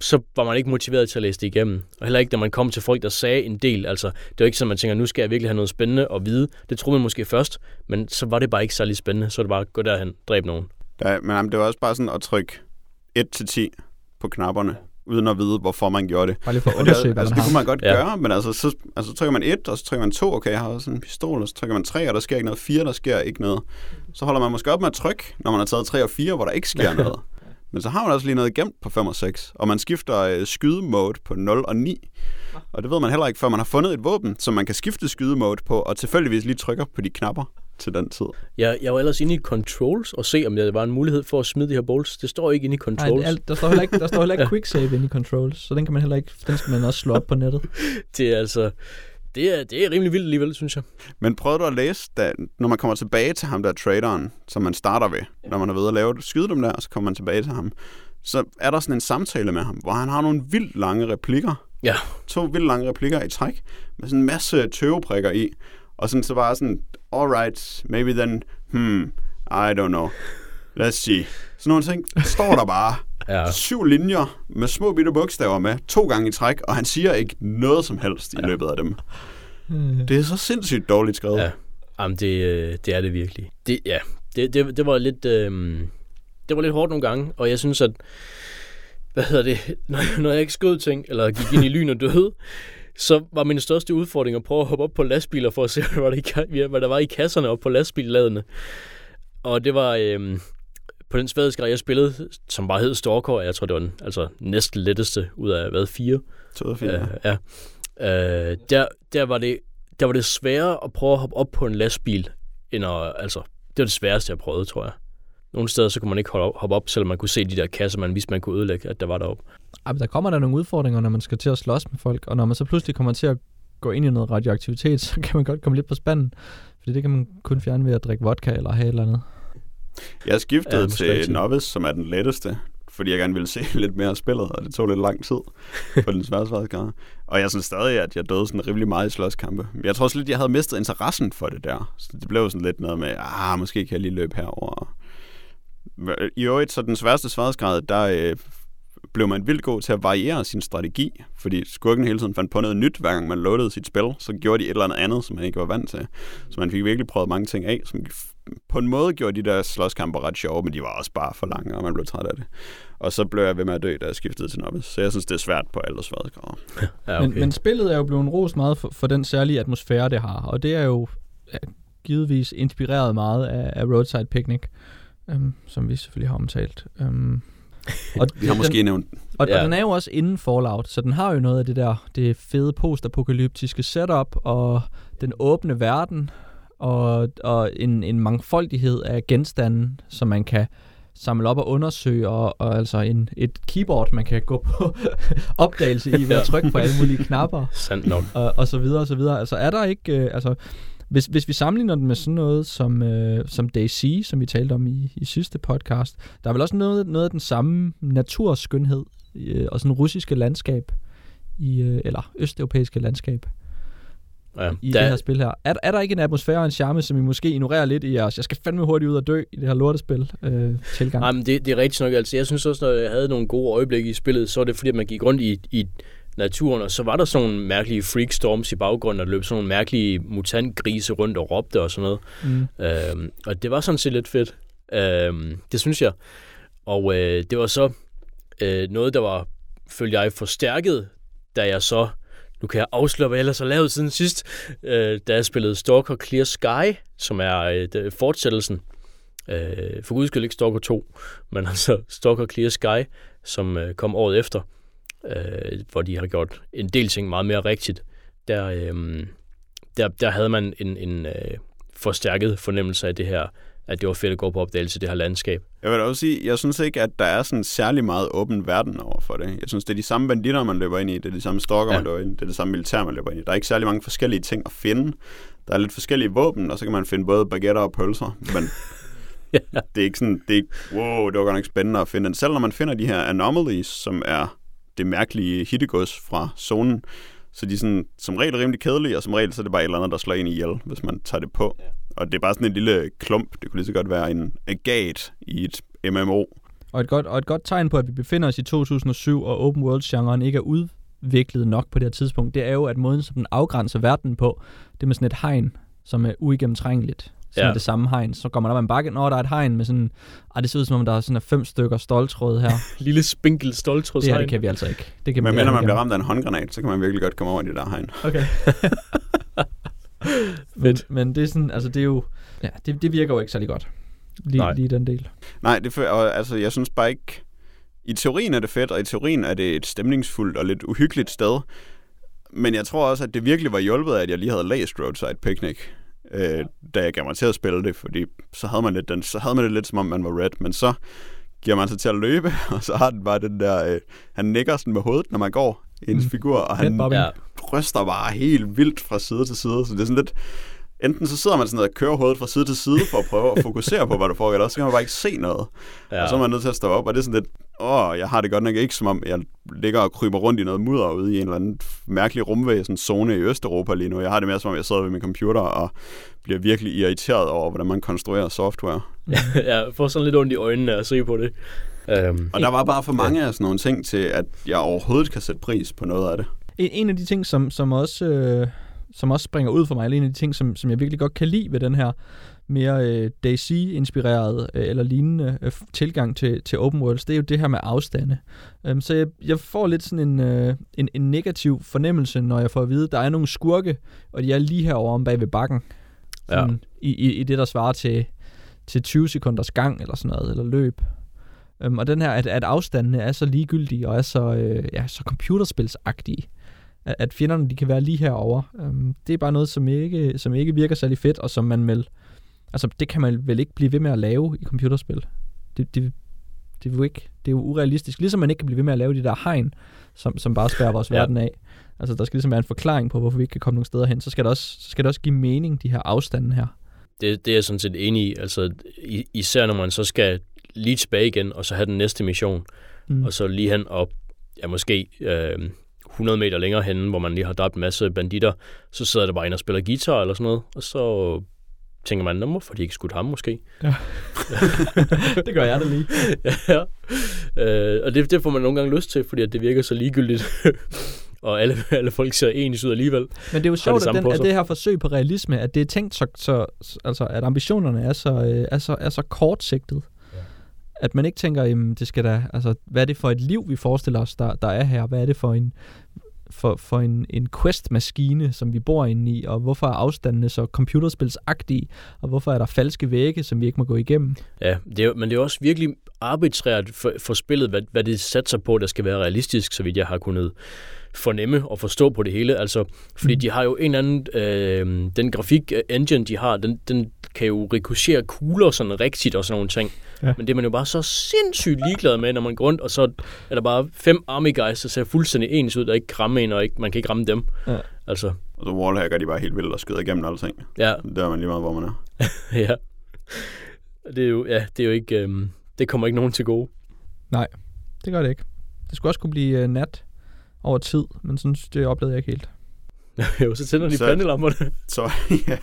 så var man ikke motiveret til at læse det igennem. Og heller ikke, når man kom til folk, der sagde en del. Altså, det var ikke sådan, man tænker, nu skal jeg virkelig have noget spændende at vide. Det troede man måske først, men så var det bare ikke særlig spændende. Så var det bare, gå derhen, dræb nogen. Ja, men jamen, det var også bare sådan at trykke 1-10 på knapperne, uden at vide, hvorfor man gjorde det. Bare lige for at Og det, undersøge, hvad altså, man det kunne man godt Ja. gøre, men altså så, altså, så trykker man 1, og så trykker man 2, okay, jeg har også en pistol, og så trykker man 3, og der sker ikke noget, 4, der sker ikke noget. Så holder man måske op med at trykke, når man har taget 3 og 4, hvor der ikke sker [laughs] noget. Men så har man også lige noget gemt på 5 og 6, og man skifter øh, skydemode på 0 og 9. Og det ved man heller ikke, før man har fundet et våben, som man kan skifte skydemode på, og tilfældigvis lige trykker på de knapper til den tid. Jeg, jeg var ellers inde i Controls og se, om der var en mulighed for at smide de her bolts. Det står ikke inde i Nej, Controls. alt, der står heller ikke, der står heller ikke [laughs] quick save inde i controls, så den kan man heller ikke, den skal man også slå op på nettet. [laughs] Det er altså... Det er, det er rimelig vildt alligevel, synes jeg. Men prøvede du at læse, da, når man kommer tilbage til ham der traderen, som man starter ved, når man er ved at lave det, skyde dem der, og så kommer man tilbage til ham, så er der sådan en samtale med ham, hvor han har nogle vildt lange replikker. Ja. To vildt lange replikker i træk, med sådan en masse tøveprikker i. Og sådan så bare sådan, alright, maybe then, hmm, I don't know. Let's see. Sådan nogle ting står der bare. [laughs] Ja. Syv linjer med små bitte bogstaver med, to gange i træk, og han siger ikke noget som helst i Ja. løbet af dem. Øh, Det er så sindssygt dårligt skrevet. Ja. Jamen, det, øh, det er det virkelig. Det, ja, det, det, det var lidt... Øh, det var lidt hårdt nogle gange, og jeg synes, at... Hvad hedder det? [laughs] Når, når jeg ikke skød ting, eller gik ind i lyn og døde, så var min største udfordring at prøve at hoppe op på lastbiler for at se, [laughs] hvad der, i, hvad der var i kasserne og på lastbilladene. Og det var... Øh, på den sværhedsgrad, jeg spillede, som bare hed og jeg tror, det var den altså, næst letteste ud af, hvad, fire? To og fire. Ja, ja. Øh, der, der, var det, der var det sværere at prøve at hoppe op på en lastbil, end at, altså, det var det sværeste, jeg prøvede, tror jeg. nogle steder, så kunne man ikke holde- hoppe op, selvom man kunne se de der kasser, man vidste, man kunne ødelægge, at der var deroppe. Ej, der kommer der nogle udfordringer, når man skal til at slås med folk, og når man så pludselig kommer til at gå ind i noget radioaktivitet, [laughs] så kan man godt komme lidt på spanden. Fordi det kan man kun fjerne ved at drikke vodka eller have et eller andet. Jeg skiftede Ja, til. Novice, som er den letteste, fordi jeg gerne ville se [laughs] lidt mere af spillet, og det tog lidt lang tid på den svære sværhedsgrad. Og jeg synes stadig, at jeg døde sådan rimelig meget i slåskampe. Men jeg tror også lidt, jeg havde mistet interessen for det der. Så det blev sådan lidt noget med, ah, måske kan jeg lige løbe herover. I øvrigt, så den sværeste sværhedsgrad, der øh, blev man vildt god til at variere sin strategi, fordi skurken hele tiden fandt på noget nyt, hver gang man loadede sit spil, så gjorde de et eller andet andet, som man ikke var vant til. Så man fik virkelig prøvet mange ting af, som på en måde gjorde de der slåskampe ret sjove, men de var også bare for lange, og man blev træt af det. Og så blev jeg ved med at dø, da jeg skiftede til Novice. Så jeg synes, det er svært på alle sværhedsgrader. [laughs] Ja, Men, men spillet er jo blevet rost meget for, for den særlige atmosfære, det har, og det er jo ja, givetvis inspireret meget af, af Roadside Picnic, øhm, som vi selvfølgelig har omtalt. Øhm, [laughs] og Vi har den- måske nævnt Og. Ja. og den er jo også inden Fallout, så den har jo noget af det der det fede postapokalyptiske setup og den åbne verden og, og en, en mangfoldighed af genstande, som man kan samle op og undersøge, og, og altså en, et keyboard, man kan gå på [laughs] opdagelse i ved at trykke på alle mulige knapper [laughs] Sandt nok. og, og så videre og så videre. Altså er der ikke, øh, altså hvis, hvis vi sammenligner den med sådan noget som, øh, som DayZ, som vi talte om i, i sidste podcast, der er vel også noget, noget af den samme naturskønhed øh, og sådan russiske landskab, i, øh, eller østeuropæiske landskab Ja, i der, det her spil her. Er, er der ikke en atmosfære og en charme, som I måske ignorerer lidt i jeres, jeg skal fandme hurtigt ud og dø i det her lortespil øh, tilgang? Nej, men det, det er rigtigt nok. Altså, jeg synes også, når jeg havde nogle gode øjeblikke i spillet, så var det fordi, at man gik rundt i, i naturen, og så var der sådan nogle mærkelige freakstorms i baggrunden, og der løb sådan nogle mærkelige mutantgrise rundt og råbte og sådan noget. Mm. Øhm, og det var sådan set lidt fedt. Øhm, det synes jeg. Og øh, det var så øh, noget, der var, følte jeg, forstærket, da jeg så, nu kan jeg afsløre, hvad jeg ellers har lavet siden sidst, øh, da jeg spillede Stalker Clear Sky, som er øh, fortsættelsen. Øh, for guds skyld ikke Stalker 2, men altså Stalker Clear Sky, som øh, kom året efter, øh, hvor de har gjort en del ting meget mere rigtigt. Der, øh, der, der havde man en, en øh, forstærket fornemmelse af det her, at det var fedt at gå på opdagelse i det her landskab. Jeg vil da også sige, jeg synes ikke, at der er sådan særlig meget åben verden over for det. Jeg synes, det er de samme banditter, man løber ind i. Det er de samme stalker, Ja. man løber ind i. Det er det samme militær, man løber ind i. Der er ikke særlig mange forskellige ting at finde. Der er lidt forskellige våben, og så kan man finde både baguetter og pølser. Men [laughs] Ja. det er ikke sådan, det er ikke, wow, det var godt nok spændende at finde. Selv når man finder de her anomalies, som er det mærkelige hittegods fra zonen, så de er sådan, som regel rimelig kedelige, og som regel så er det bare et eller andet, der slår en ihjel, hvis man tager det på. Ja. Og det er bare sådan en lille klump. Det kunne lige så godt være en agat i et MMO. Og et, godt, og et godt tegn på, at vi befinder os i 2007, og open world-genren ikke er udviklet nok på det her tidspunkt, det er jo, at måden, som den afgrænser verden på, det med sådan et hegn, som er uigennemtrængeligt. Som Ja. det samme hegn. Så går man op ad en bakke, når der er et hegn med sådan... Ej, det ser ud som om, der er sådan fem stykker stoltråd her. [laughs] Lille spinkel det stoltrådshegn. her, det kan vi altså ikke. Det kan Men vi når man bliver ramt af en håndgranat, så kan man virkelig godt komme over i det der hegn. Okay. [laughs] men, men det er sådan, altså det er jo... Ja, det, det virker jo ikke særlig godt. Lige, Nej. lige den del. Nej, det, og, altså, jeg synes bare ikke... I teorien er det fedt, og i teorien er det et stemningsfuldt og lidt uhyggeligt sted. Men jeg tror også, at det virkelig var hjulpet af, at jeg lige havde læst Roadside Picnic, øh, da jeg gav mig til at spille det, fordi så havde, man lidt den, så havde man det lidt, som om man var red, men så giver man sig til at løbe, [laughs] og så har den bare den der... Øh, han nikker sådan med hovedet, når man går, ens Mm. figur, og han. Ja, ryster bare helt vildt fra side til side, så det er sådan lidt... Enten så sidder man sådan og kører hovedet fra side til side for at prøve at fokusere på, hvad der foregår, eller så kan man bare ikke se noget. Ja. ja. Og så er man nødt til at stå op, og det er sådan lidt, åh, jeg har det godt nok ikke, som om jeg ligger og kryber rundt i noget mudder ude i en eller anden mærkelig rumvæsen zone i Østeuropa lige nu. Jeg har det mere som om, jeg sidder ved min computer og bliver virkelig irriteret over, hvordan man konstruerer software. [laughs] jeg får sådan lidt ondt i øjnene at se på det. Um, Og der var bare for mange af sådan nogle ting til, at jeg overhovedet kan sætte pris på noget af det. En, en af de ting, som, som, også, øh, som også springer ud for mig, eller en af de ting, som, som jeg virkelig godt kan lide ved den her mere øh, DayZ-inspirerede øh, eller lignende øh, tilgang til, til open worlds, det er jo det her med afstande. Um, så jeg, jeg får lidt sådan en, øh, en, en negativ fornemmelse, når jeg får at vide, at der er nogle skurke, og de er lige herovre om bag ved bakken. Sådan, i, i, I det, der svarer til, til 20 sekunders gang, eller sådan noget, eller løb. Um, og den her, at, at afstandene er så ligegyldige, og er så, øh, ja, så computerspilsagtige, at, at fjenderne de kan være lige herover. Um, det er bare noget, som ikke, som ikke virker særlig fedt, og som man vel, altså det kan man vel ikke blive ved med at lave i computerspil. det, det, det, er jo ikke, det er jo urealistisk. Ligesom man ikke kan blive ved med at lave de der hegn, som, som bare spærrer vores Ja. verden af. Altså, der skal ligesom være en forklaring på, hvorfor vi ikke kan komme nogen steder hen. Så skal det også, så skal det også give mening, de her afstande her. Det, det er jeg sådan set enig i. Altså, især når man så skal lige tilbage igen, og så have den næste mission, Mm. og så lige hen op, ja måske øh, 100 meter længere henne, hvor man lige har dræbt en masse banditter, så sidder der bare en og spiller guitar eller sådan noget, og så tænker man, "Nå, hvorfor de ikke skudt ham måske? [laughs] det gør jeg da lige. [laughs] ja, øh, og det, det får man nogle gange lyst til, fordi at det virker så ligegyldigt. [laughs] og alle, alle folk ser ens ud alligevel. Men det er jo sjovt, at, den, at det her forsøg på realisme, at det er tænkt så, så altså, at ambitionerne er så, øh, er så, er så kortsigtet. At man ikke tænker, jamen, det skal da, altså, hvad er det for et liv, vi forestiller os, der, der er her? Hvad er det for en, for, for en, en quest-maskine, som vi bor inde i, og hvorfor er afstandene så computerspilsagtige, og hvorfor er der falske vægge, som vi ikke må gå igennem? Ja, det er, men det er også virkelig arbitrært for, for spillet, hvad, hvad det satser på, der skal være realistisk, så vidt jeg har kunnet fornemme og forstå på det hele. Altså, fordi Mm. de har jo en anden, øh, den grafik øh, engine, de har, den, den kan jo rikochere kugler sådan rigtigt og sådan nogle ting. Ja. Men det er man jo bare så sindssygt ligeglad med, når man går rundt, og så er der bare fem army guys, der ser fuldstændig ens ud, der ikke kan ramme en, og ikke, man kan ikke ramme dem. Ja. Altså, Og så wallhacker de bare helt vildt og skyder igennem alting. ja, Der er man lige meget, hvor man er. [laughs] ja. Det er jo, ja, det er jo ikke, øh, det kommer ikke nogen til gode. Det gør det ikke. Det skulle også kunne blive øh, nat over tid, men sådan, det oplevede jeg ikke helt. [laughs] jo, så tænder de Så- pandelamperne. Så, [laughs] ja.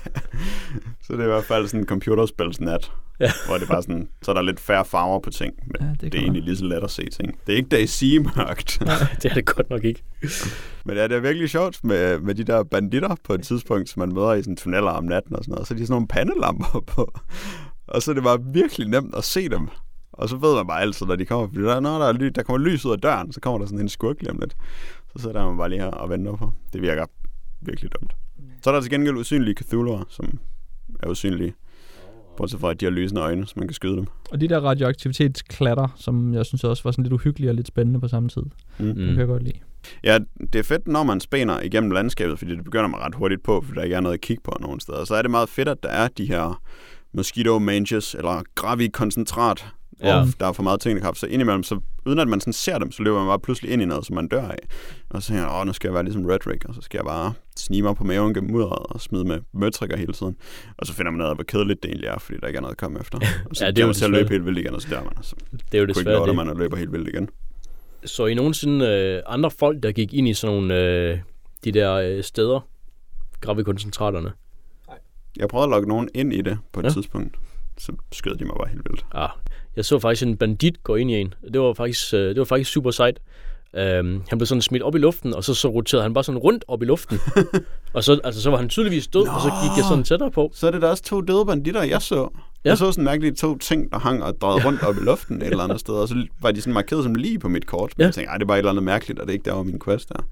så det er i hvert fald sådan en computerspilsnat, Ja. [laughs] hvor det bare sådan, så er der lidt færre farver på ting, men Ja, det, det, er egentlig lige så let at se ting. Det er ikke DayZ mørkt, det er det godt nok ikke. [laughs] men ja, det er virkelig sjovt med, med de der banditter på et tidspunkt, som man møder i sådan tunneller om natten og sådan noget. Så er de sådan nogle pandelamper [laughs] på, og så er det bare virkelig nemt at se dem. Og så ved man bare altid, når de kommer, fordi der, når der, er ly, der kommer lys ud af døren, så kommer der sådan en skurk lige om lidt. Så sidder man bare lige her og venter på. Det virker virkelig dumt. Så er der til gengæld usynlige Cthulhu'er, som er usynlige. Bortset fra, at de har lysende øjne, så man kan skyde dem. Og de der radioaktivitetsklatter, som jeg synes også var sådan lidt uhyggelige og lidt spændende på samme tid. Mm. Det kan jeg godt lide. Ja, det er fedt, når man spænder igennem landskabet, fordi det begynder man ret hurtigt på, fordi der ikke er noget at kigge på nogen steder. Så er det meget fedt, at der er de her mosquito manges, eller gravikoncentrat, Ja. ja. der er for meget tyngdekraft. Så indimellem, så, uden at man sådan ser dem, så løber man bare pludselig ind i noget, som man dør af. Og så tænker jeg, åh, nu skal jeg være ligesom Redrick, og så skal jeg bare snige mig på maven gennem mudderet og smide med møtrikker hele tiden. Og så finder man ud af, hvor kedeligt det egentlig er, fordi der ikke er noget at komme efter. [laughs] Og så Ja, det er jo til at løbe helt vildt igen, og så dør man. Og så Det er jo desværre det. man og løber helt vildt igen. Så I nogensinde øh, andre folk, der gik ind i sådan nogle, øh, de der øh, steder, gravikoncentraterne? Jeg prøvede at logge nogen ind i det på et ja. tidspunkt. Så skød de mig bare helt vildt. Ah, jeg så faktisk en bandit gå ind i en. Det var faktisk, øh, det var faktisk super sejt. Um, han blev sådan smidt op i luften, og så, så roterede han bare sådan rundt op i luften. [laughs] og så, altså, så var han tydeligvis død, Nå. og så gik jeg sådan tættere på. Så er det da også to døde banditter, jeg så. Ja. Jeg så sådan mærkeligt to ting, der hang og drejede rundt op i luften et eller andet [laughs] sted. Og så var de sådan markeret som lige på mit kort. Men Ja. jeg tænkte, det er bare et eller andet mærkeligt, og det er ikke der var min quest der.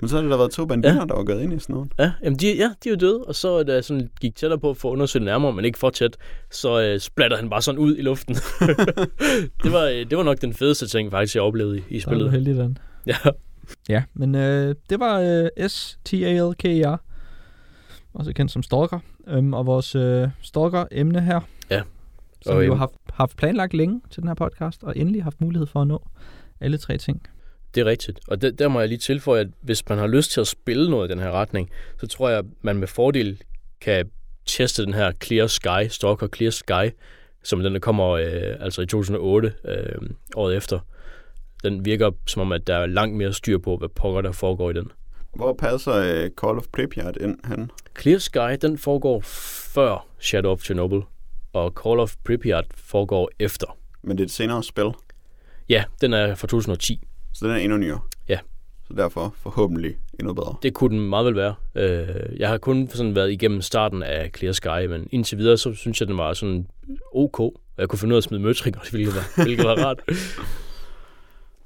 Men så har det der været to banditter, Ja. der var gået ind i sådan noget. Ja, jamen de, ja, de er jo døde, og så da jeg sådan gik tættere på for at undersøge det nærmere, men ikke for tæt, så øh, splatter han bare sådan ud i luften. [laughs] det, var, øh, det var nok den fedeste ting, faktisk, jeg oplevede i, i Så er du spillet. heldig den. Ja. Ja, men øh, det var øh, S-T-A-L-K-E-R, også kendt som Stalker, øhm, og vores øh, Stalker-emne her, Ja. som Og, vi jo har haft, haft planlagt længe til den her podcast, og endelig haft mulighed for at nå alle tre ting. Det er rigtigt. Og der, der må jeg lige tilføje, at hvis man har lyst til at spille noget i den her retning, så tror jeg, at man med fordel kan teste den her Clear Sky, Stalker Clear Sky, som den der kommer øh, altså i 2008, øh, året efter. Den virker som om, at der er langt mere styr på, hvad pokker der foregår i den. Hvor passer øh, Call of Pripyat ind hen? Clear Sky, den foregår før Shadow of Chernobyl, og Call of Pripyat foregår efter. Men det er et senere spil, Ja, den er fra 2010. så den er endnu nyere. Ja. Så derfor forhåbentlig endnu bedre. Det kunne den meget vel være. Øh, jeg har kun sådan været igennem starten af Clear Sky, men indtil videre, så synes jeg, den var sådan ok. Og jeg kunne finde ud af at smide møtrikker, hvilket var, hvilket var rart.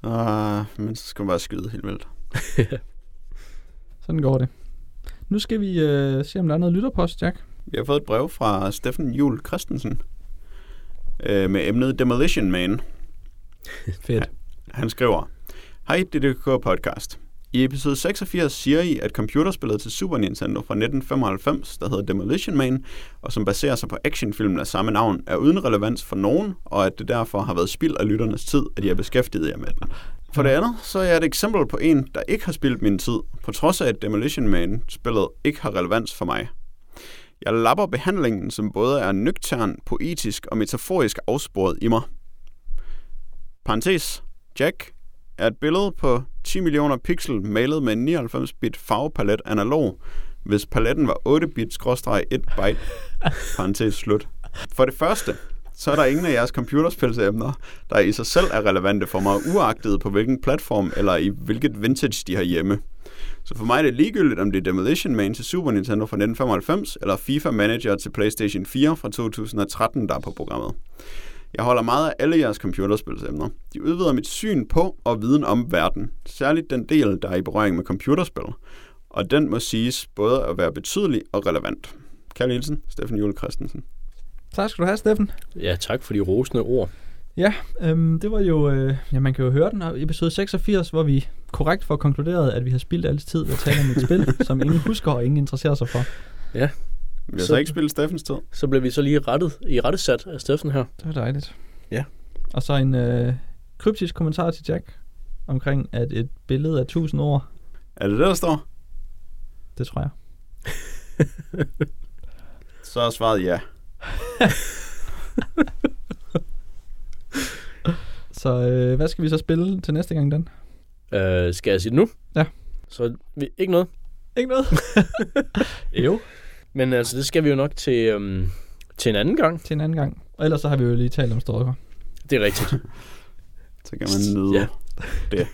Uh, [laughs] men så skal man bare skyde helt vildt. [laughs] Sådan går det. Nu skal vi øh, se, om der er noget lytterpost, Jack. Vi har fået et brev fra Steffen Jul Christensen øh, med emnet Demolition Man. [laughs] Fedt. Han skriver, Hej DDK Podcast. I episode 86 siger I, at computerspillet til Super Nintendo fra 1995, der hedder Demolition Man, og som baserer sig på actionfilmen af samme navn, er uden relevans for nogen, og at det derfor har været spild af lytternes tid, at de er beskæftiget jer med den. For det andet, så er jeg et eksempel på en, der ikke har spildt min tid, på trods af, at Demolition Man-spillet ikke har relevans for mig. Jeg lapper behandlingen, som både er nøgtern, poetisk og metaforisk afsporet i mig. Parentes. Jack er et billede på 10 millioner pixel malet med en 99-bit farvepalet analog, hvis paletten var 8-bit-1 byte. [laughs] Parentes slut. For det første, så er der ingen af jeres computerspilsemner, der i sig selv er relevante for mig, uagtet på hvilken platform eller i hvilket vintage de har hjemme. Så for mig er det ligegyldigt, om det er Demolition Man til Super Nintendo fra 1995, eller FIFA Manager til PlayStation 4 fra 2013, der er på programmet. Jeg holder meget af alle jeres computerspilsemner. De udvider mit syn på og viden om verden, særligt den del, der er i berøring med computerspil. Og den må siges både at være betydelig og relevant. Kjell Hilsen, Steffen Jule Christensen. Tak skal du have, Steffen. Ja, tak for de rosende ord. Ja, øhm, det var jo, øh, ja, man kan jo høre den her episode 86, hvor vi korrekt får konkluderet, at vi har spildt alles tid ved at tale om et spil, [laughs] som ingen husker og ingen interesserer sig for. Ja, Vi har så, Så- ikke spillet Steffens tid. så blev vi så lige rettet, i rettesat af Steffen her. Det var dejligt. Ja. Og så en øh, kryptisk kommentar til Jack omkring, at et billede af 1000 ord, Er det det, der står? det tror jeg. [laughs] Så er svaret ja. [laughs] Så øh, hvad skal vi så spille til næste gang, Dan? Øh, skal jeg sige det nu? Ja. Så vi, ikke noget. Ikke noget? [laughs] jo. Men altså, det skal vi jo nok til, øhm, til en anden gang. Til en anden gang. Og ellers så har vi jo lige talt om Stalker. Det er rigtigt. [laughs] Så kan man nyde. Ja.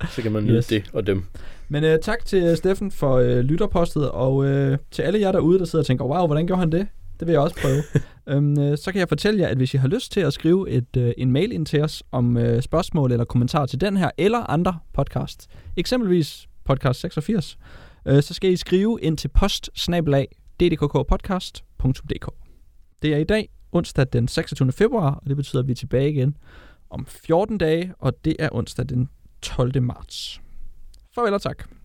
[laughs] Så kan man nyde Yes. det og dem. Men øh, tak til øh, Steffen for øh, lytterpostet, og øh, til alle jer derude, der sidder og tænker, wow, hvordan gjorde han det? Det vil jeg også prøve. [laughs] øhm, øh, så kan jeg fortælle jer, at hvis I har lyst til at skrive et, øh, en mail ind til os om øh, spørgsmål eller kommentarer til den her eller andre podcast, eksempelvis podcast 86, øh, så skal I skrive ind til post ddkkpodcast.dk. Det er i dag, onsdag den 26. februar, og det betyder, at vi er tilbage igen om 14 dage, og det er onsdag den 12. marts. Farvel og tak.